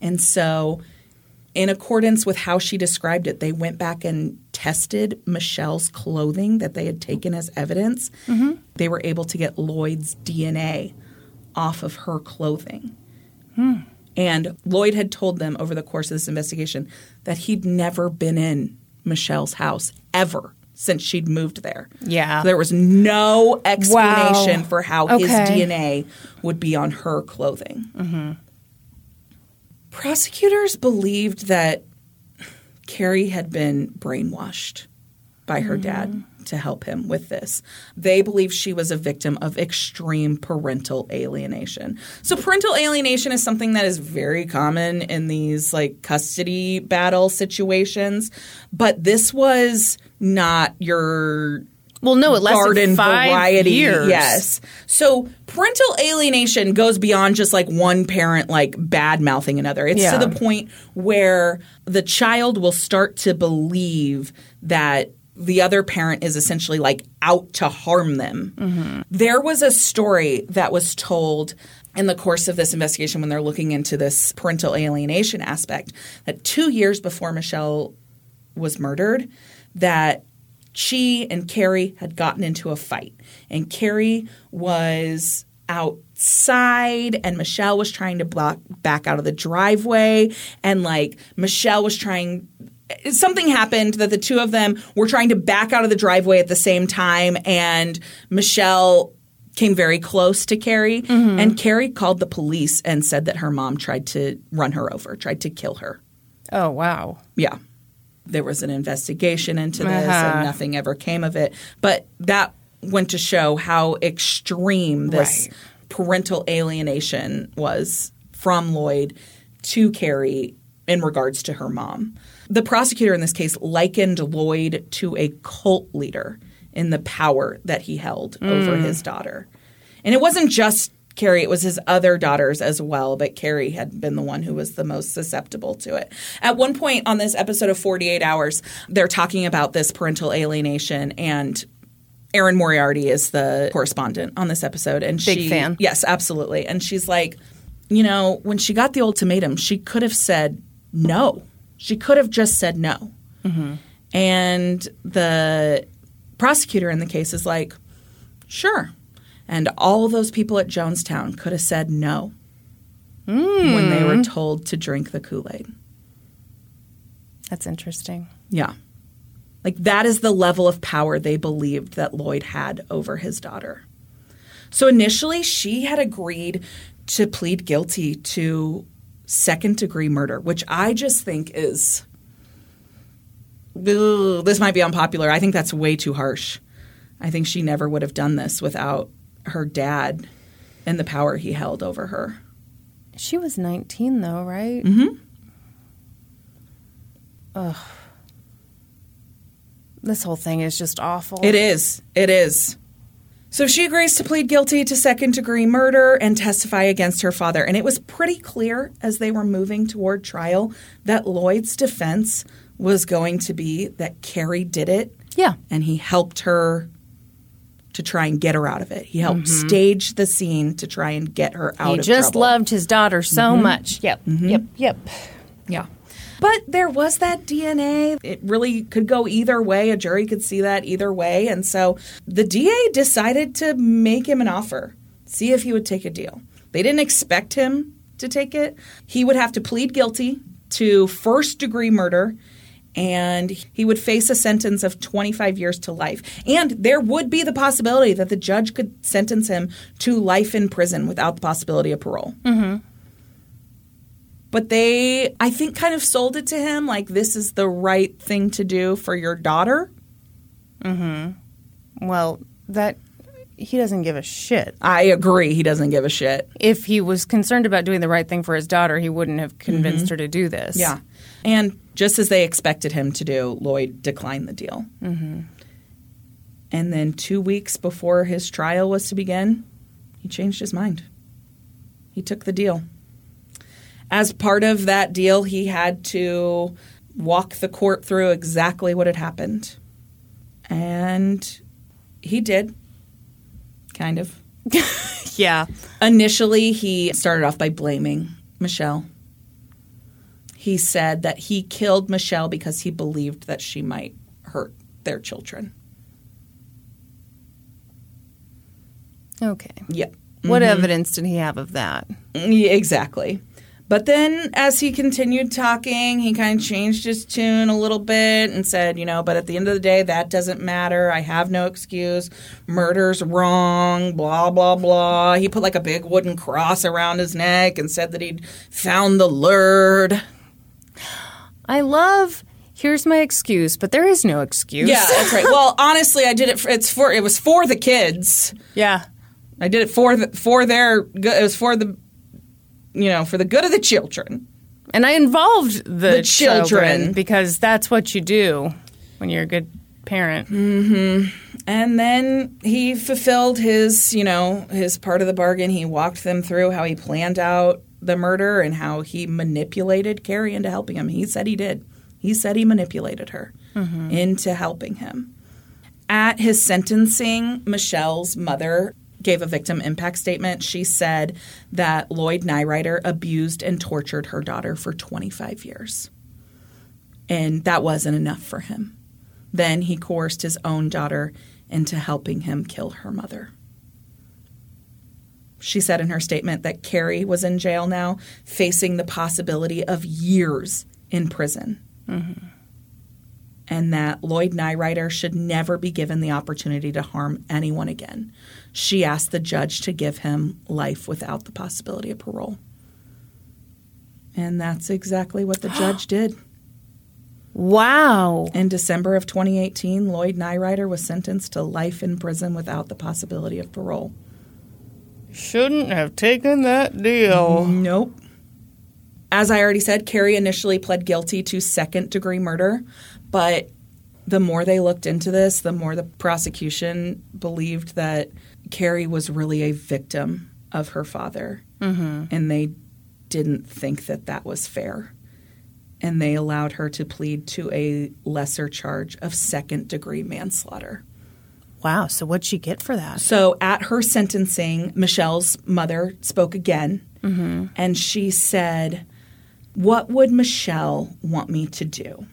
[SPEAKER 2] And so, in accordance with how she described it, they went back and tested Michele's clothing that they had taken as evidence. Mm-hmm. They were able to get Lloyd's DNA off of her clothing. Hmm. And Lloyd had told them over the course of this investigation that he'd never been in Michele's house ever since she'd moved there.
[SPEAKER 1] Yeah.
[SPEAKER 2] There was no explanation
[SPEAKER 1] Wow.
[SPEAKER 2] for how his DNA would be on her clothing. Mm-hmm. Prosecutors believed that Carrie had been brainwashed by her dad mm. to help him with this. They believe she was a victim of extreme parental alienation. So parental alienation is something that is very common in these like custody battle situations, but this was not your
[SPEAKER 1] Well, no, it lasted five
[SPEAKER 2] variety.
[SPEAKER 1] years.
[SPEAKER 2] Yes. So parental alienation goes beyond just like one parent like bad mouthing another. It's
[SPEAKER 1] Yeah.
[SPEAKER 2] to the point where the child will start to believe that the other parent is essentially like out to harm them. Mm-hmm. There was a story that was told in the course of this investigation when they're looking into this parental alienation aspect that 2 years before Michele was murdered that she and Carrie had gotten into a fight. And Carrie was outside and Michele was trying to block back out of the driveway and like Michele was trying something happened that the two of them were trying to back out of the driveway at the same time and Michele came very close to Carrie mm-hmm. and Carrie called the police and said that her mom tried to run her over, tried to kill her.
[SPEAKER 1] Oh, wow.
[SPEAKER 2] Yeah. There was an investigation into this
[SPEAKER 1] Uh-huh.
[SPEAKER 2] and nothing ever came of it. But that went to show how extreme this
[SPEAKER 1] Right.
[SPEAKER 2] parental alienation was from Lloyd to Carrie in regards to her mom. The prosecutor in this case likened Lloyd to a cult leader in the power that he held over his daughter. And it wasn't just Carrie, it was his other daughters as well, but Carrie had been the one who was the most susceptible to it. At one point on this episode of 48 Hours, they're talking about this parental alienation and Erin Moriarty is the correspondent on this episode and
[SPEAKER 1] Big
[SPEAKER 2] she
[SPEAKER 1] fan.
[SPEAKER 2] Yes, absolutely. And she's like, you know, when she got the ultimatum, she could have said no. She could have just said no. Mm-hmm. And the prosecutor in the case is like, sure. And all those people at Jonestown could have said no when they were hmm. told to drink the Kool Aid.
[SPEAKER 1] That's interesting.
[SPEAKER 2] Yeah. Like that is the level of power they believed that Lloyd had over his daughter. So initially, she had agreed to plead guilty to second degree murder, which I just think is. Ugh, this might be unpopular. I think that's way too harsh. I think she never would have done this without her dad and the power he held over her.
[SPEAKER 1] She was 19, though, right?
[SPEAKER 2] Mhm.
[SPEAKER 1] Ugh. This whole thing is just awful.
[SPEAKER 2] It is. It is. So she agrees to plead guilty to second degree murder and testify against her father. And it was pretty clear as they were moving toward trial that Lloyd's defense was going to be that Carrie did it
[SPEAKER 1] Yeah.
[SPEAKER 2] and he helped her to try and get her out of it. He helped stage the scene to try and get her out
[SPEAKER 1] Mm-hmm. He
[SPEAKER 2] of
[SPEAKER 1] just
[SPEAKER 2] trouble.
[SPEAKER 1] loved his daughter so much. Yep. Yep. Yep.
[SPEAKER 2] Yeah. But there was that DNA. It really could go either way. A jury could see that either way. And so the DA decided to make him an offer, see if he would take a deal. They didn't expect him to take it. He would have to plead guilty to first degree murder and he would face a sentence of 25 years to life. And there would be the possibility that the judge could sentence him to life in prison without the possibility of parole but they i think kind of sold it to him like this is the right thing to do for your daughter Hmm.
[SPEAKER 1] Well, that he doesn't give a shit.
[SPEAKER 2] i agree he doesn't give a shit.
[SPEAKER 1] If he was concerned about doing the right thing for his daughter, he wouldn't have convinced her to do this.
[SPEAKER 2] yeah. And just as they expected him to do lloyd declined the deal. Mm-hmm. and then two weeks before his trial was to begin he changed his mind. He took the deal. As part of that deal he had to walk the court through exactly what had happened. And he did kind of
[SPEAKER 1] Yeah.
[SPEAKER 2] Initially, he started off by blaming Michele. He said that he killed Michele because he believed that she might hurt their children.
[SPEAKER 1] Okay.
[SPEAKER 2] Yep.
[SPEAKER 1] What mm-hmm. evidence did he have of that?
[SPEAKER 2] Yeah, exactly. But then, as he continued talking, he kind of changed his tune a little bit and said, you know, but at the end of the day, that doesn't matter. I have no excuse. Murder's wrong, blah, blah, blah. He put like a big wooden cross around his neck and said that he'd found the Lord.
[SPEAKER 1] I love. Here's my excuse, but there is no excuse.
[SPEAKER 2] Yeah, that's right. Well, honestly, I did it. For, it's for it was for the kids.
[SPEAKER 1] yeah.
[SPEAKER 2] I did it for the, for their good. It was for the, you know, for the good of the children.
[SPEAKER 1] And I involved the,
[SPEAKER 2] The children.
[SPEAKER 1] children because that's what you do when you're a good parent. Mm-hmm.
[SPEAKER 2] And then he fulfilled his, you know, his part of the bargain. He walked them through how he planned out the murder and how he manipulated Carrie into helping him. He said he did. He said he manipulated her mm-hmm. into helping him. At his sentencing, Michele's mother gave a victim impact statement. She said that Lloyd Neurauter abused and tortured her daughter for 25 years. And that wasn't enough for him. Then he coerced his own daughter into helping him kill her mother. She said in her statement that Carrie was in jail now, facing the possibility of years in prison. Mm-hmm. And that Lloyd Neurauter should never be given the opportunity to harm anyone again. She asked the judge to give him life without the possibility of parole. And that's exactly what the judge did.
[SPEAKER 1] Wow.
[SPEAKER 2] In December of 2018, Lloyd Neurauter was sentenced to life in prison without the possibility of parole.
[SPEAKER 1] Shouldn't have taken that deal.
[SPEAKER 2] Nope. As I already said, Carrie initially pled guilty to second degree murder, but the more they looked into this, the more the prosecution believed that Carrie was really a victim of her father. Mm-hmm. And they didn't think that that was fair. And they allowed her to plead to a lesser charge of second degree manslaughter.
[SPEAKER 1] Wow. So what'd she get for that?
[SPEAKER 2] So at her sentencing, Michele's mother spoke again, and she said, What would Michele want me to do?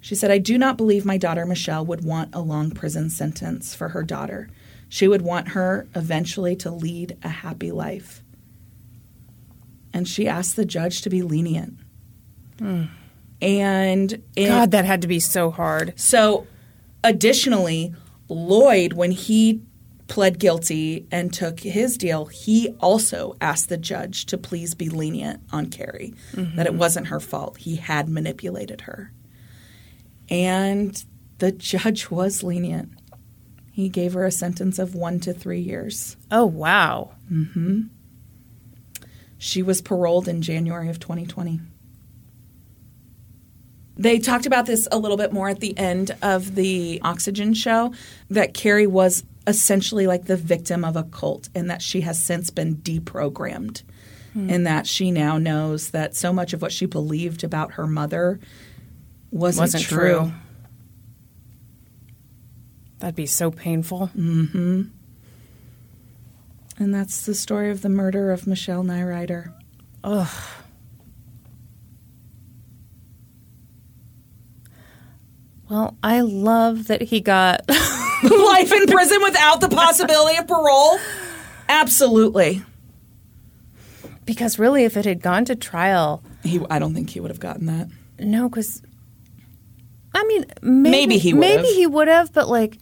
[SPEAKER 2] She said, I do not believe my daughter Michele would want a long prison sentence for her daughter. She would want her eventually to lead a happy life. And she asked the judge to be lenient. Hmm. And in-
[SPEAKER 1] God, that had to be so hard.
[SPEAKER 2] so, additionally, Lloyd, when he pled guilty and took his deal, he also asked the judge to please be lenient on Carrie, mm-hmm. that it wasn't her fault. He had manipulated her. And the judge was lenient. He gave her a sentence of one to three years.
[SPEAKER 1] Oh, wow. Hmm.
[SPEAKER 2] She was paroled in January of 2020. They talked about this a little bit more at the end of the Oxygen show that Carrie was essentially like the victim of a cult and that she has since been deprogrammed and that she now knows that so much of what she believed about her mother wasn't,
[SPEAKER 1] Wasn't
[SPEAKER 2] true.
[SPEAKER 1] true. That'd be so painful. Mm-hmm.
[SPEAKER 2] And that's the story of the murder of Michele Neurauter.
[SPEAKER 1] Ugh. Well, I love that he got.
[SPEAKER 2] Life in prison without the possibility of parole? Absolutely.
[SPEAKER 1] because really, if it had gone to trial,
[SPEAKER 2] He, I don't think he would have gotten that.
[SPEAKER 1] no, because. I mean, maybe,
[SPEAKER 2] Maybe he would
[SPEAKER 1] Maybe
[SPEAKER 2] have.
[SPEAKER 1] he would have, but like.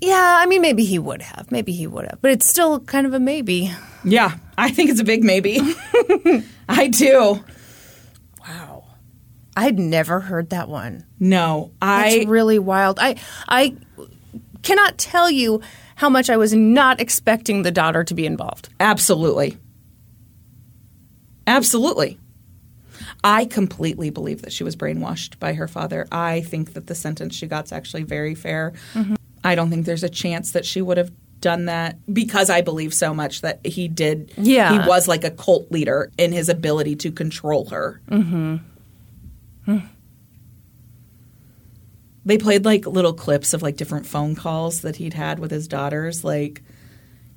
[SPEAKER 1] Yeah, I mean, maybe he would have. Maybe he would have. But it's still kind of a maybe.
[SPEAKER 2] Yeah, I think it's a big maybe. I do.
[SPEAKER 1] Wow. I'd never heard that one.
[SPEAKER 2] No, I
[SPEAKER 1] It's really wild. I I cannot tell you how much I was not expecting the daughter to be involved.
[SPEAKER 2] absolutely, absolutely. I completely believe that she was brainwashed by her father. I think that the sentence she got is actually very fair. I don't think there's a chance that she would have done that because I believe so much that he did.
[SPEAKER 1] Yeah.
[SPEAKER 2] he was like a cult leader in his ability to control her. Mm-hmm. They played like little clips of like different phone calls that he'd had with his daughters, like.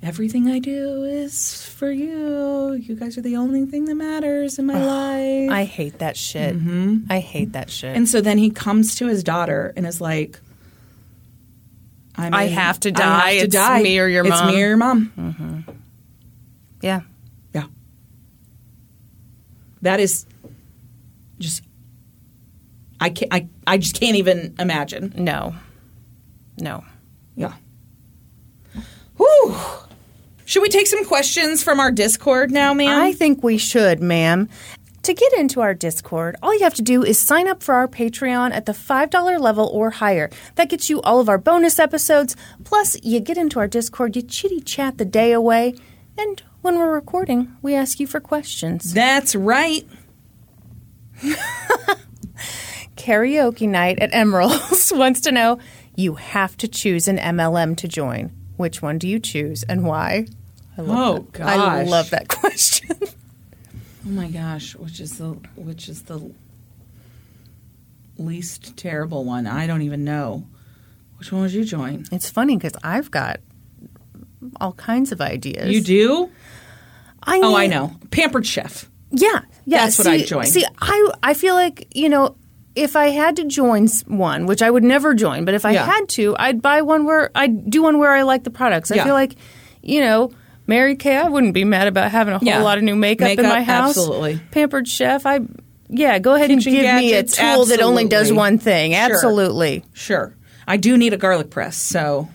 [SPEAKER 2] Everything I do is for you. You guys are the only thing that matters in my life.
[SPEAKER 1] I hate that shit. Mm-hmm. I hate that shit.
[SPEAKER 2] And so then he comes to his daughter and is like, I,
[SPEAKER 1] I have to
[SPEAKER 2] I
[SPEAKER 1] die.
[SPEAKER 2] have to
[SPEAKER 1] It's
[SPEAKER 2] die.
[SPEAKER 1] me or your
[SPEAKER 2] It's
[SPEAKER 1] mom."
[SPEAKER 2] me or your mom. Mm-hmm.
[SPEAKER 1] yeah.
[SPEAKER 2] Yeah. That is just, I, can't, I, I just can't even imagine.
[SPEAKER 1] No. No.
[SPEAKER 2] Yeah. Whew. Should we take some questions from our Discord now, ma'am?
[SPEAKER 1] I think we should, ma'am. To get into our Discord, all you have to do is sign up for our Patreon at the $5 level or higher. That gets you all of our bonus episodes. Plus, you get into our Discord, you chitty chat the day away, and when we're recording, we ask you for questions.
[SPEAKER 2] That's right.
[SPEAKER 1] karaoke night at Emerald's wants to know you have to choose an MLM to join. Which one do you choose and why? I love
[SPEAKER 2] Oh,
[SPEAKER 1] that. I love that question.
[SPEAKER 2] Oh my gosh, which is the which is the least terrible one? I don't even know. Which one would you join?
[SPEAKER 1] it's funny because I've got all kinds of ideas.
[SPEAKER 2] You do?
[SPEAKER 1] I
[SPEAKER 2] Oh, I know. Pampered chef.
[SPEAKER 1] Yeah, yeah.
[SPEAKER 2] That's what I'd join.
[SPEAKER 1] See, I I feel like you know if I had to join one, which I would never join, but if I
[SPEAKER 2] Yeah.
[SPEAKER 1] had to, I'd buy one where I'd do one where I like the products. I
[SPEAKER 2] Yeah.
[SPEAKER 1] feel like you know. Mary Kay, I wouldn't be mad about having a whole
[SPEAKER 2] Yeah.
[SPEAKER 1] lot of new makeup, in my house.
[SPEAKER 2] absolutely.
[SPEAKER 1] Pampered Chef, I yeah, go ahead
[SPEAKER 2] Kitchen
[SPEAKER 1] and give me a
[SPEAKER 2] gadgets,
[SPEAKER 1] tool that only does one thing. Absolutely.
[SPEAKER 2] Sure. I do need a garlic press, so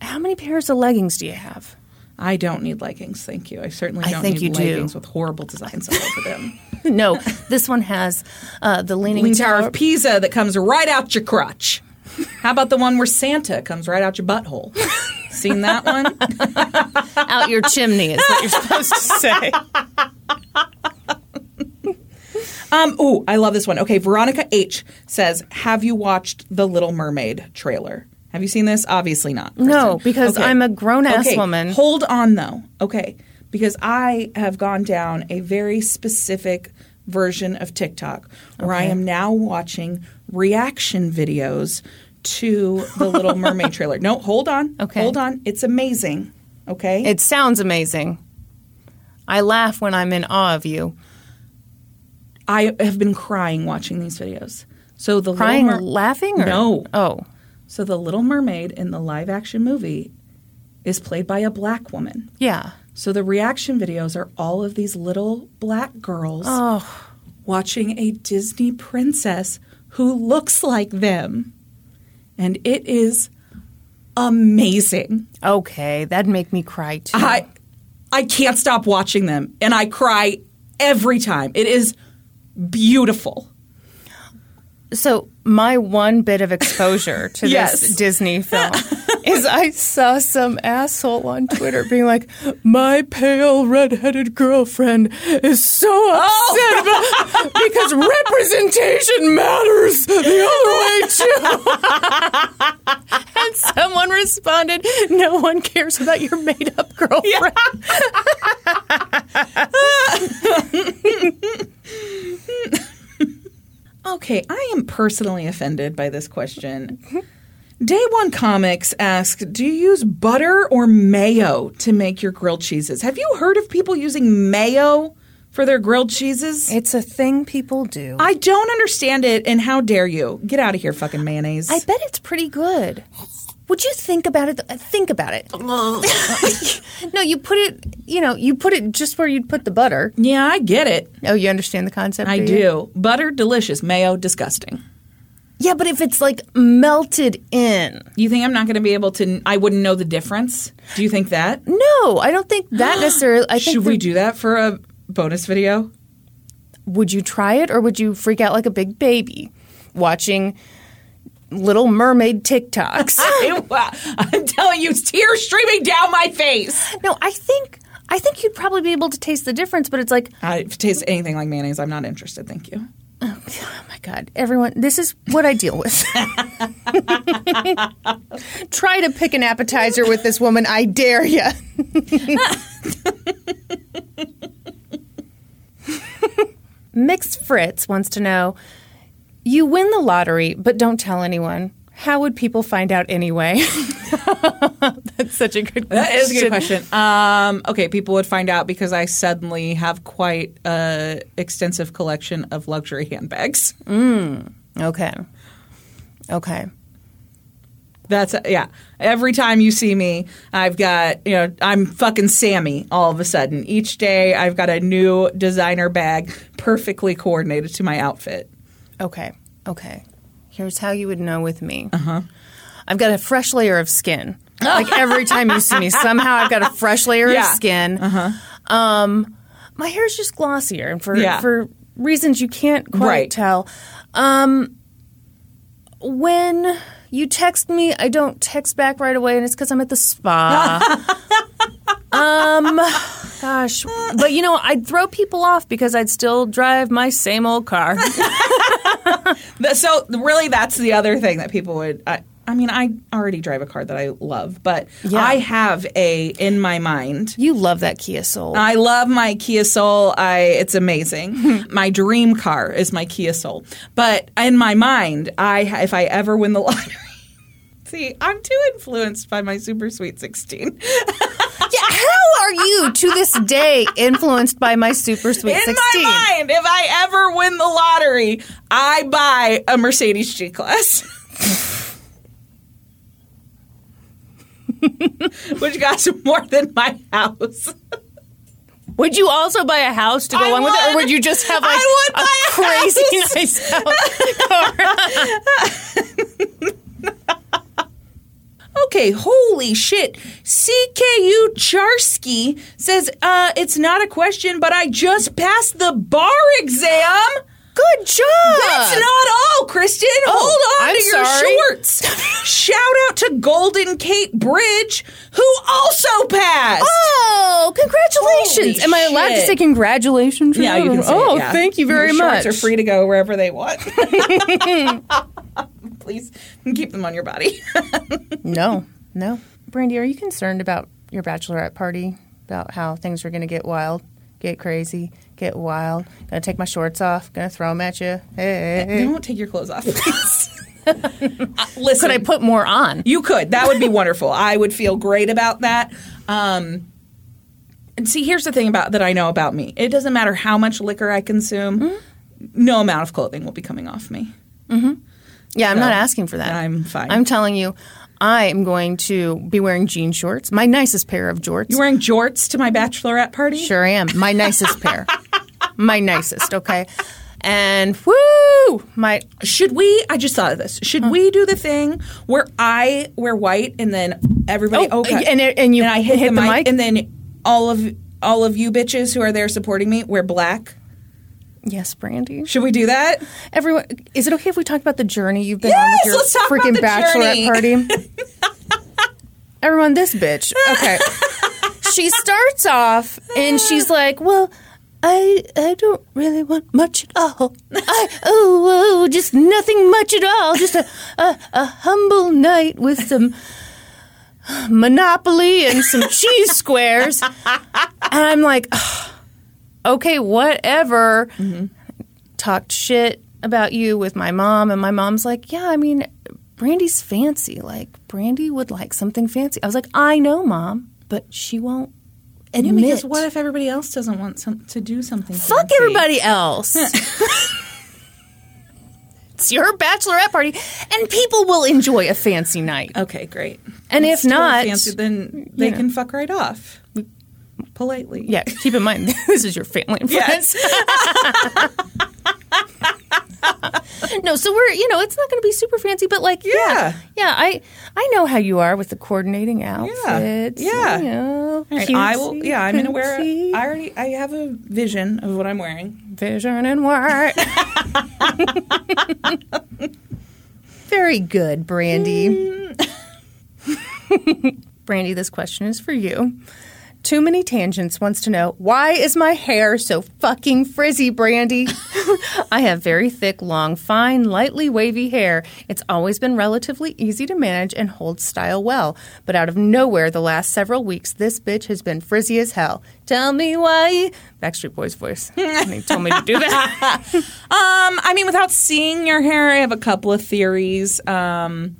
[SPEAKER 1] How many pairs of leggings do you have?
[SPEAKER 2] I don't need leggings, thank you. I certainly don't
[SPEAKER 1] think
[SPEAKER 2] need
[SPEAKER 1] you do.
[SPEAKER 2] leggings with horrible designs all over them.
[SPEAKER 1] no, this one has uh, the leaning,
[SPEAKER 2] Leaning Tower of Pisa that comes right out your crotch. How about the one where Santa comes right out your butthole? Seen that one?
[SPEAKER 1] out your chimney is what you're supposed to say.
[SPEAKER 2] Um, oh, I love this one. Okay, Veronica H says, "Have you watched the Little Mermaid trailer? Have you seen this? Obviously not.
[SPEAKER 1] No,
[SPEAKER 2] Kristin.
[SPEAKER 1] because I'm a grown-ass
[SPEAKER 2] Okay,
[SPEAKER 1] woman.
[SPEAKER 2] Hold on though. Okay, because I have gone down a very specific version of TikTok where I am now watching reaction videos to the Little Mermaid trailer. No, hold on.
[SPEAKER 1] Okay.
[SPEAKER 2] hold on. It's amazing. Okay,
[SPEAKER 1] It sounds amazing. I laugh when I'm in awe of you.
[SPEAKER 2] I have been crying watching these videos. So the
[SPEAKER 1] Crying,
[SPEAKER 2] Little Mer-
[SPEAKER 1] laughing? Or?
[SPEAKER 2] No.
[SPEAKER 1] Oh.
[SPEAKER 2] So the Little Mermaid in the live action movie is played by a black woman.
[SPEAKER 1] Yeah.
[SPEAKER 2] So the reaction videos are all of these little black girls
[SPEAKER 1] Oh.
[SPEAKER 2] watching a Disney princess who looks like them. And it is amazing.
[SPEAKER 1] Okay. That'd make me cry too.
[SPEAKER 2] I I can't stop watching them and I cry every time. It is beautiful.
[SPEAKER 1] so, my one bit of exposure to
[SPEAKER 2] Yes.
[SPEAKER 1] this Disney film is I saw some asshole on Twitter being like, My pale redheaded girlfriend is so upset oh. about because representation matters the other way too. and someone responded, No one cares about your made up girlfriend.
[SPEAKER 2] Okay, I am personally offended by this question. Mm-hmm. Day One Comics asked, "Do you use butter or mayo to make your grilled cheeses?" Have you heard of people using mayo for their grilled cheeses?
[SPEAKER 1] It's a thing people do.
[SPEAKER 2] I don't understand it, and how dare you? Get out of here, fucking mayonnaise.
[SPEAKER 1] I bet it's pretty good. Would you think about it? Think about it. no, you put it. You know, you put it just where you'd put the butter.
[SPEAKER 2] yeah, I get it.
[SPEAKER 1] Oh, you understand the concept?
[SPEAKER 2] I
[SPEAKER 1] you?
[SPEAKER 2] do. Butter, delicious. Mayo, disgusting.
[SPEAKER 1] Yeah, but if it's like melted in,
[SPEAKER 2] You think I'm not going to be able to? I wouldn't know the difference. Do you think that?
[SPEAKER 1] no, I don't think that necessarily. I think.
[SPEAKER 2] Should we do that for a bonus video?
[SPEAKER 1] Would you try it, or would you freak out like a big baby watching Little Mermaid TikToks?
[SPEAKER 2] I'm telling you, tears streaming down my face.
[SPEAKER 1] no, I think. I think you'd probably be able to taste the difference, but it's like,
[SPEAKER 2] I, if it tastes anything like mayonnaise, I'm not interested. Thank you.
[SPEAKER 1] Oh my god, everyone, this is what I deal with. Try to pick an appetizer with this woman, I dare you. Mixed Fritz wants to know You win the lottery, but don't tell anyone. How would people find out anyway? That's such a good question.
[SPEAKER 2] That is a good question. Um, okay, people would find out because I suddenly have quite a extensive collection of luxury handbags.
[SPEAKER 1] Okay. Okay.
[SPEAKER 2] That's yeah. Every time you see me, I've got you know I'm fucking Sammy. All of a sudden, each day I've got a new designer bag perfectly coordinated to my outfit.
[SPEAKER 1] Okay. Okay. Here's how you would know with me. Uh-huh. I've got a fresh layer of skin. Like every time you see me, somehow I've got a fresh layer
[SPEAKER 2] Yeah.
[SPEAKER 1] of skin. Uh-huh. Um, my hair's just glossier, and for
[SPEAKER 2] Yeah.
[SPEAKER 1] for reasons you can't quite
[SPEAKER 2] Right.
[SPEAKER 1] tell. Um, when you text me, I don't text back right away, and it's because I'm at the spa. um, Gosh, but you know, I'd throw people off because I'd still drive my same old car.
[SPEAKER 2] So really, that's the other thing that people would. I, I mean, I already drive a car that I love, but
[SPEAKER 1] Yeah.
[SPEAKER 2] I have a in my mind.
[SPEAKER 1] You love that Kia Soul.
[SPEAKER 2] I love my Kia Soul. I it's amazing. my dream car is my Kia Soul. But in my mind, I if I ever win the lottery. See, I'm too influenced by my Super Sweet 16.
[SPEAKER 1] How are you to this day influenced by my Super Sweet
[SPEAKER 2] In
[SPEAKER 1] 16?
[SPEAKER 2] my mind, if I ever win the lottery, I buy a Mercedes G Class. Which costs more than my house.
[SPEAKER 1] Would you also buy a house to go
[SPEAKER 2] I
[SPEAKER 1] along with it, or
[SPEAKER 2] would.
[SPEAKER 1] you just have like a
[SPEAKER 2] a
[SPEAKER 1] crazy
[SPEAKER 2] house.
[SPEAKER 1] nice house?
[SPEAKER 2] Okay, holy shit. CKU Charsky says, uh, it's not a question, but I just passed the bar exam.
[SPEAKER 1] Good job.
[SPEAKER 2] That's not all, Kristin. Hold on
[SPEAKER 1] I'm
[SPEAKER 2] to your
[SPEAKER 1] sorry.
[SPEAKER 2] shorts. Shout out to Golden Kate Bridge, who also passed.
[SPEAKER 1] Oh, congratulations!
[SPEAKER 2] Holy
[SPEAKER 1] Am I allowed to
[SPEAKER 2] shit.
[SPEAKER 1] say congratulations?
[SPEAKER 2] Yeah, you can say
[SPEAKER 1] Oh,
[SPEAKER 2] it, yeah.
[SPEAKER 1] thank you very
[SPEAKER 2] Your
[SPEAKER 1] much.
[SPEAKER 2] Shorts are free to go wherever they want. Please keep them on your body.
[SPEAKER 1] No, no. Brandi, are you concerned about your bachelorette party? About how things are going to get wild, get crazy, get wild? Gonna take my shorts off, gonna throw them at you. Hey.
[SPEAKER 2] Don't take your clothes off, please. Uh, listen,
[SPEAKER 1] Could I put more on?
[SPEAKER 2] You could. That would be wonderful. I would feel great about that. Um, and see, here's the thing about that I know about me. It doesn't matter how much liquor I consume.
[SPEAKER 1] Mm-hmm.
[SPEAKER 2] No amount of clothing will be coming off me.
[SPEAKER 1] Yeah, I'm not asking for that.
[SPEAKER 2] I'm fine.
[SPEAKER 1] I'm telling you, I am going to be wearing jean shorts, my nicest pair of jorts.
[SPEAKER 2] You're wearing jorts to my bachelorette party?
[SPEAKER 1] Sure I am. My nicest pair. My nicest, okay? And woo! My
[SPEAKER 2] Should we? I just thought of this. Should we do the thing where I wear white and then everybody?
[SPEAKER 1] Oh,
[SPEAKER 2] okay,
[SPEAKER 1] and it- and you
[SPEAKER 2] I hit,
[SPEAKER 1] hit
[SPEAKER 2] the,
[SPEAKER 1] the
[SPEAKER 2] mic,
[SPEAKER 1] mic?
[SPEAKER 2] and then all of all of you bitches who are there supporting me wear black.
[SPEAKER 1] Yes, Brandi.
[SPEAKER 2] Should we do that?
[SPEAKER 1] Everyone, is it okay if we talk about the journey you've been
[SPEAKER 2] Yes,
[SPEAKER 1] on with your
[SPEAKER 2] let's talk about
[SPEAKER 1] freaking bachelorette party? Everyone, this bitch. Okay. she starts off and she's like, "Well, I I don't really want much at all. I oh, oh just nothing much at all. Just a, a a humble night with some Monopoly and some cheese squares." And I'm like, "Okay, whatever." Mm-hmm. talked shit about you with my mom, and my mom's like, "Yeah, I mean, Brandi's fancy. Like, Brandi would like something fancy." I was like, "I know, mom, but she won't admit."
[SPEAKER 2] Because what if everybody else doesn't want some, to do something?
[SPEAKER 1] Fuck
[SPEAKER 2] fancy?
[SPEAKER 1] everybody else. it's your bachelorette party, and people will enjoy a fancy night.
[SPEAKER 2] Okay, great.
[SPEAKER 1] And if not,
[SPEAKER 2] fancy, then they
[SPEAKER 1] know.
[SPEAKER 2] can fuck right off politely.
[SPEAKER 1] yeah, keep in mind this is your family and friends.
[SPEAKER 2] Yes.
[SPEAKER 1] no, so we're you know it's not going to be super fancy, but like yeah,
[SPEAKER 2] Yeah.
[SPEAKER 1] yeah, I I know how you are with the coordinating outfits.
[SPEAKER 2] Yeah.
[SPEAKER 1] you know,
[SPEAKER 2] right, I will.
[SPEAKER 1] cutesy,
[SPEAKER 2] Yeah, I'm gonna wear. A,
[SPEAKER 1] cutesy.
[SPEAKER 2] I already. I have a vision of what I'm wearing.
[SPEAKER 1] vision and white. Very good, Brandi. Mm. Brandi, this question is for you. Too Many Tangents wants to know why is my hair so fucking frizzy, Brandi? I have very thick, long, fine, lightly wavy hair. It's always been relatively easy to manage and hold style well. But out of nowhere, the last several weeks, this bitch has been frizzy as hell. Tell me why. Backstreet Boys voice. He told me to do that.
[SPEAKER 2] Um, I mean, without seeing your hair, I have a couple of theories. Um,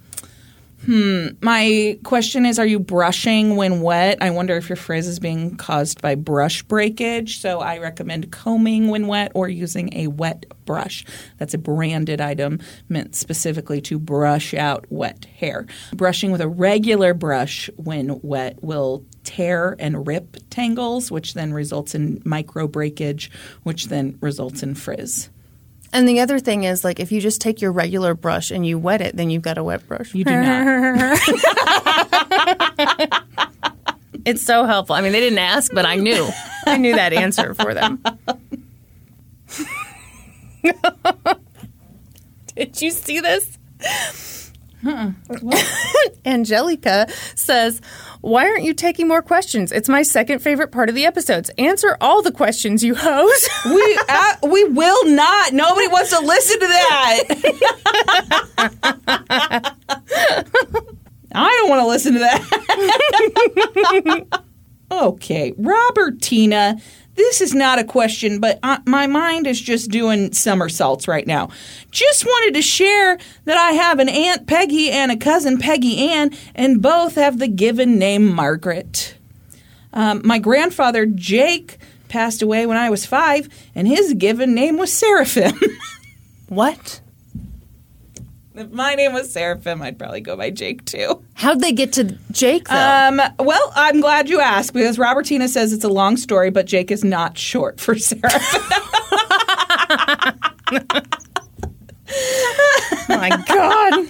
[SPEAKER 2] hmm. My question is: Are you brushing when wet? I wonder if your frizz is being caused by brush breakage. So I recommend combing when wet or using a wet brush. That's a branded item meant specifically to brush out wet hair. Brushing with a regular brush when wet will tear and rip tangles, which then results in micro breakage, which then results in frizz.
[SPEAKER 1] And the other thing is, like, if you just take your regular brush and you wet it, then you've got a wet brush.
[SPEAKER 2] You do not.
[SPEAKER 1] It's so helpful. I mean, they didn't ask, but I knew. I knew that answer for them. Did you see this? Angelica says, Why aren't you taking more questions? It's my second favorite part of the episodes. Answer all the questions, you hoes.
[SPEAKER 2] We uh, we will not. Nobody wants to listen to that. I don't want to listen to that. okay, Robertina. This is not a question, but my mind is just doing somersaults right now. Just wanted to share that I have an Aunt Peggy and a cousin Peggy Ann, and both have the given name Margaret. Um, my grandfather Jake passed away when I was five, and his given name was Seraphim.
[SPEAKER 1] what?
[SPEAKER 2] If my name was Seraphim, I'd probably go by Jake too.
[SPEAKER 1] How'd they get to Jake, though?
[SPEAKER 2] Um, well, I'm glad you asked because Robertina says it's a long story, but Jake is not short for Seraphim.
[SPEAKER 1] my God.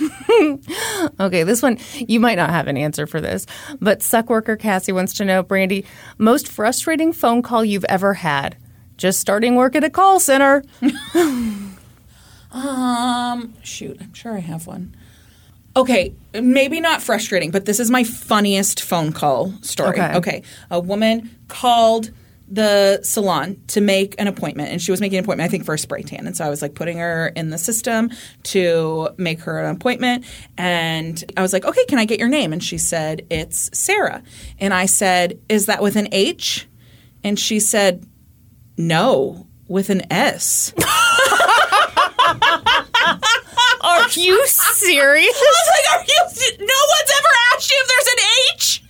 [SPEAKER 1] okay, this one, you might not have an answer for this, but suck worker Cassie wants to know, Brandi, most frustrating phone call you've ever had? Just starting work at a call center.
[SPEAKER 2] um, shoot, I'm sure I have one. Okay, maybe not frustrating, but this is my funniest phone call story.
[SPEAKER 1] Okay.
[SPEAKER 2] okay. A woman called the salon to make an appointment and she was making an appointment I think for a spray tan and so I was like putting her in the system to make her an appointment and I was like okay can I get your name and she said it's Sarah and I said is that with an H and she said no with an S
[SPEAKER 1] Are you serious?
[SPEAKER 2] I was like are you no one's ever asked you if there's an H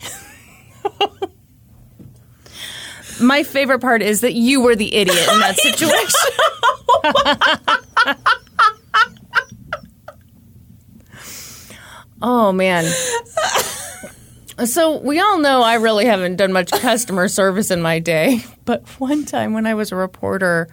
[SPEAKER 1] My favorite part is that you were the idiot in that situation. oh man. So we all know I really haven't done much customer service in my day, but one time when I was a reporter,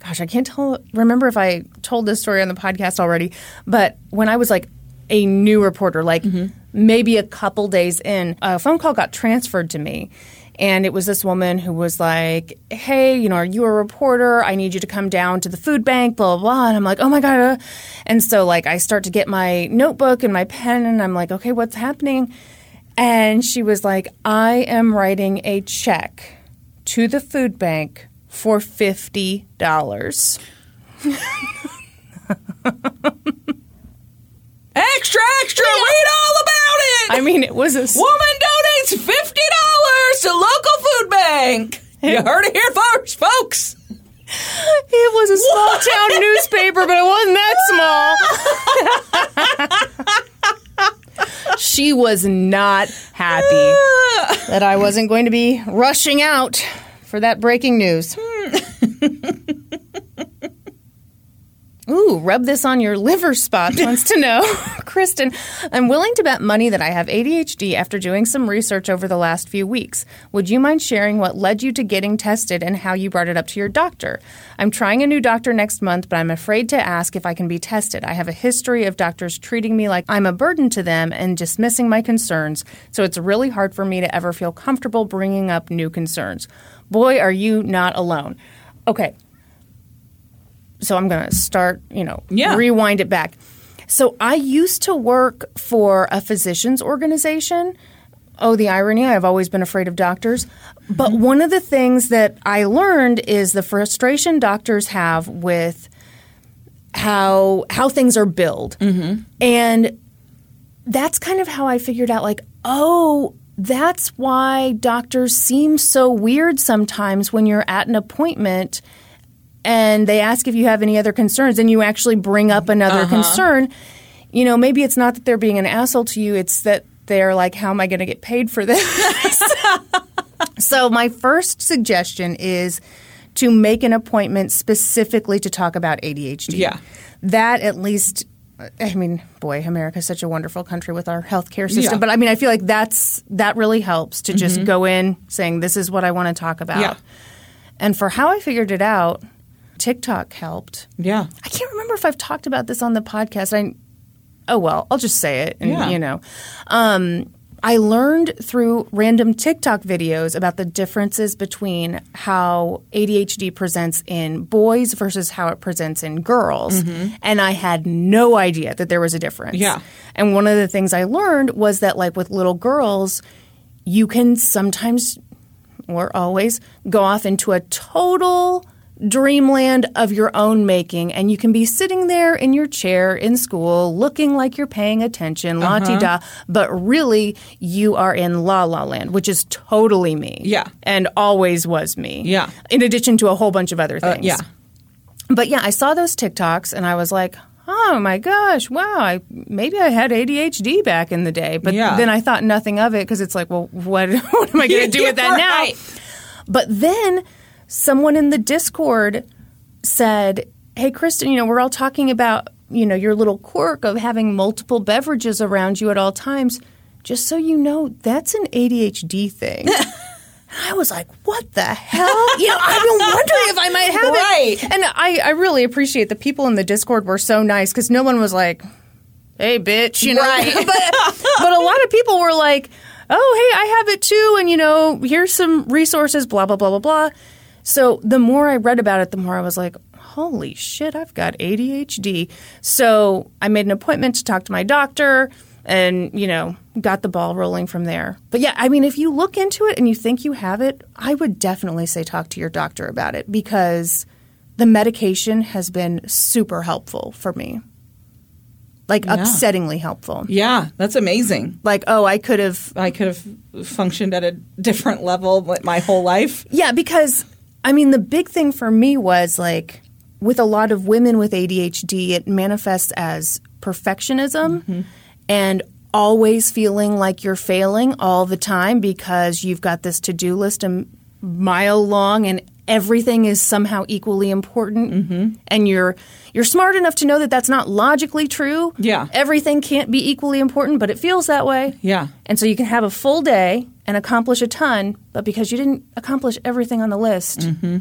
[SPEAKER 1] gosh, I can't tell remember if I told this story on the podcast already, but when I was like a new reporter, like maybe a couple days in, a phone call got transferred to me. And it was this woman who was like, "Hey, you know, are you a reporter? I need you to come down to the food bank." Blah blah. blah. And I'm like, "Oh my god!" uh." And so like I start to get my notebook and my pen, and I'm like, "Okay, what's happening?" And she was like, "I am writing a check to the food bank for fifty dollars."
[SPEAKER 2] extra extra read all about it
[SPEAKER 1] I mean, it was a
[SPEAKER 2] Woman donates fifty dollars to local food bank. You heard it here first, folks.
[SPEAKER 1] It was a small town newspaper, but it wasn't that small. she was not happy that I wasn't going to be rushing out for that breaking news. Hmm. Ooh, rub this on your liver spot wants to know. Kristin, I'm willing to bet money that I have ADHD after doing some research over the last few weeks. Would you mind sharing what led you to getting tested and how you brought it up to your doctor? I'm trying a new doctor next month, but I'm afraid to ask if I can be tested. I have a history of doctors treating me like I'm a burden to them and dismissing my concerns, so it's really hard for me to ever feel comfortable bringing up new concerns. Boy, are you not alone. Okay, so I'm going to start, you know,
[SPEAKER 2] Yeah.
[SPEAKER 1] rewind it back. So I used to work for a physicians organization. Oh, the irony, I've always been afraid of doctors. But mm-hmm. one of the things that I learned is the frustration doctors have with how how things are billed. Mm-hmm. And that's kind of how I figured out like, oh, that's why doctors seem so weird sometimes when you're at an appointment and they ask if you have any other concerns and you actually bring up another uh-huh. concern. You know, maybe it's not that they're being an asshole to you, it's that they're like, how am I going to get paid for this? so, my first suggestion is to make an appointment specifically to talk about ADHD.
[SPEAKER 2] Yeah.
[SPEAKER 1] That at least I mean, boy, America's such a wonderful country with our healthcare system.
[SPEAKER 2] Yeah.
[SPEAKER 1] But I mean, I feel like that's that really helps to just mm-hmm. go in saying this is what I want to talk about.
[SPEAKER 2] Yeah.
[SPEAKER 1] And for how I figured it out, TikTok helped.
[SPEAKER 2] Yeah.
[SPEAKER 1] I can't remember if I've talked about this on the podcast. I oh well, I'll just say it and
[SPEAKER 2] Yeah.
[SPEAKER 1] you know. Um I learned through random TikTok videos about the differences between how ADHD presents in boys versus how it presents in girls. And I had no idea that there was a difference.
[SPEAKER 2] Yeah.
[SPEAKER 1] And one of the things I learned was that, like with little girls, you can sometimes or always go off into a total dreamland of your own making and you can be sitting there in your chair in school looking like you're paying attention la
[SPEAKER 2] uh-huh.
[SPEAKER 1] da, but really you are in la la land which is totally me
[SPEAKER 2] Yeah.
[SPEAKER 1] and always was me
[SPEAKER 2] Yeah.
[SPEAKER 1] in addition to a whole bunch of other things
[SPEAKER 2] Uh, yeah.
[SPEAKER 1] but yeah, I saw those TikToks and I was like, oh my gosh, wow, I, maybe I had ADHD back in the day. But
[SPEAKER 2] Yeah.
[SPEAKER 1] then I thought nothing of it because it's like, well, what, what am I going to do with that
[SPEAKER 2] Right.
[SPEAKER 1] now? But then someone in the Discord said, hey, Kristin, you know, we're all talking about, you know, your little quirk of having multiple beverages around you at all times. Just so you know, that's an ADHD thing. I was like, what the hell? You know, I've been wondering if I might have
[SPEAKER 2] Right.
[SPEAKER 1] it. And I, I really appreciate the people in the Discord were so nice because no one was like, hey, bitch, you know.
[SPEAKER 2] Right.
[SPEAKER 1] but, but a lot of people were like, oh, hey, I have it too. And, you know, here's some resources, blah, blah, blah, blah, blah. So the more I read about it, the more I was like, holy shit, I've got ADHD. So I made an appointment to talk to my doctor and, you know, got the ball rolling from there. But yeah, I mean, if you look into it and you think you have it, I would definitely say talk to your doctor about it because the medication has been super helpful for me. Like upsettingly helpful.
[SPEAKER 2] Yeah, that's amazing.
[SPEAKER 1] Like, oh, I could have
[SPEAKER 2] I could have functioned at a different level my whole life.
[SPEAKER 1] Yeah, because I mean, the big thing for me was like with a lot of women with ADHD, it manifests as perfectionism mm-hmm. and always feeling like you're failing all the time because you've got this to do list a mile long and everything is somehow equally important and you're you're smart enough to know that that's not logically true
[SPEAKER 2] Yeah.
[SPEAKER 1] everything can't be equally important but it feels that way
[SPEAKER 2] Yeah.
[SPEAKER 1] and so you can have a full day and accomplish a ton, but because you didn't accomplish everything on the list, mm-hmm.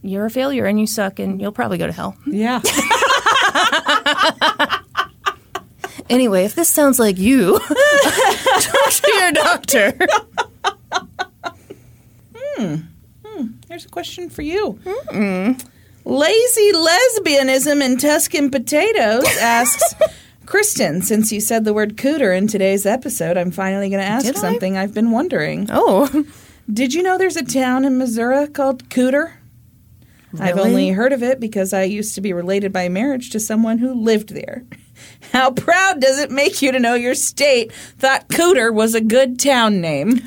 [SPEAKER 1] you're a failure and you suck and you'll probably go to hell.
[SPEAKER 2] Yeah.
[SPEAKER 1] Anyway, if this sounds like you, talk to your doctor. Hmm.
[SPEAKER 2] Hmm, Here's a question for you. Hmm. Lazy lesbianism in Tuscan potatoes asks Kristin, since you said the word cooter in today's episode, I'm finally going to ask
[SPEAKER 1] Did
[SPEAKER 2] something I've been wondering.
[SPEAKER 1] Oh,
[SPEAKER 2] Did you know there's a town in Missouri called Cooter? I've only heard of it because I used to be related by marriage to someone who lived there. How proud does it make you to know your state thought Cooter was a good town name?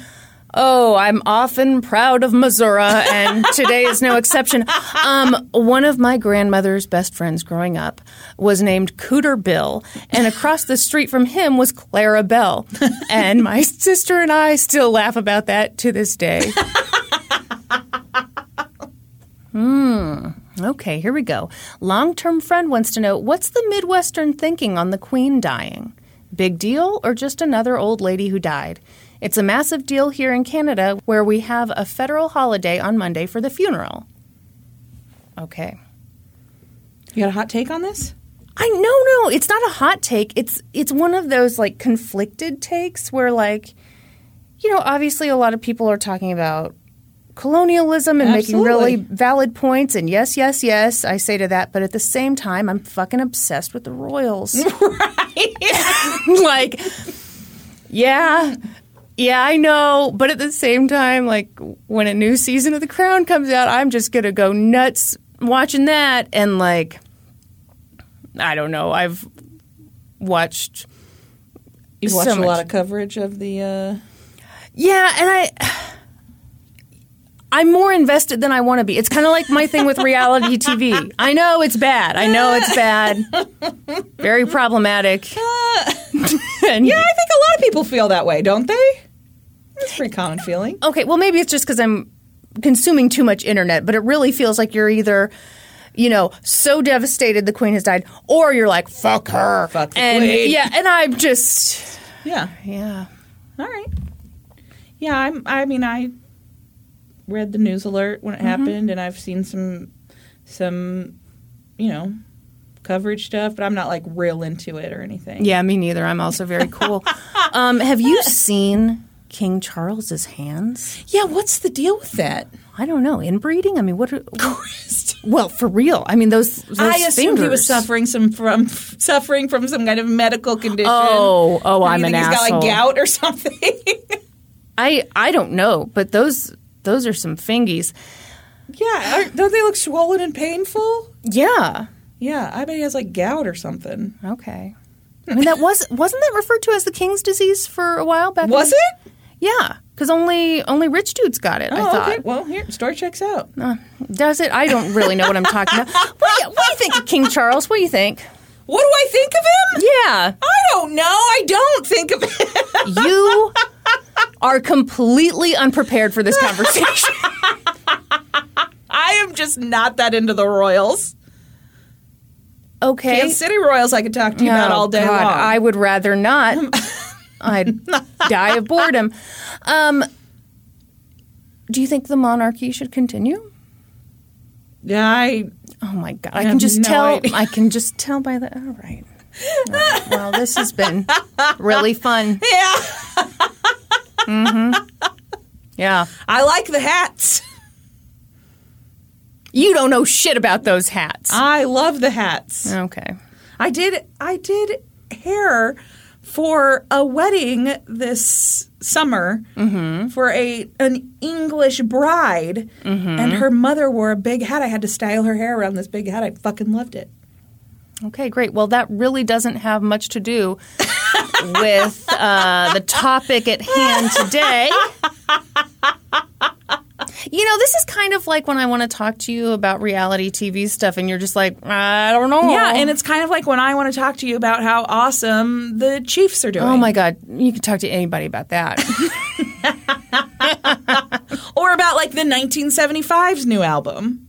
[SPEAKER 1] Oh, I'm often proud of Missouri, and today is no exception. Um, one of my grandmother's best friends growing up was named Cooter Bill, and across the street from him was Clara Bell. And my sister and I still laugh about that to this day. Hmm. Okay, here we go. Long term friend wants to know what's the Midwestern thinking on the Queen dying? Big deal or just another old lady who died? It's a massive deal here in Canada where we have a federal holiday on Monday for the funeral. Okay.
[SPEAKER 2] You got a hot take on this?
[SPEAKER 1] I no no, it's not a hot take. It's it's one of those like conflicted takes where like you know, obviously a lot of people are talking about colonialism and making really valid points and yes, yes, yes, I say to that, but at the same time I'm fucking obsessed with the royals. Right. like yeah. Yeah, I know, but at the same time like when a new season of The Crown comes out, I'm just going to go nuts watching that and like I don't know. I've watched
[SPEAKER 2] You've watched
[SPEAKER 1] So
[SPEAKER 2] a
[SPEAKER 1] much.
[SPEAKER 2] lot of coverage of the. Uh,
[SPEAKER 1] Yeah, and I I'm more invested than I want to be. It's kind of like my thing with reality TV. I know it's bad. I know it's bad. Very problematic. and
[SPEAKER 2] yeah, I think a lot of people feel that way, don't they? That's a pretty common feeling.
[SPEAKER 1] Okay, well maybe it's just cuz I'm consuming too much internet, but it really feels like you're either you know, so devastated the queen has died, or you're like, fuck her.
[SPEAKER 2] Fuck the
[SPEAKER 1] and
[SPEAKER 2] queen.
[SPEAKER 1] yeah, and I'm just
[SPEAKER 2] Yeah.
[SPEAKER 1] yeah.
[SPEAKER 2] All right. Yeah, I'm. I mean, I read the news alert when it
[SPEAKER 1] Mm-hmm.
[SPEAKER 2] happened, and I've seen some, some, you know, coverage stuff, but I'm not like real into it or anything.
[SPEAKER 1] Yeah, me neither. I'm also very cool. um, have you seen King Charles's hands?
[SPEAKER 2] Yeah, what's the deal with that?
[SPEAKER 1] I don't know. Inbreeding? I mean, what? Are, well, for real. I mean, those. those
[SPEAKER 2] I assumed he was suffering some from suffering from some kind of medical condition.
[SPEAKER 1] Oh, oh, I'm an
[SPEAKER 2] think he's
[SPEAKER 1] asshole.
[SPEAKER 2] got like gout or something.
[SPEAKER 1] I I don't know, but those those are some fingies.
[SPEAKER 2] yeah, don't they look swollen and painful?
[SPEAKER 1] Yeah.
[SPEAKER 2] Yeah, I bet he has like gout or something.
[SPEAKER 1] Okay. I mean, that was wasn't that referred to as the king's disease for a while back?
[SPEAKER 2] Was it?
[SPEAKER 1] Yeah, because only only rich dudes got it. I
[SPEAKER 2] Oh,
[SPEAKER 1] thought.
[SPEAKER 2] okay. Well, here, story checks out.
[SPEAKER 1] Uh, does it? I don't really know what I'm talking about. What do, you, what do you think of King Charles? What do you think?
[SPEAKER 2] What do I think of him?
[SPEAKER 1] Yeah,
[SPEAKER 2] I don't know. I don't think of him.
[SPEAKER 1] you are completely unprepared for this conversation.
[SPEAKER 2] I am just not that into the Royals.
[SPEAKER 1] Okay.
[SPEAKER 2] Kansas City Royals, I could talk to you about
[SPEAKER 1] Oh,
[SPEAKER 2] all day
[SPEAKER 1] God,
[SPEAKER 2] long.
[SPEAKER 1] I would rather not. I'd die of boredom. Um, do you think the monarchy should continue?
[SPEAKER 2] yeah, I
[SPEAKER 1] Oh my god! I can just
[SPEAKER 2] no
[SPEAKER 1] tell.
[SPEAKER 2] idea.
[SPEAKER 1] I can just tell by the. All right. All right. Well, this has been really fun.
[SPEAKER 2] yeah.
[SPEAKER 1] Yeah.
[SPEAKER 2] I like the hats.
[SPEAKER 1] You don't know shit about those hats.
[SPEAKER 2] I love the hats.
[SPEAKER 1] Okay.
[SPEAKER 2] I did I did hair for a wedding this summer for a an English bride, and her mother wore a big hat. I had to style her hair around this big hat. I fucking loved it.
[SPEAKER 1] Okay, great. Well, that really doesn't have much to do with uh, the topic at hand today. You know, this is kind of like when I want to talk to you about reality TV stuff, and you're just like, I don't know.
[SPEAKER 2] Yeah, and it's kind of like when I want to talk to you about how awesome the Chiefs are doing.
[SPEAKER 1] oh my god, you can talk to anybody about that.
[SPEAKER 2] Or about like the 1975's new album.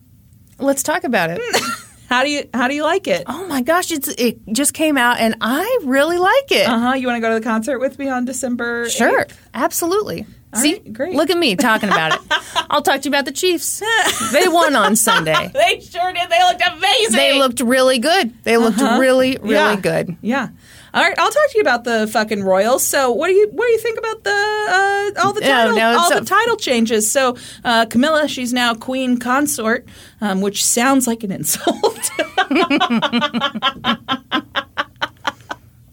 [SPEAKER 1] Let's talk about it.
[SPEAKER 2] How do you how do you like it?
[SPEAKER 1] Oh my gosh, it's it just came out, and I really like it.
[SPEAKER 2] Uh huh. You want to go to the concert with me on December?
[SPEAKER 1] Sure,
[SPEAKER 2] 8th?
[SPEAKER 1] absolutely. See,
[SPEAKER 2] right, great.
[SPEAKER 1] look at me talking about it. I'll talk to you about the Chiefs. They won on Sunday.
[SPEAKER 2] They sure did. They looked amazing.
[SPEAKER 1] They looked really good. They looked really, really
[SPEAKER 2] Yeah.
[SPEAKER 1] good.
[SPEAKER 2] Yeah. All right, I'll talk to you about the fucking Royals. So, what do you what do you think about the uh, all the title
[SPEAKER 1] no,
[SPEAKER 2] all
[SPEAKER 1] it's
[SPEAKER 2] the title changes? So, uh, Camilla, she's now Queen Consort, um, which sounds like an insult.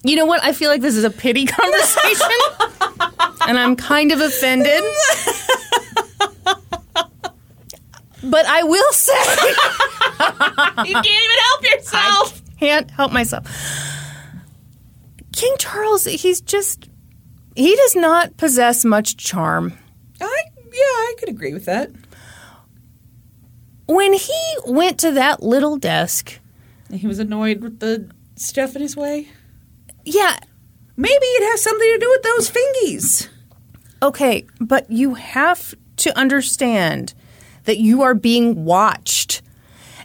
[SPEAKER 1] You know what? I feel like this is a pity conversation, and I'm kind of offended. But I will say,
[SPEAKER 2] you can't even help yourself.
[SPEAKER 1] can't help myself. King Charles, he's just, he does not possess much charm.
[SPEAKER 2] I yeah, I could agree with that.
[SPEAKER 1] When he went to that little desk,
[SPEAKER 2] He was annoyed with the stuff in his way.
[SPEAKER 1] Yeah,
[SPEAKER 2] Maybe it has something to do with those fingies.
[SPEAKER 1] Okay, but you have to understand that you are being watched.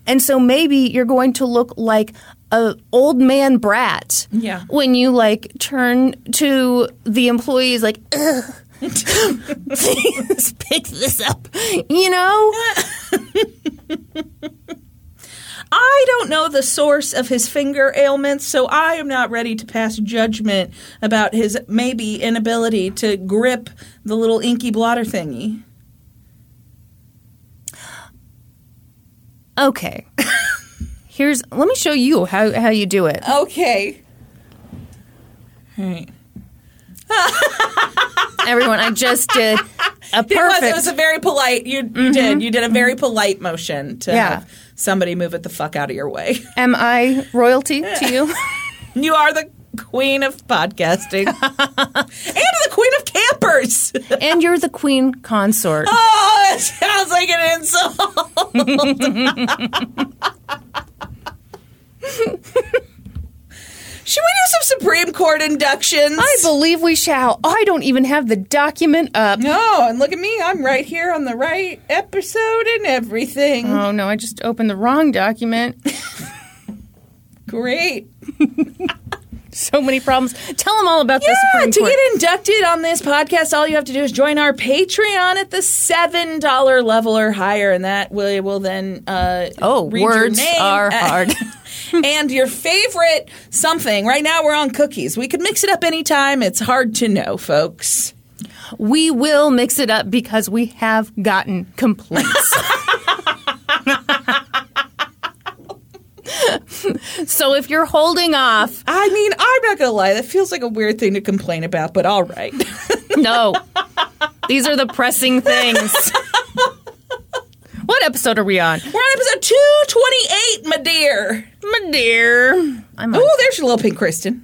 [SPEAKER 1] And so maybe you're going to look like a old man brat
[SPEAKER 2] Yeah.
[SPEAKER 1] when you like turn to the employees like Ugh, please pick this up you know
[SPEAKER 2] I don't know the source of his finger ailments, so I am not ready to pass judgment about his maybe inability to grip the little inky blotter thingy.
[SPEAKER 1] okay here's let me show you how, how you do it
[SPEAKER 2] Okay. All right.
[SPEAKER 1] everyone i just did a
[SPEAKER 2] It was,
[SPEAKER 1] perfect
[SPEAKER 2] it was a very polite. You, you did. Mm-hmm. You did a very polite motion to
[SPEAKER 1] Yeah.
[SPEAKER 2] Somebody move it the fuck out of your way.
[SPEAKER 1] am i royalty to you
[SPEAKER 2] You are the queen of podcasting and the queen of campers.
[SPEAKER 1] and you're the queen consort
[SPEAKER 2] Oh, that sounds like an insult. Should we do some Supreme Court inductions?
[SPEAKER 1] I believe we shall. I don't even have the document up.
[SPEAKER 2] no, and look at me. I'm right here on the right episode and everything.
[SPEAKER 1] Oh no, I just opened the wrong document.
[SPEAKER 2] Great.
[SPEAKER 1] so many problems. Tell them all about the
[SPEAKER 2] Yeah,
[SPEAKER 1] Supreme
[SPEAKER 2] to
[SPEAKER 1] Court.
[SPEAKER 2] get inducted on this podcast, all you have to do is join our Patreon at the seven dollar level or higher, and that will will then uh,
[SPEAKER 1] Oh, words are hard.
[SPEAKER 2] and your favorite something. Right now, we're on cookies. We could mix it up anytime. It's hard to know, folks.
[SPEAKER 1] we will mix it up because we have gotten complaints. So if you're holding off,
[SPEAKER 2] I mean, I'm not gonna lie. That feels like a weird thing to complain about, but all right.
[SPEAKER 1] no. These are the pressing things. what episode are we on?
[SPEAKER 2] We're on episode two twenty eight, my dear.
[SPEAKER 1] My dear. I'm
[SPEAKER 2] Oh, there's your little pink Kristin.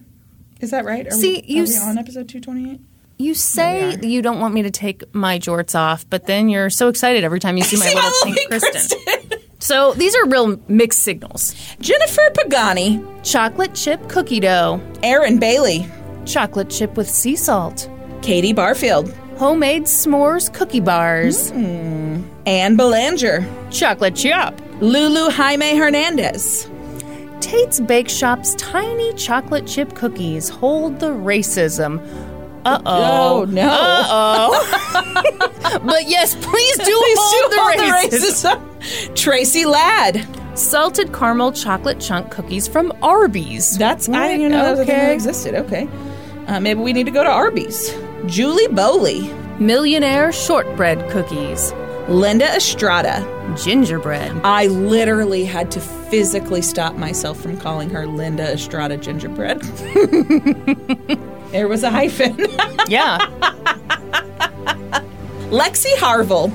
[SPEAKER 2] Is that right? Are
[SPEAKER 1] See,
[SPEAKER 2] we,
[SPEAKER 1] you
[SPEAKER 2] are we on episode two twenty eight?
[SPEAKER 1] You say you don't want me to take my jorts off, but then you're so excited every time you see my little pink Kristin. So these are real mixed signals.
[SPEAKER 2] Jennifer Pagani,
[SPEAKER 1] Chocolate chip cookie dough,
[SPEAKER 2] Aaron Bailey,
[SPEAKER 1] chocolate chip with sea salt,
[SPEAKER 2] Katie Barfield,
[SPEAKER 1] homemade s'mores cookie bars, hmm.
[SPEAKER 2] Anne Belanger,
[SPEAKER 1] chocolate chip,
[SPEAKER 2] Lulu Jaime Hernandez,
[SPEAKER 1] Tate's Bake Shop's tiny chocolate chip cookies hold the racism. Uh oh.
[SPEAKER 2] Oh, no.
[SPEAKER 1] Uh oh. but yes, please do
[SPEAKER 2] Please
[SPEAKER 1] hold
[SPEAKER 2] do
[SPEAKER 1] the
[SPEAKER 2] hold
[SPEAKER 1] racism.
[SPEAKER 2] racism. Tracy Ladd.
[SPEAKER 1] Salted caramel chocolate chunk cookies from Arby's.
[SPEAKER 2] That's I didn't even know that thing that
[SPEAKER 1] Okay.
[SPEAKER 2] existed. Okay, uh, maybe we need to go to Arby's. Julie Bowley,
[SPEAKER 1] Millionaire shortbread cookies,
[SPEAKER 2] Linda Estrada.
[SPEAKER 1] gingerbread,
[SPEAKER 2] I literally had to physically stop myself from calling her Linda Estrada gingerbread. there was a hyphen.
[SPEAKER 1] yeah,
[SPEAKER 2] Lexi Harville.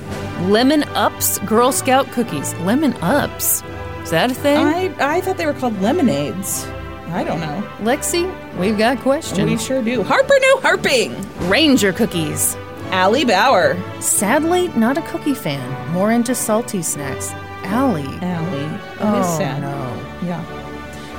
[SPEAKER 1] lemon ups Girl Scout cookies. Lemon ups, is that a thing?
[SPEAKER 2] I I thought they were called lemonades. I don't know.
[SPEAKER 1] Lexi, we've got questions.
[SPEAKER 2] We sure do. Harper no harping.
[SPEAKER 1] Ranger cookies.
[SPEAKER 2] Allie Bauer.
[SPEAKER 1] Sadly, not a cookie fan. More into salty snacks. Allie.
[SPEAKER 2] Allie. That
[SPEAKER 1] Oh,
[SPEAKER 2] sad.
[SPEAKER 1] no.
[SPEAKER 2] Yeah.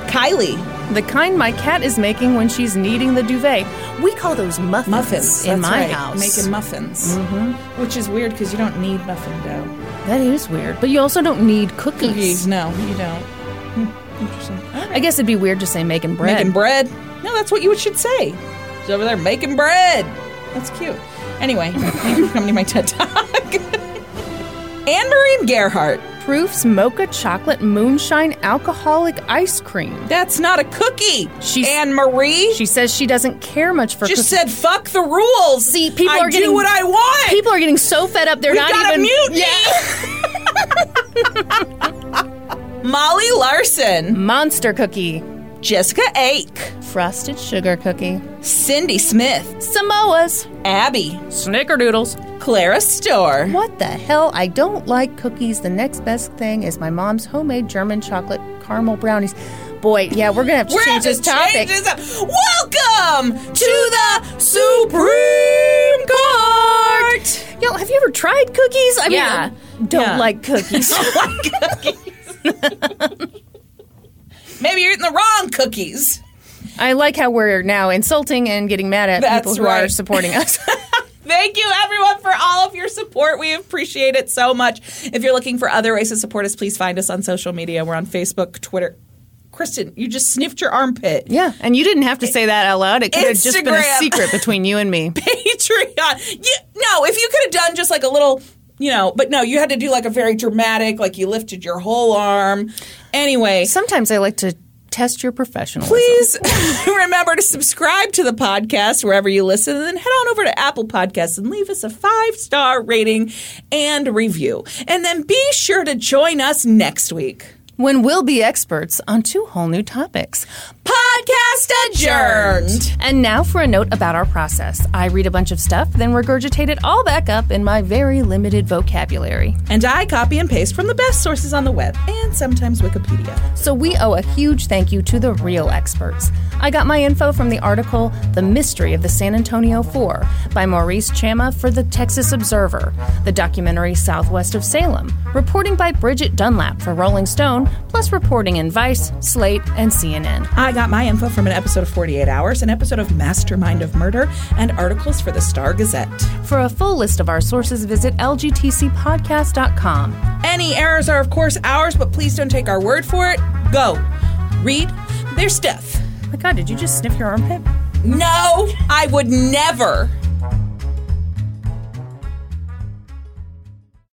[SPEAKER 2] Kylie.
[SPEAKER 1] The kind my cat is making when she's kneading the duvet. We call those muffins,
[SPEAKER 2] Muffins.
[SPEAKER 1] in my
[SPEAKER 2] right.
[SPEAKER 1] house.
[SPEAKER 2] Making muffins. Mm-hmm. Which is weird because you don't need muffin dough.
[SPEAKER 1] that is weird, but you also don't need cookies.
[SPEAKER 2] Cookies. No, you don't. Hmm, Interesting. Right.
[SPEAKER 1] I guess it'd be weird to say making bread.
[SPEAKER 2] Making bread. No, that's what you should say. She's over there making bread. That's cute. Anyway, thank you for coming to my TED Talk. Anne Marie Gerhart.
[SPEAKER 1] Proof's mocha chocolate moonshine alcoholic ice cream.
[SPEAKER 2] That's not a cookie.
[SPEAKER 1] She's-
[SPEAKER 2] Anne Marie.
[SPEAKER 1] She says she doesn't care much for
[SPEAKER 2] just
[SPEAKER 1] cookies.
[SPEAKER 2] said fuck the rules.
[SPEAKER 1] See, people
[SPEAKER 2] I
[SPEAKER 1] are getting
[SPEAKER 2] do what I want.
[SPEAKER 1] People are getting so fed up they're
[SPEAKER 2] We've
[SPEAKER 1] not
[SPEAKER 2] got
[SPEAKER 1] even
[SPEAKER 2] a mutiny.
[SPEAKER 1] Yeah.
[SPEAKER 2] Molly Larson.
[SPEAKER 1] Monster cookie,
[SPEAKER 2] Jessica Ake.
[SPEAKER 1] frosted sugar cookie,
[SPEAKER 2] Cindy Smith.
[SPEAKER 1] Samoas,
[SPEAKER 2] Abby.
[SPEAKER 1] snickerdoodles.
[SPEAKER 2] Clara Storr.
[SPEAKER 1] What the hell? I don't like cookies. The next best thing is my mom's homemade German chocolate caramel brownies. Boy, yeah, we're gonna have to
[SPEAKER 2] We're
[SPEAKER 1] change this
[SPEAKER 2] to
[SPEAKER 1] topic.
[SPEAKER 2] change this up. Welcome to the Supreme Court.
[SPEAKER 1] Yo, have you ever tried cookies? I
[SPEAKER 2] Yeah.
[SPEAKER 1] mean, don't
[SPEAKER 2] Yeah.
[SPEAKER 1] like cookies.
[SPEAKER 2] Maybe you're eating the wrong cookies.
[SPEAKER 1] I like how we're now insulting and getting mad at
[SPEAKER 2] That's
[SPEAKER 1] people who are supporting us.
[SPEAKER 2] Thank you, everyone, for all of your support. We appreciate it so much. If you're looking for other ways to support us, please find us on social media. We're on Facebook, Twitter. Kristin, you just sniffed your armpit.
[SPEAKER 1] yeah, and you didn't have to say that out loud. It could have just been a secret between you and me.
[SPEAKER 2] Patreon. You, no, if you could have done just like a little, you know, but no, you had to do like a very dramatic, like you lifted your whole arm. Anyway,
[SPEAKER 1] Sometimes I like to test your professionalism.
[SPEAKER 2] please remember to subscribe to the podcast wherever you listen and then head on over to Apple Podcasts and leave us a five star rating and review. And then be sure to join us next week.
[SPEAKER 1] when we'll be experts on two whole new topics.
[SPEAKER 2] Podcast adjourned.
[SPEAKER 1] And now for a note about our process. I read a bunch of stuff, then regurgitate it all back up in my very limited vocabulary.
[SPEAKER 2] And I copy and paste from the best sources on the web and sometimes Wikipedia.
[SPEAKER 1] So we owe a huge thank you to the real experts. I got my info from the article The Mystery of the San Antonio Four by Maurice Chammah for the Texas Observer, the documentary Southwest of Salem, reporting by Bridget Dunlap for Rolling Stone, plus reporting in Vice, Slate, and CNN.
[SPEAKER 2] I got my info from an episode of 48 Hours, an episode of Mastermind of Murder, and articles for the Star Gazette.
[SPEAKER 1] For a full list of our sources, visit lgtcpodcast.com.
[SPEAKER 2] Any errors are, of course, ours, but please don't take our word for it. Go. Read their stuff.
[SPEAKER 1] my God, did you just sniff your armpit?
[SPEAKER 2] No, I would never.